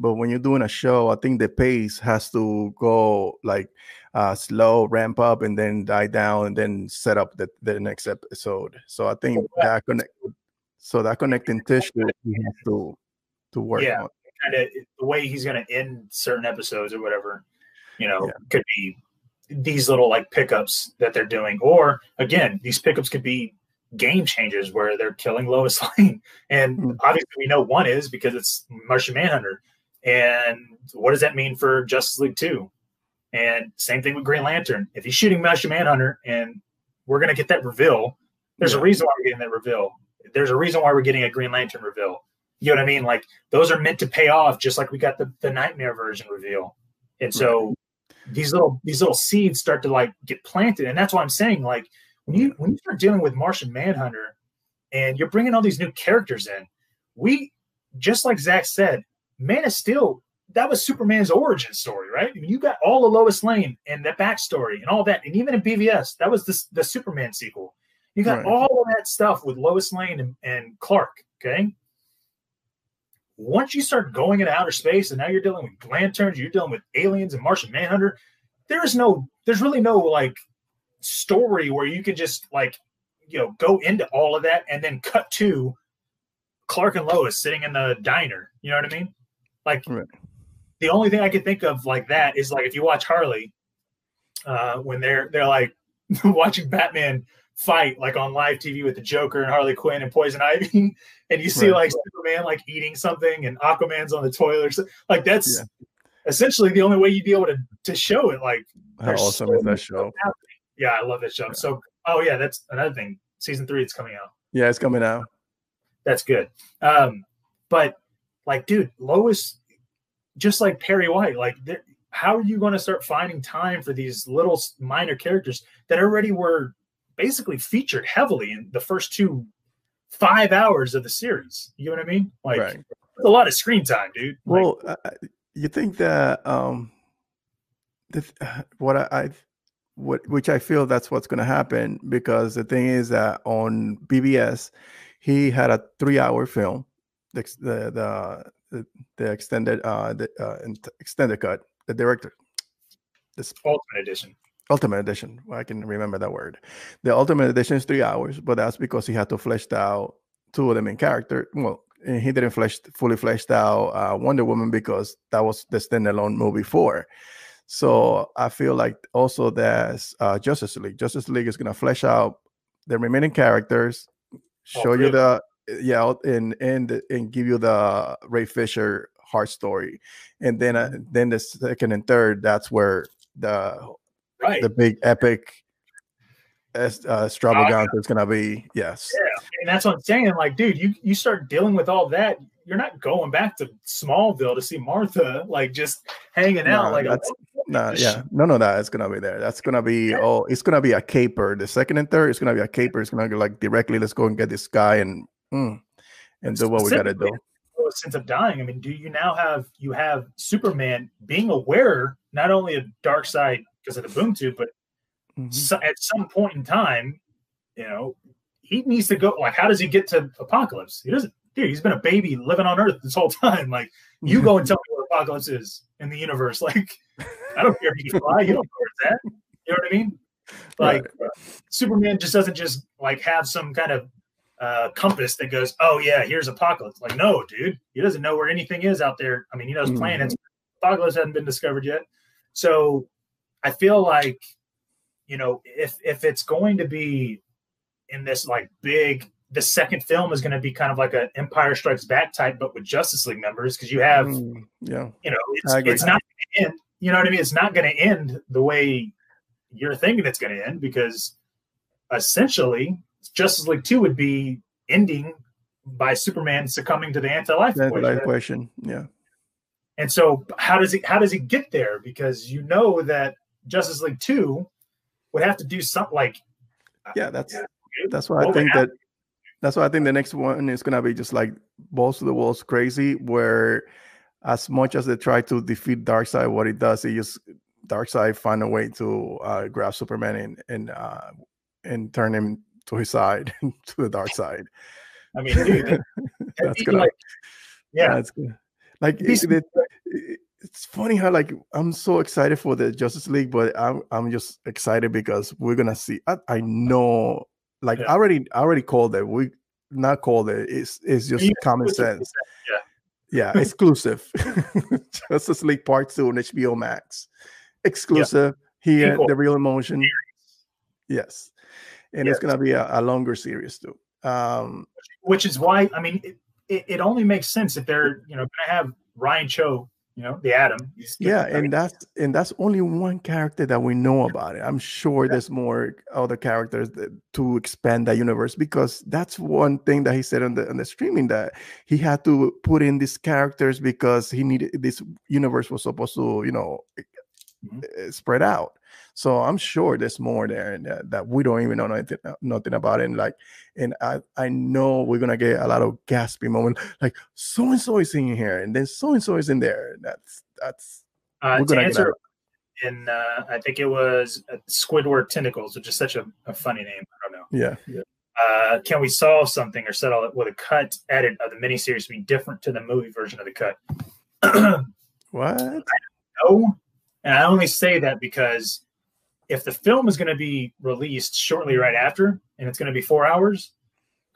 But when you're doing a show, I think the pace has to go like uh, slow, ramp up, and then die down, and then set up the, the next episode. So I think that connect, so that connecting tissue he has to to work yeah. on kind of the way he's going to end certain episodes or whatever, you know, yeah. could be these little like pickups that they're doing, or again, these pickups could be game changers where they're killing Lois *laughs* Lane. And mm-hmm. obviously, we know one is because it's Martian Manhunter. And what does that mean for Justice League 2? And same thing with Green Lantern. If he's shooting Martian Manhunter and we're going to get that reveal, there's yeah. a reason why we're getting that reveal. There's a reason why we're getting a Green Lantern reveal. You know what I mean? Like those are meant to pay off, just like we got the, the Nightmare version reveal. And so right. these little these little seeds start to like get planted, and that's why I'm saying like when you when you start dealing with Martian Manhunter, and you're bringing all these new characters in, we just like Zack said, Man of Steel that was Superman's origin story, right? I mean, you got all of Lois Lane and that backstory and all that, and even in BVS, that was the, the Superman sequel. You got right. all of that stuff with Lois Lane and, and Clark. Okay, once you start going into outer space and now you're dealing with lanterns, you're dealing with aliens and Martian Manhunter, there's no, there's really no like story where you can just like, you know, go into all of that and then cut to Clark and Lois sitting in the diner. You know what I mean? Like, right. the only thing I can think of like that is like if you watch Harley, uh, when they're they're like *laughs* watching Batman fight like on live TV with the Joker and Harley Quinn and Poison Ivy, *laughs* and you see right. like Superman like eating something and Aquaman's on the toilet. Like that's yeah. essentially the only way you'd be able to to show it. Like how awesome so is that show? Yeah, I love that show. Yeah. So oh yeah, that's another thing. Season three, it's coming out. Yeah, it's coming out. That's good. Um, but like, dude, Lois, just like Perry White, like how are you going to start finding time for these little minor characters that already were basically featured heavily in the first two five hours of the series. You know what I mean? Like right. a lot of screen time, dude. Well, like, uh, you think that um, the, *sighs* what I, I what which I feel that's what's going to happen because the thing is that on BVS, he had a three-hour film, the the the, the extended uh the uh, extended cut, the director, this ultimate edition. Ultimate Edition. I can remember that word. The Ultimate Edition is three hours, but that's because he had to flesh out two of the main characters. Well, he didn't flesh fully fleshed out uh, Wonder Woman because that was the standalone movie for. So I feel like also there's uh, Justice League. Justice League is gonna flesh out the remaining characters, show oh, you the yeah, and and and give you the Ray Fisher heart story, and then uh, mm-hmm. then the second and third that's where the right. the big epic uh, extravaganza is going to be yes. Yeah and that's what i'm saying like dude you you start dealing with all that you're not going back to smallville to see martha like just hanging out like that's nah, yeah none of that is going to be there that's going to be oh it's going to be a caper the second and third is going to be a caper it's going to be like directly let's go and get this guy and mm, and do what we got to do sense of dying i mean do you now have you have superman being aware not only of Darkseid because of the boom tube, but mm-hmm. so, at some point in time, you know, he needs to go. Like, how does he get to Apokolips? He doesn't. Dude, he's been a baby living on Earth this whole *laughs* time. Like, you go and *laughs* tell me what Apokolips is in the universe. *laughs* Like, I don't care if you can fly. You don't know where it's at. You know what I mean? Like, right. Superman just doesn't just like have some kind of uh, compass that goes, oh yeah, here's Apokolips. Like, no, dude, he doesn't know where anything is out there. I mean, he knows mm-hmm. planets. Apokolips hasn't been discovered yet. So I feel like, you know, if if it's going to be in this like big, the second film is going to be kind of like an Empire Strikes Back type, but with Justice League members because you have, mm, yeah, you know, it's, it's not going to end. You know what I mean? It's not going to end the way you're thinking it's going to end because essentially Justice League Two would be ending by Superman succumbing to the anti-life equation. equation. Yeah. And so how does he how does he get there? Because you know that Justice League Two would have to do something like yeah, that's that's why I think that that's why I think the next one is gonna be just like balls of the walls crazy, where as much as they try to defeat Darkseid, what it does, he just Darkseid find a way to uh, grab Superman and and uh, and turn him to his side, *laughs* to the dark side. *laughs* I mean, dude, *laughs* that's gonna, like, yeah, that's good. Like it, it, it's funny how like I'm so excited for the Justice League, but I'm I'm just excited because we're gonna see. I, I know, like yeah. I already I already called it. We not called it. It's it's just yeah, common sense. Yeah, yeah, exclusive. Justice League Part Two on HBO Max, exclusive yeah. here. The Reel In Motion. Yes, and yes. it's gonna be a, a, longer series too. Um, which is why I mean it, it, it only makes sense if they're you know gonna have Ryan Choi you know the atom yeah and that's and that's only one character that we know about it i'm sure yeah. there's more other characters that, to expand that universe because that's one thing that he said on the on the streaming that he had to put in these characters because he needed this universe was supposed to you know mm-hmm. Eh, spread out so I'm sure there's more there and that, that we don't even know nothing, nothing about. It. And like, and I, I know we're gonna get a lot of gasping moment, like so and so is in here, and then so and so is in there. That's that's. Uh, gonna answer, in uh, I think it was uh, Squidward Tentacles, which is such a, a funny name. I don't know. Yeah. yeah. Uh, can we solve something or settle it with a cut edit of the miniseries to be different to the movie version of the cut? *clears throat* what? No, and I only say that because if the film is going to be released shortly right after and it's going to be four hours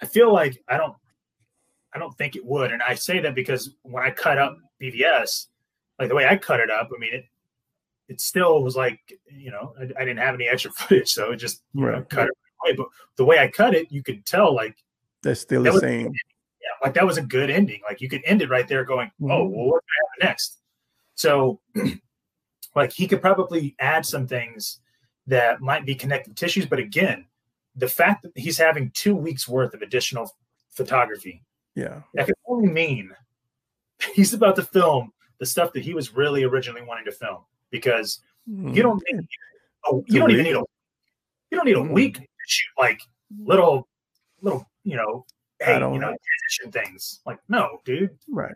i feel like i don't i don't think it would. And i say that because when i cut up bvs like the way i cut it up i mean it it still was like you know i, I didn't have any extra *laughs* footage so it just right. know, cut it away. But the way i cut it you could tell like that's still the same. yeah like that was a good ending. Like you could end it right there going oh, mm-hmm. oh well what's going to happen next? So *clears throat* like he could probably add some things that might be connective tissues. But again, the fact that he's having two weeks worth of additional photography, yeah, that can only mean he's about to film the stuff that he was really originally wanting to film. Because mm. you don't need, oh, you don't even need a you don't need a mm. week to shoot like little little you know hey you know transition things. Like no, dude, right.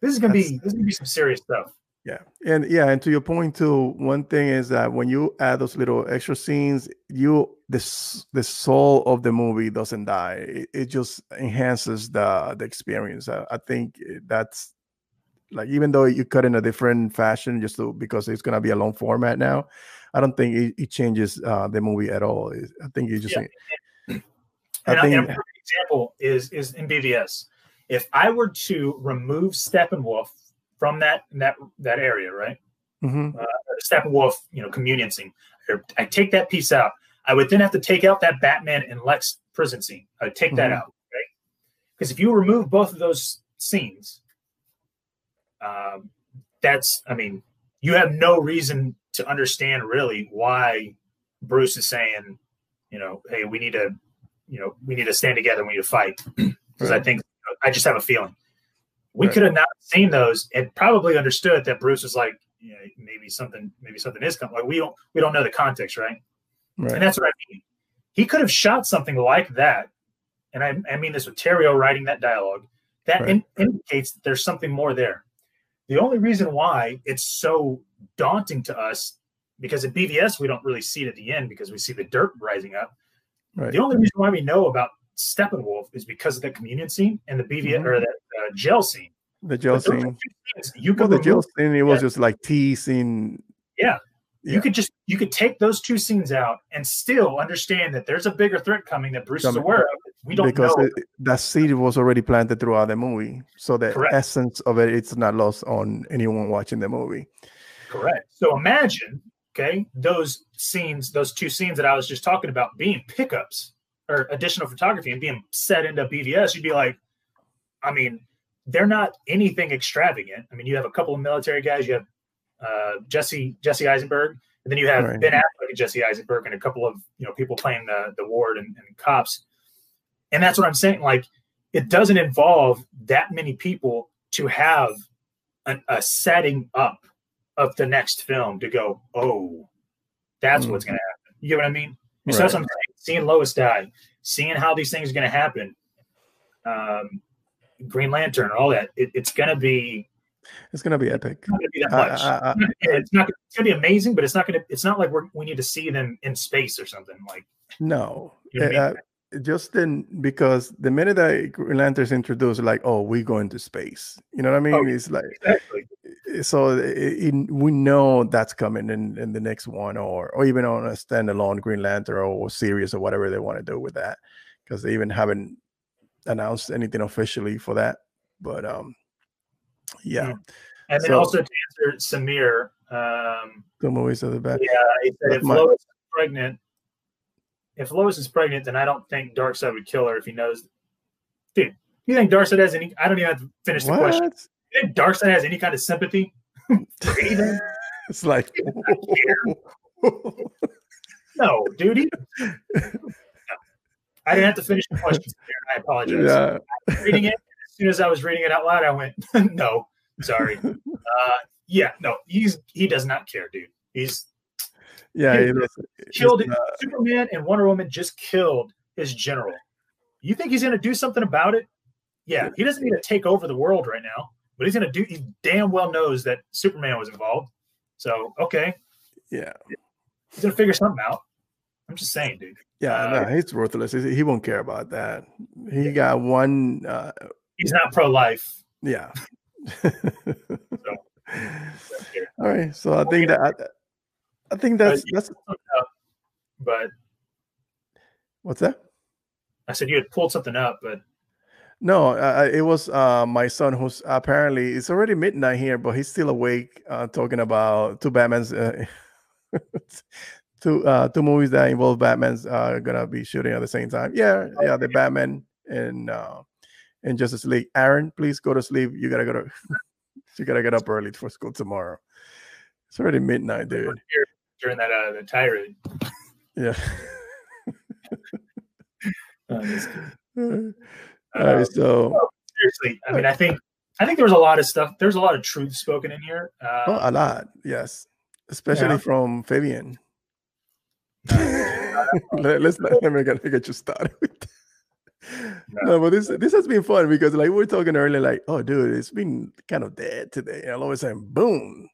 This is gonna That's, be this is gonna be some serious stuff. Yeah, and yeah, and to your point too, one thing is that when you add those little extra scenes, you this the soul of the movie doesn't die. It, it just enhances the the experience. I, I, think that's like even though you cut in a different fashion, just to, because it's gonna be a long format now, I don't think it, it changes uh, the movie at all. I think you just. Yeah. *clears throat* I think, and a example is is in BVS. If I were to remove Steppenwolf from that that that area, right? Mm-hmm. Uh, Steppenwolf, you know, communion scene. I take that piece out. I would then have to take out that Batman and Lex prison scene. I would take mm-hmm. that out, right? Because if you remove both of those scenes, um, that's, I mean, you have no reason to understand really why Bruce is saying, you know, hey, we need to, you know, we need to stand together. We need to fight. *clears throat* Because right. I think I just have a feeling we right. could have not seen those and probably understood that Bruce was like, you know, maybe something, maybe something is coming. Like we don't, we don't know the context, right? right? And that's what I mean. He could have shot something like that, and I, I mean this with Terrio writing that dialogue. That right. in, indicates that there's something more there. The only reason why it's so daunting to us, because at BVS we don't really see it at the end because we see the dirt rising up. Right. The only reason why we know about Steppenwolf is because of the communion scene and the BVS mm-hmm. or that uh, jail scene. The jail scene. You could well, the jail scene. It was just like teasing. Yeah. yeah. You could just you could take those two scenes out and still understand that there's a bigger threat coming that Bruce coming. is aware of. We don't because know. It, that seed was already planted throughout the movie, so the Correct. essence of it it's not lost on anyone watching the movie. Correct. So imagine, okay, those scenes, those two scenes that I was just talking about being pickups or additional photography and being set into BVS, you'd be like, I mean, they're not anything extravagant. I mean, you have a couple of military guys. You have uh, Jesse Jesse Eisenberg, and then you have right. Ben Affleck and Jesse Eisenberg, and a couple of you know people playing the the ward and, and cops. And that's what I'm saying. Like, it doesn't involve that many people to have an, a setting up of the next film to go, oh, that's mm. what's going to happen. You get what I mean? Right. So that's what I'm saying. Seeing Lois die, seeing how these things are going to happen. Um, Green Lantern, all that. It, it's gonna be. It's gonna be epic. It's be that much. Uh, uh, uh, it's not. It's gonna be amazing, but it's not gonna. It's not like we we need to see them in space or something like. No, you know I mean? Uh, just then because the minute that Green Lantern's introduced, like, oh, we go into space. You know what I mean? Oh, it's like. Exactly. So it, it, we know that's coming in, in the next one, or or even on a standalone Green Lantern or series or whatever they want to do with that, because they even haven't announced anything officially for that. But um, yeah. yeah. And then also to answer Samir, um, the movies are the best. Yeah, he said if my... Lois is pregnant, if Lois is pregnant, then I don't think Darkseid would kill her if he knows. Dude, you think Darkseid has any? I don't even have to finish the what? question. You think Darkseid has any kind of sympathy for anything? *laughs* it's like. *laughs* no, dude. He, no. I didn't have to finish the question. I apologize. Yeah. reading it as soon as I was reading it out loud, I went, *laughs* "No, sorry." Uh, yeah, no, he's he does not care, dude. He's yeah, he killed uh, Superman and Wonder Woman just killed his general. You think he's going to do something about it? Yeah, he doesn't need to take over the world right now, but he's to do. He damn well knows that Superman was involved. So okay, yeah, he's to figure something out. I'm just saying, dude. Yeah, uh, no, he's worthless. He won't care about that. He got one. Uh, he's not pro life. Yeah. *laughs* so, *laughs* All right, so I think that I, I think that's that's. But what's that? I said you had pulled something up, but no, uh, it was uh, my son who's apparently it's already midnight here, but he's still awake, uh, talking about two Batman's, uh, *laughs* two uh, two movies that involve Batman's uh, gonna be shooting at the same time. Yeah, yeah, the Batman and uh, and Justice League. Aaron, please go to sleep. You gotta go to, *laughs* you gotta get up early for school tomorrow. It's already midnight, dude during that uh, the tirade. Yeah. *laughs* oh, All right, so seriously, I mean, I think I think there was a lot of stuff. There's a lot of truth spoken in here. Uh, oh, a lot, yes, especially yeah. from Fabian. *laughs* *laughs* Let, us let me get, get you started with. No. no. but this this has been fun because like we were talking earlier, like, oh, dude, it's been kind of dead today, and all of a sudden, boom,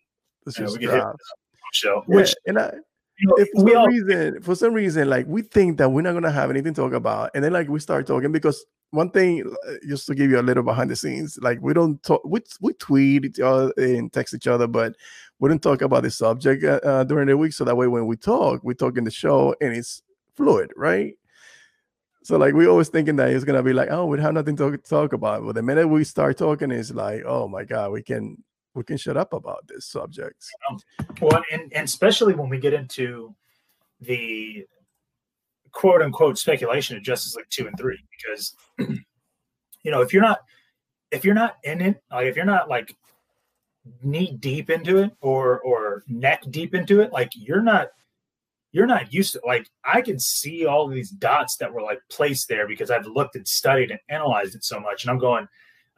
this yeah, just drops show. Which yeah, and I, you know, if for some all, reason, for some reason, like we think that we're not gonna have anything to talk about, and then like we start talking because one thing, uh, just to give you a little behind the scenes, like we don't talk, we, we tweet each other and text each other, but we don't talk about the subject uh, uh, during the week. So that way, when we talk, we talk in the show and it's fluid, right? So like we always thinking that it's gonna be like, oh, we have nothing to talk about. But the minute we start talking, it's like, oh my god, we can we can shut up about this subject. Well, and, and especially when we get into the quote unquote speculation of Justice League two and three, because *clears throat* you know if you're not if you're not in it, like if you're not like knee deep into it or or neck deep into it, like you're not you're not used to like I can see all these dots that were like placed there because I've looked and studied and analyzed it so much, and I'm going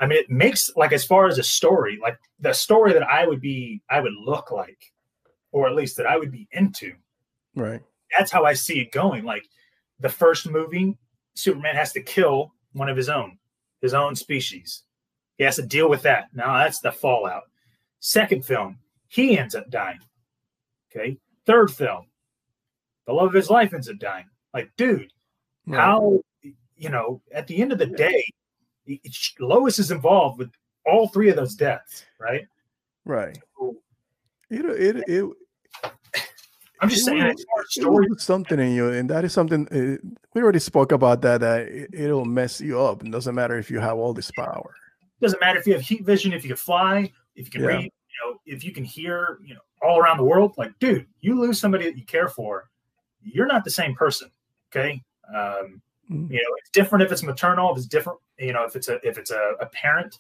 I mean, it makes like as far as a story, like the story that I would be, I would look like, or at least that I would be into. Right. That's how I see it going. Like the first movie, Superman has to kill one of his own, his own species. He has to deal with that. Now that's the fallout. Second film, he ends up dying. Okay. Third film, the love of his life ends up dying. Like, dude, right. how, you know, at the end of the day, Lois is involved with all three of those deaths, right? Right. it it it. I'm just saying, it, story something in you, and that is something uh, we already spoke about. That it, will mess you up. It doesn't matter if you have all this power. It doesn't matter if you have heat vision, if you can fly, if you can yeah. read, you know, if you can hear, you know, all around the world. Like, dude, you lose somebody that you care for, you're not the same person. Okay. Um, Mm-hmm. You know, it's different if it's maternal, if it's different, you know, if it's a if it's a, a parent,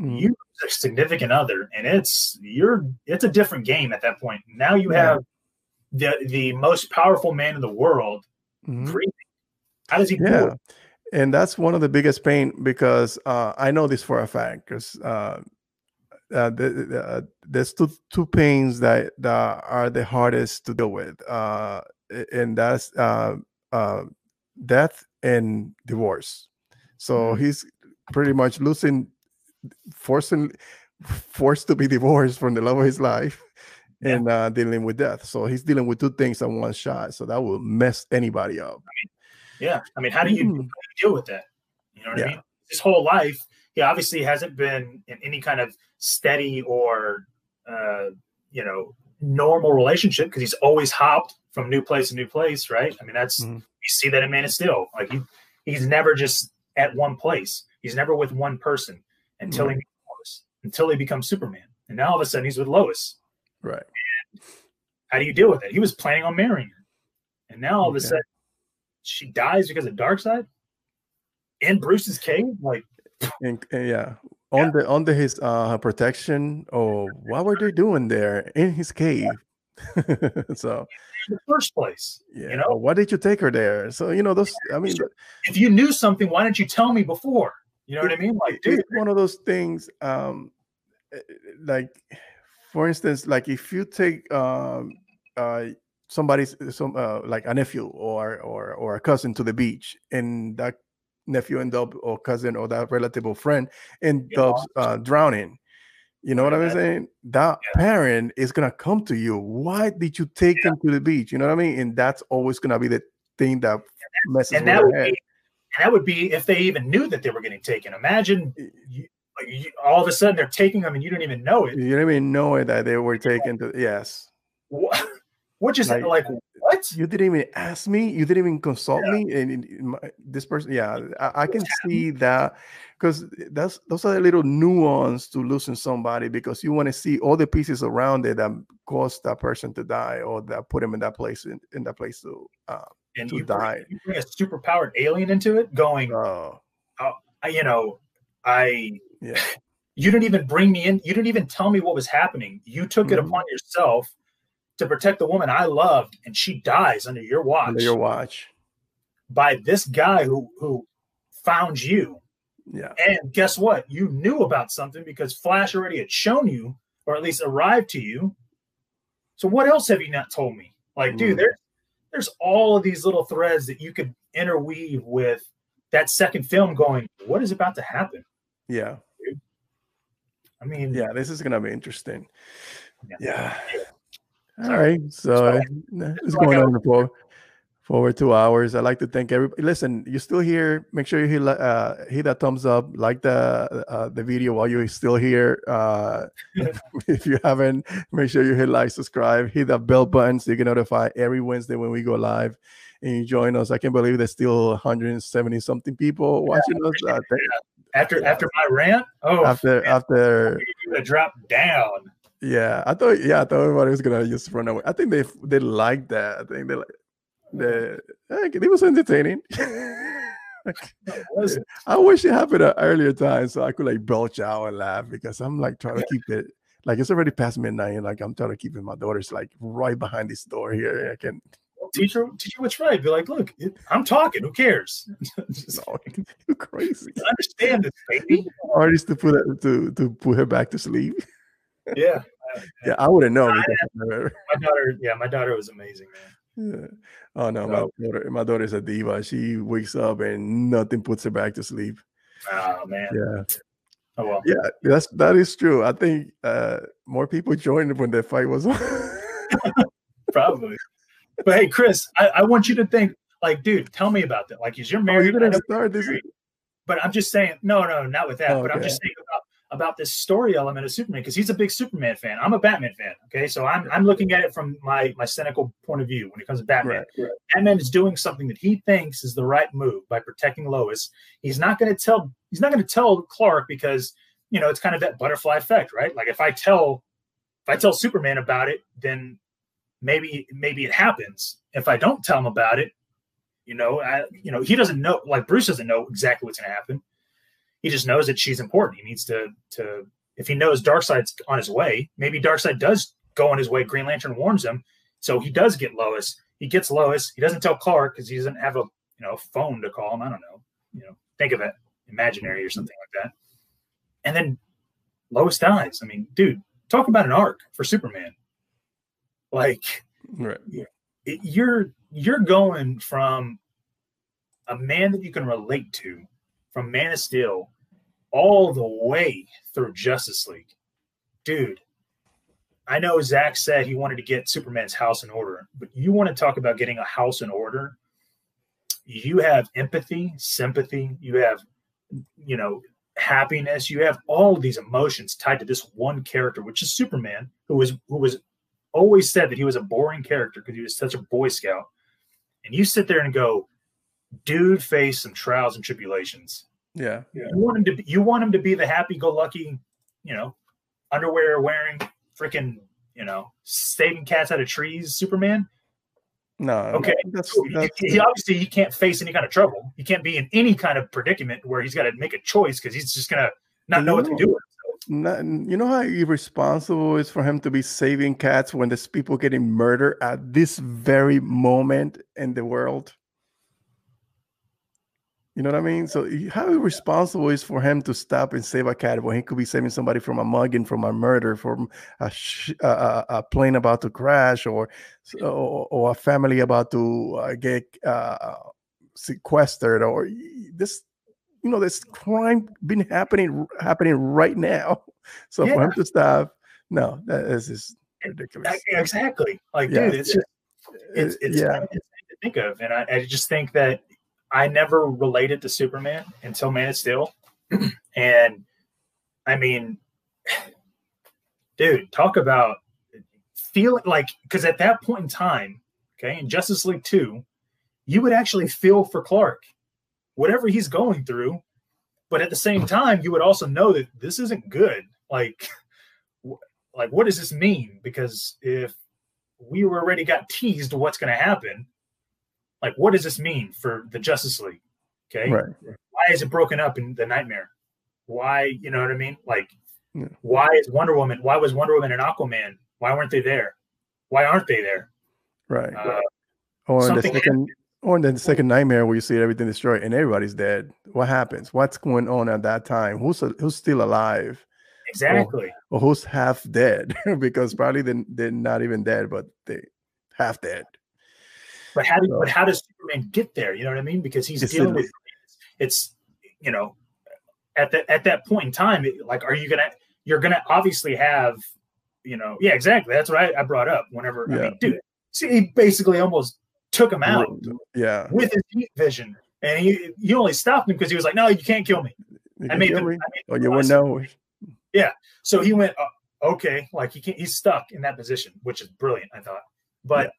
mm-hmm. you a significant other, and it's you're it's a different game at that point. Now you yeah. have the the most powerful man in the world mm-hmm. How does he yeah. And that's one of the biggest pain because uh, I know this for a fact because uh, uh, the, the, uh, there's two two pains that, that are the hardest to deal with, uh, and that's uh, uh, death and divorce. So mm-hmm. he's pretty much losing, forcing, forced to be divorced from the love of his life yeah. and uh, dealing with death. So he's dealing with two things in one shot. So that will mess anybody up. yeah. I mean, how do you, mm. how do you deal with that? You know what yeah. I mean? His whole life, he obviously hasn't been in any kind of steady or, uh, you know, normal relationship because he's always hopped from new place to new place, right? I mean, that's mm-hmm. you see that in Man of Steel. Like he he's never just at one place. He's never with one person until mm-hmm. he until he becomes Superman. And now all of a sudden he's with Lois. Right. And how do you deal with it? He was planning on marrying her. And now all of a sudden she dies because of Darkseid in Bruce's cave. Like, in, *laughs* yeah, on yeah. the under his uh protection. Oh, what were they doing there in his cave? *laughs* so in the first place. Yeah. You know, why did you take her there? So you know those. I mean, if you knew something, why didn't you tell me before? You know what I mean? Like, dude, it's one of those things. Um, eh, like, for instance, like if you take um uh somebody's some uh, like a nephew or or or a cousin to the beach, and that nephew end up or cousin or that relative or friend end up uh, drowning you know what I'm saying? That yeah. parent is gonna come to you. Why did you take yeah. them to the beach? You know what I mean? And that's always gonna be the thing that messes and that with head. Be, and that would be if they even knew that they were getting taken. Imagine you, you, all of a sudden they're taking them and you don't even know it. You don't even know it that they were taken to. Yes. *laughs* What? Which is like, like what? You didn't even ask me. You didn't even consult yeah. me. And my, this person, yeah, I, I can see that because that's those are the little nuance to losing somebody because you want to see all the pieces around it that caused that person to die or that put him in that place in, in that place to uh, and to you die. Bring, you bring a super powered alien into it, going, oh, uh, you know, I. Yeah. You didn't even bring me in. You didn't even tell me what was happening. You took mm-hmm. it upon yourself to protect the woman I loved, and she dies under your watch. Under your watch. By this guy who who found you yeah. And guess what? You knew about something because Flash already had shown you, or at least arrived to you. So what else have you not told me? Like, mm. dude, there's there's all of these little threads that you could interweave with that second film going, what is about to happen? Yeah. I mean, yeah, this is gonna be interesting. Yeah. yeah. All right. So, it's going on the for two hours. I'd like to thank everybody. Listen, you're still here. Make sure you hit, uh, hit that thumbs up, like the uh, the video while you're still here. Uh, *laughs* if you haven't, make sure you hit like, subscribe, hit that bell button so you get notified every Wednesday when we go live. And you join us. I can't believe there's still 170 something people watching us. After after my rant, oh, after man, after drop down. Yeah, I thought yeah, I thought everybody was gonna just run away. I think they they like that. I think they like the eh, it was entertaining. *laughs* I wish it happened at earlier time so I could like belch out and laugh because I'm like trying to keep it like it's already past midnight and like I'm trying to keep it. My daughter's like right behind this door here. I can teacher teacher what's right. Be like, look, I'm talking. Who cares? *laughs* no, *laughs* you're crazy. I understand this, baby. Artist to put it, to to put her back to sleep. Yeah. *laughs* Yeah, I wouldn't know. I, my daughter, yeah, my daughter was amazing, man. Yeah. Oh no, my daughter, my daughter's a diva. She wakes up and nothing puts her back to sleep. Oh man. Yeah. Oh well. Yeah, that's that is true. I think uh more people joined when the fight was on. Probably. But hey, Chris, I, I, want you to think like, dude, tell me about that. Like, is your married? Oh, you didn't start this. But I'm just saying, no, no, not with that. Oh, but okay. I'm just saying about about this story element of Superman because he's a big Superman fan. I'm a Batman fan. Okay, so I'm I'm looking at it from my my cynical point of view when it comes to Batman. Right, right. Batman is doing something that he thinks is the right move by protecting Lois. He's not going to tell he's not going to tell Clark because you know it's kind of that butterfly effect, right? Like if I tell if I tell Superman about it, then maybe maybe it happens. If I don't tell him about it, you know, I, you know, he doesn't know. Like Bruce doesn't know exactly what's going to happen he just knows that she's important. He needs to to if he knows Darkseid's on his way, maybe Darkseid does go on his way. Green Lantern warns him, so he does get Lois. He gets Lois. He doesn't tell Clark because he doesn't have a you know phone to call him. I don't know. You know, think of it imaginary or something like that. And then Lois dies. I mean, dude, talk about an arc for Superman. Like, right. you're you're going from a man that you can relate to from Man of Steel all the way through Justice League. Dude, I know Zack said he wanted to get Superman's house in order, but you want to talk about getting a house in order? You have empathy, sympathy, you have, you know, happiness, you have all of these emotions tied to this one character, which is Superman, who was who was always said that he was a boring character because he was such a boy scout. And you sit there and go, dude faced some trials and tribulations. Yeah. You want him to be, you want him to be the happy go lucky, you know, underwear wearing freaking, you know, saving cats out of trees Superman. No, okay. That's, that's, he, he, obviously he can't face any kind of trouble. He can't be in any kind of predicament where he's got to make a choice because he's just gonna not know, know what to do. Not, you know how irresponsible it is for him to be saving cats when there's people getting murdered at this very moment in the world. You know what I mean? So how irresponsible is for him to stop and save a cat when he could be saving somebody from a mugging, from a murder, from a, sh- a, a plane about to crash, or or, or a family about to uh, get uh, sequestered, or this, you know, this crime been happening happening right now. *laughs* So yeah. for him to stop, no, that is just ridiculous. Exactly, like yeah. dude, it's just uh, it's it's, yeah. to think of, and I, I just think that I never related to Superman until Man of Steel. *clears throat* and I mean, *sighs* dude, talk about feeling like because at that point in time, okay, in Justice League 2, you would actually feel for Clark, whatever he's going through. But at the same time, you would also know that this isn't good. Like, *laughs* like what does this mean? Because if we already got teased what's going to happen, like what does this mean for the Justice League? Okay. Right. Why is it broken up in the nightmare? Why, you know what I mean? Like, yeah. why is Wonder Woman, why was Wonder Woman and Aquaman? Why weren't they there? Why aren't they there? Right. Uh, or the second Oh, or in the second nightmare where you see everything destroyed and everybody's dead. What happens? What's going on at that time? Who's who's still alive? Exactly. Or, or who's half dead? *laughs* because probably they're, they're not even dead, but they half dead. But how do but how does Superman get there? You know what I mean? Because he's dealing with it's you know at that at that point in time, like are you gonna you're gonna obviously have you know yeah exactly that's what I, I brought up whenever yeah. I mean dude see he basically almost took him out yeah with his heat vision and he you only stopped him because he was like no you can't kill me you I made, the, I made oh you wouldn't know yeah so he went uh, okay like he can't he's stuck in that position which is brilliant I thought but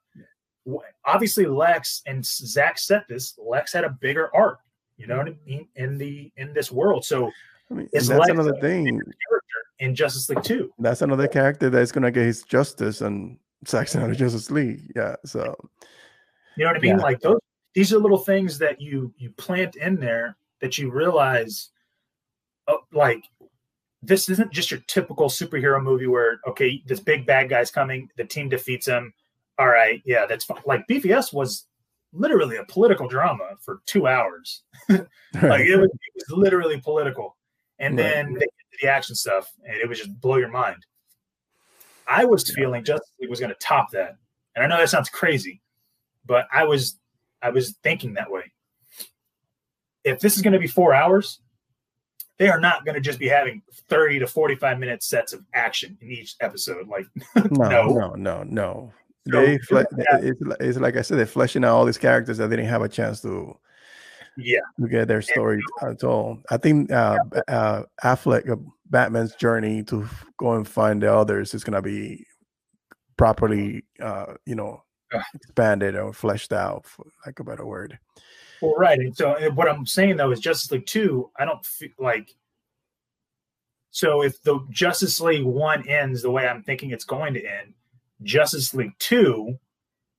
obviously Lex and Zack said this. Lex had a bigger arc, you know what I mean, in the in this world. So I mean, that's Lex another thing. Character in Justice League Two. That's another character that's gonna get his justice and Zack Snyder Justice League. Yeah. So you know what I mean? Yeah. Like those these are little things that you you plant in there that you realize oh, like this isn't just your typical superhero movie where okay this big bad guy's coming the team defeats him all right, yeah, that's fine. Like BVS was literally a political drama for two hours. *laughs* *laughs* like it was, it was, literally political. And then right. the action stuff, and it would just blow your mind. I was feeling Justice League was going to top that, and I know that sounds crazy, but I was, I was thinking that way. If this is going to be four hours, they are not going to just be having 30 to 45 minute sets of action in each episode. Like, *laughs* no, no, no, no, no they fle- *laughs* yeah. it's, it's like I said, they're fleshing out all these characters that they didn't have a chance to yeah to get their story at all. I think uh, uh, Affleck, uh, Batman's journey to go and find the others is gonna be properly, uh, you know, expanded or fleshed out, for like a better word. Well, right. And so what I'm saying though is Justice League Two. I don't feel like. So if the Justice League one ends the way I'm thinking it's going to end, Justice League 2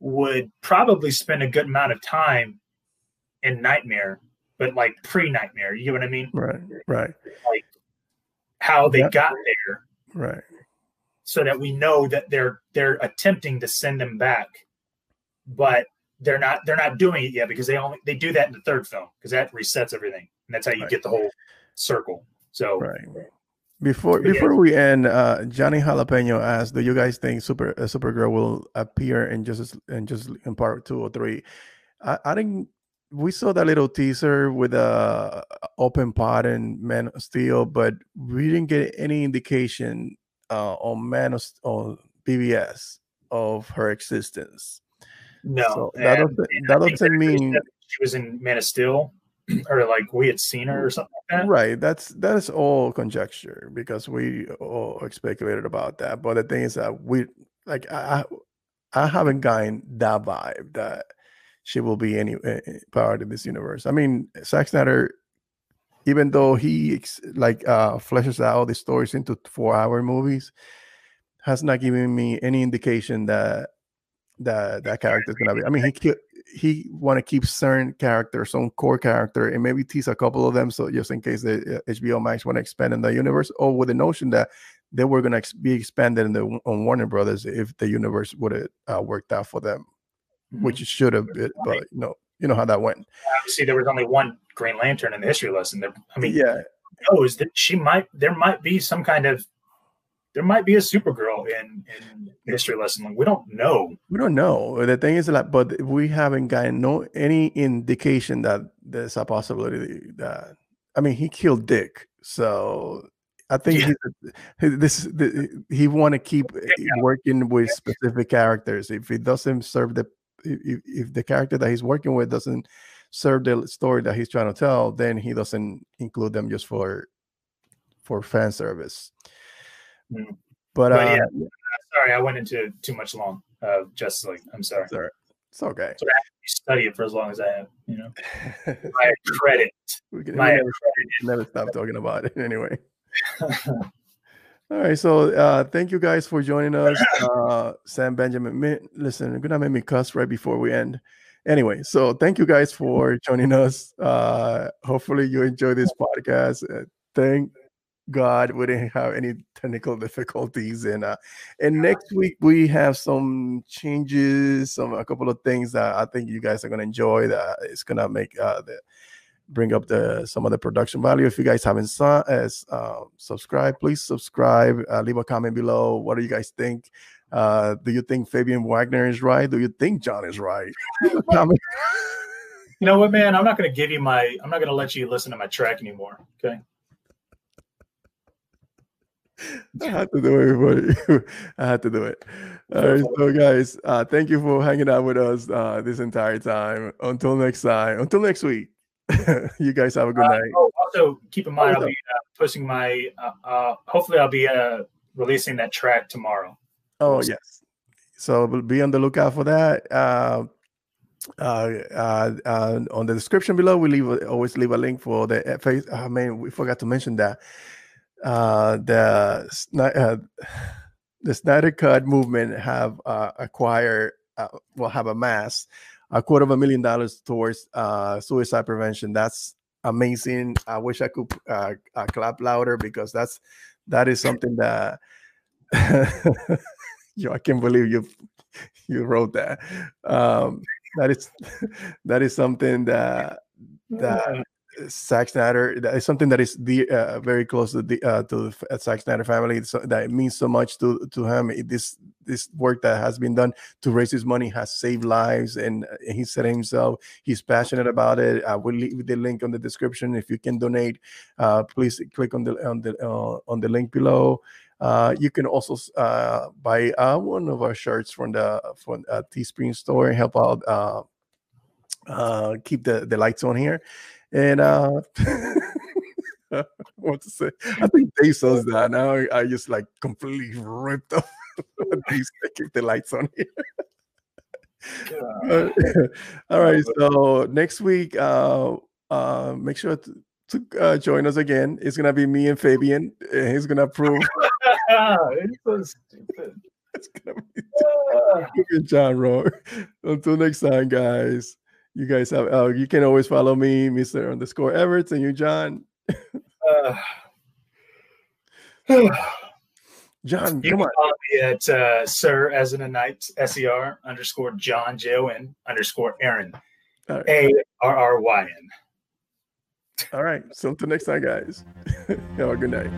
would probably spend a good amount of time in Nightmare, but like pre Nightmare. You know what I mean? Right, right. Like how they yep. got there. Right. So that we know that they're they're attempting to send them back, but they're not they're not doing it yet because they only they do that in the third film because that resets everything and that's how you right. get the whole circle. So right. Before before we end, uh, Johnny Jalapeno asked, "Do you guys think Super uh, Supergirl will appear in just in just in part two or three? I, I think we saw that little teaser with a uh, open pot and Man of Steel, but we didn't get any indication uh, on Man of on BVS of her existence. No, so that doesn't, that doesn't mean she was in Man of Steel. *clears throat* or like we had seen her or something like that. Right. That's that's all conjecture because we all speculated about that. But the thing is that we like I I haven't gotten that vibe that she will be any eh, eh, part of this universe. I mean, Zack Snyder, even though he like uh fleshes out all the stories into four hour movies, has not given me any indication that that that character is gonna be. I mean, he he want to keep certain characters, some core character, and maybe tease a couple of them, so just in case the HBO uh, Max want to expand in the universe, or with the notion that they were gonna be expanded in the on Warner Brothers if the universe would have uh, worked out for them, mm-hmm. which it should have been, but you know, you know how that went. Obviously, there was only one Green Lantern in the history lesson. There, I mean, yeah, knows that she might there might be some kind of there might be a Supergirl in in history lesson. Like we don't know. We don't know. The thing is that, but we haven't gotten no any indication that there's a possibility that. I mean, he killed Dick, so I think yeah. he, this the, he want to keep yeah. working with specific characters. If it doesn't serve the if, if the character that he's working with doesn't serve the story that he's trying to tell, then he doesn't include them just for for fan service. Mm. But, but uh, yeah, sorry, I went into too much long. Uh, just like I'm sorry. Sorry. It's okay. So I study it for as long as I have, you know. *laughs* my credit. We can my never, credit. *laughs* never stop talking about it anyway. *laughs* All right, so uh, thank you guys for joining us. Uh, Sam Benjamin, listen, you're gonna make me cuss right before we end. Anyway, so thank you guys for joining us. Uh, hopefully, you enjoy this podcast. Uh, thank God we didn't have any technical *laughs* difficulties. And uh, and next week we have some changes, some a couple of things that I think you guys are gonna enjoy. That it's gonna make uh, the bring up the some of the production value. If you guys haven't saw, as uh, subscribe, please subscribe. Uh, leave a comment below. What do you guys think? Uh, do you think Fabian Wagner is right? Do you think John is right? *laughs* you know what, man? I'm not to give you my. I'm not going to let you listen to my track anymore. Okay. I had to do it, everybody. *laughs* I had to do it. All right, so guys, uh, thank you for hanging out with us uh, this entire time. Until next time, until next week. *laughs* you guys have a good uh, night. Oh, also, keep in mind, I'll be uh, posting my. Uh, uh, hopefully, I'll be releasing that track tomorrow. Oh yes, so be on the lookout for that. Uh, uh, uh, uh, on the description below, we leave always leave a link for the face. I mean, we forgot to mention that uh, the uh, the Snyder Cut movement have uh, acquired, uh, will have amassed a quarter of a million dollars towards uh, suicide prevention. That's amazing. I wish I could uh, uh, clap louder because that's that is something that *laughs* yo, I can't believe you you wrote that. Um, that is *laughs* that is something that that Zack Snyder is something that is the uh, very close to the uh, to the uh, Zack Snyder family. So that means so much to to him. This this work that has been done to raise his money has saved lives, and he said himself he's passionate about it. I will leave the link on the description if you can donate. Uh, please click on the on the uh, on the link below. Uh, you can also uh, buy uh, one of our shirts from the from uh, Teespring store and help out uh, uh, keep the, the lights on here. And uh, *laughs* what to say? I think Dave says that now. I just like completely ripped up. *laughs* Dave's keep the lights on here. *laughs* all right. So next week, uh, uh, make sure to, to uh, join us again. It's gonna be me and Fabian. And he's gonna prove. it's so stupid. It's gonna be John Rowe. Until next time, guys you guys have uh, you can always follow me, Mr. underscore Evertz, and you, John. uh, *sighs* *sighs* John, you come on. Follow me at uh, Sir as in a knight, S E R underscore John J O N underscore Arryn, A R R Y N. All right. So until next time, guys. *laughs* have a good night.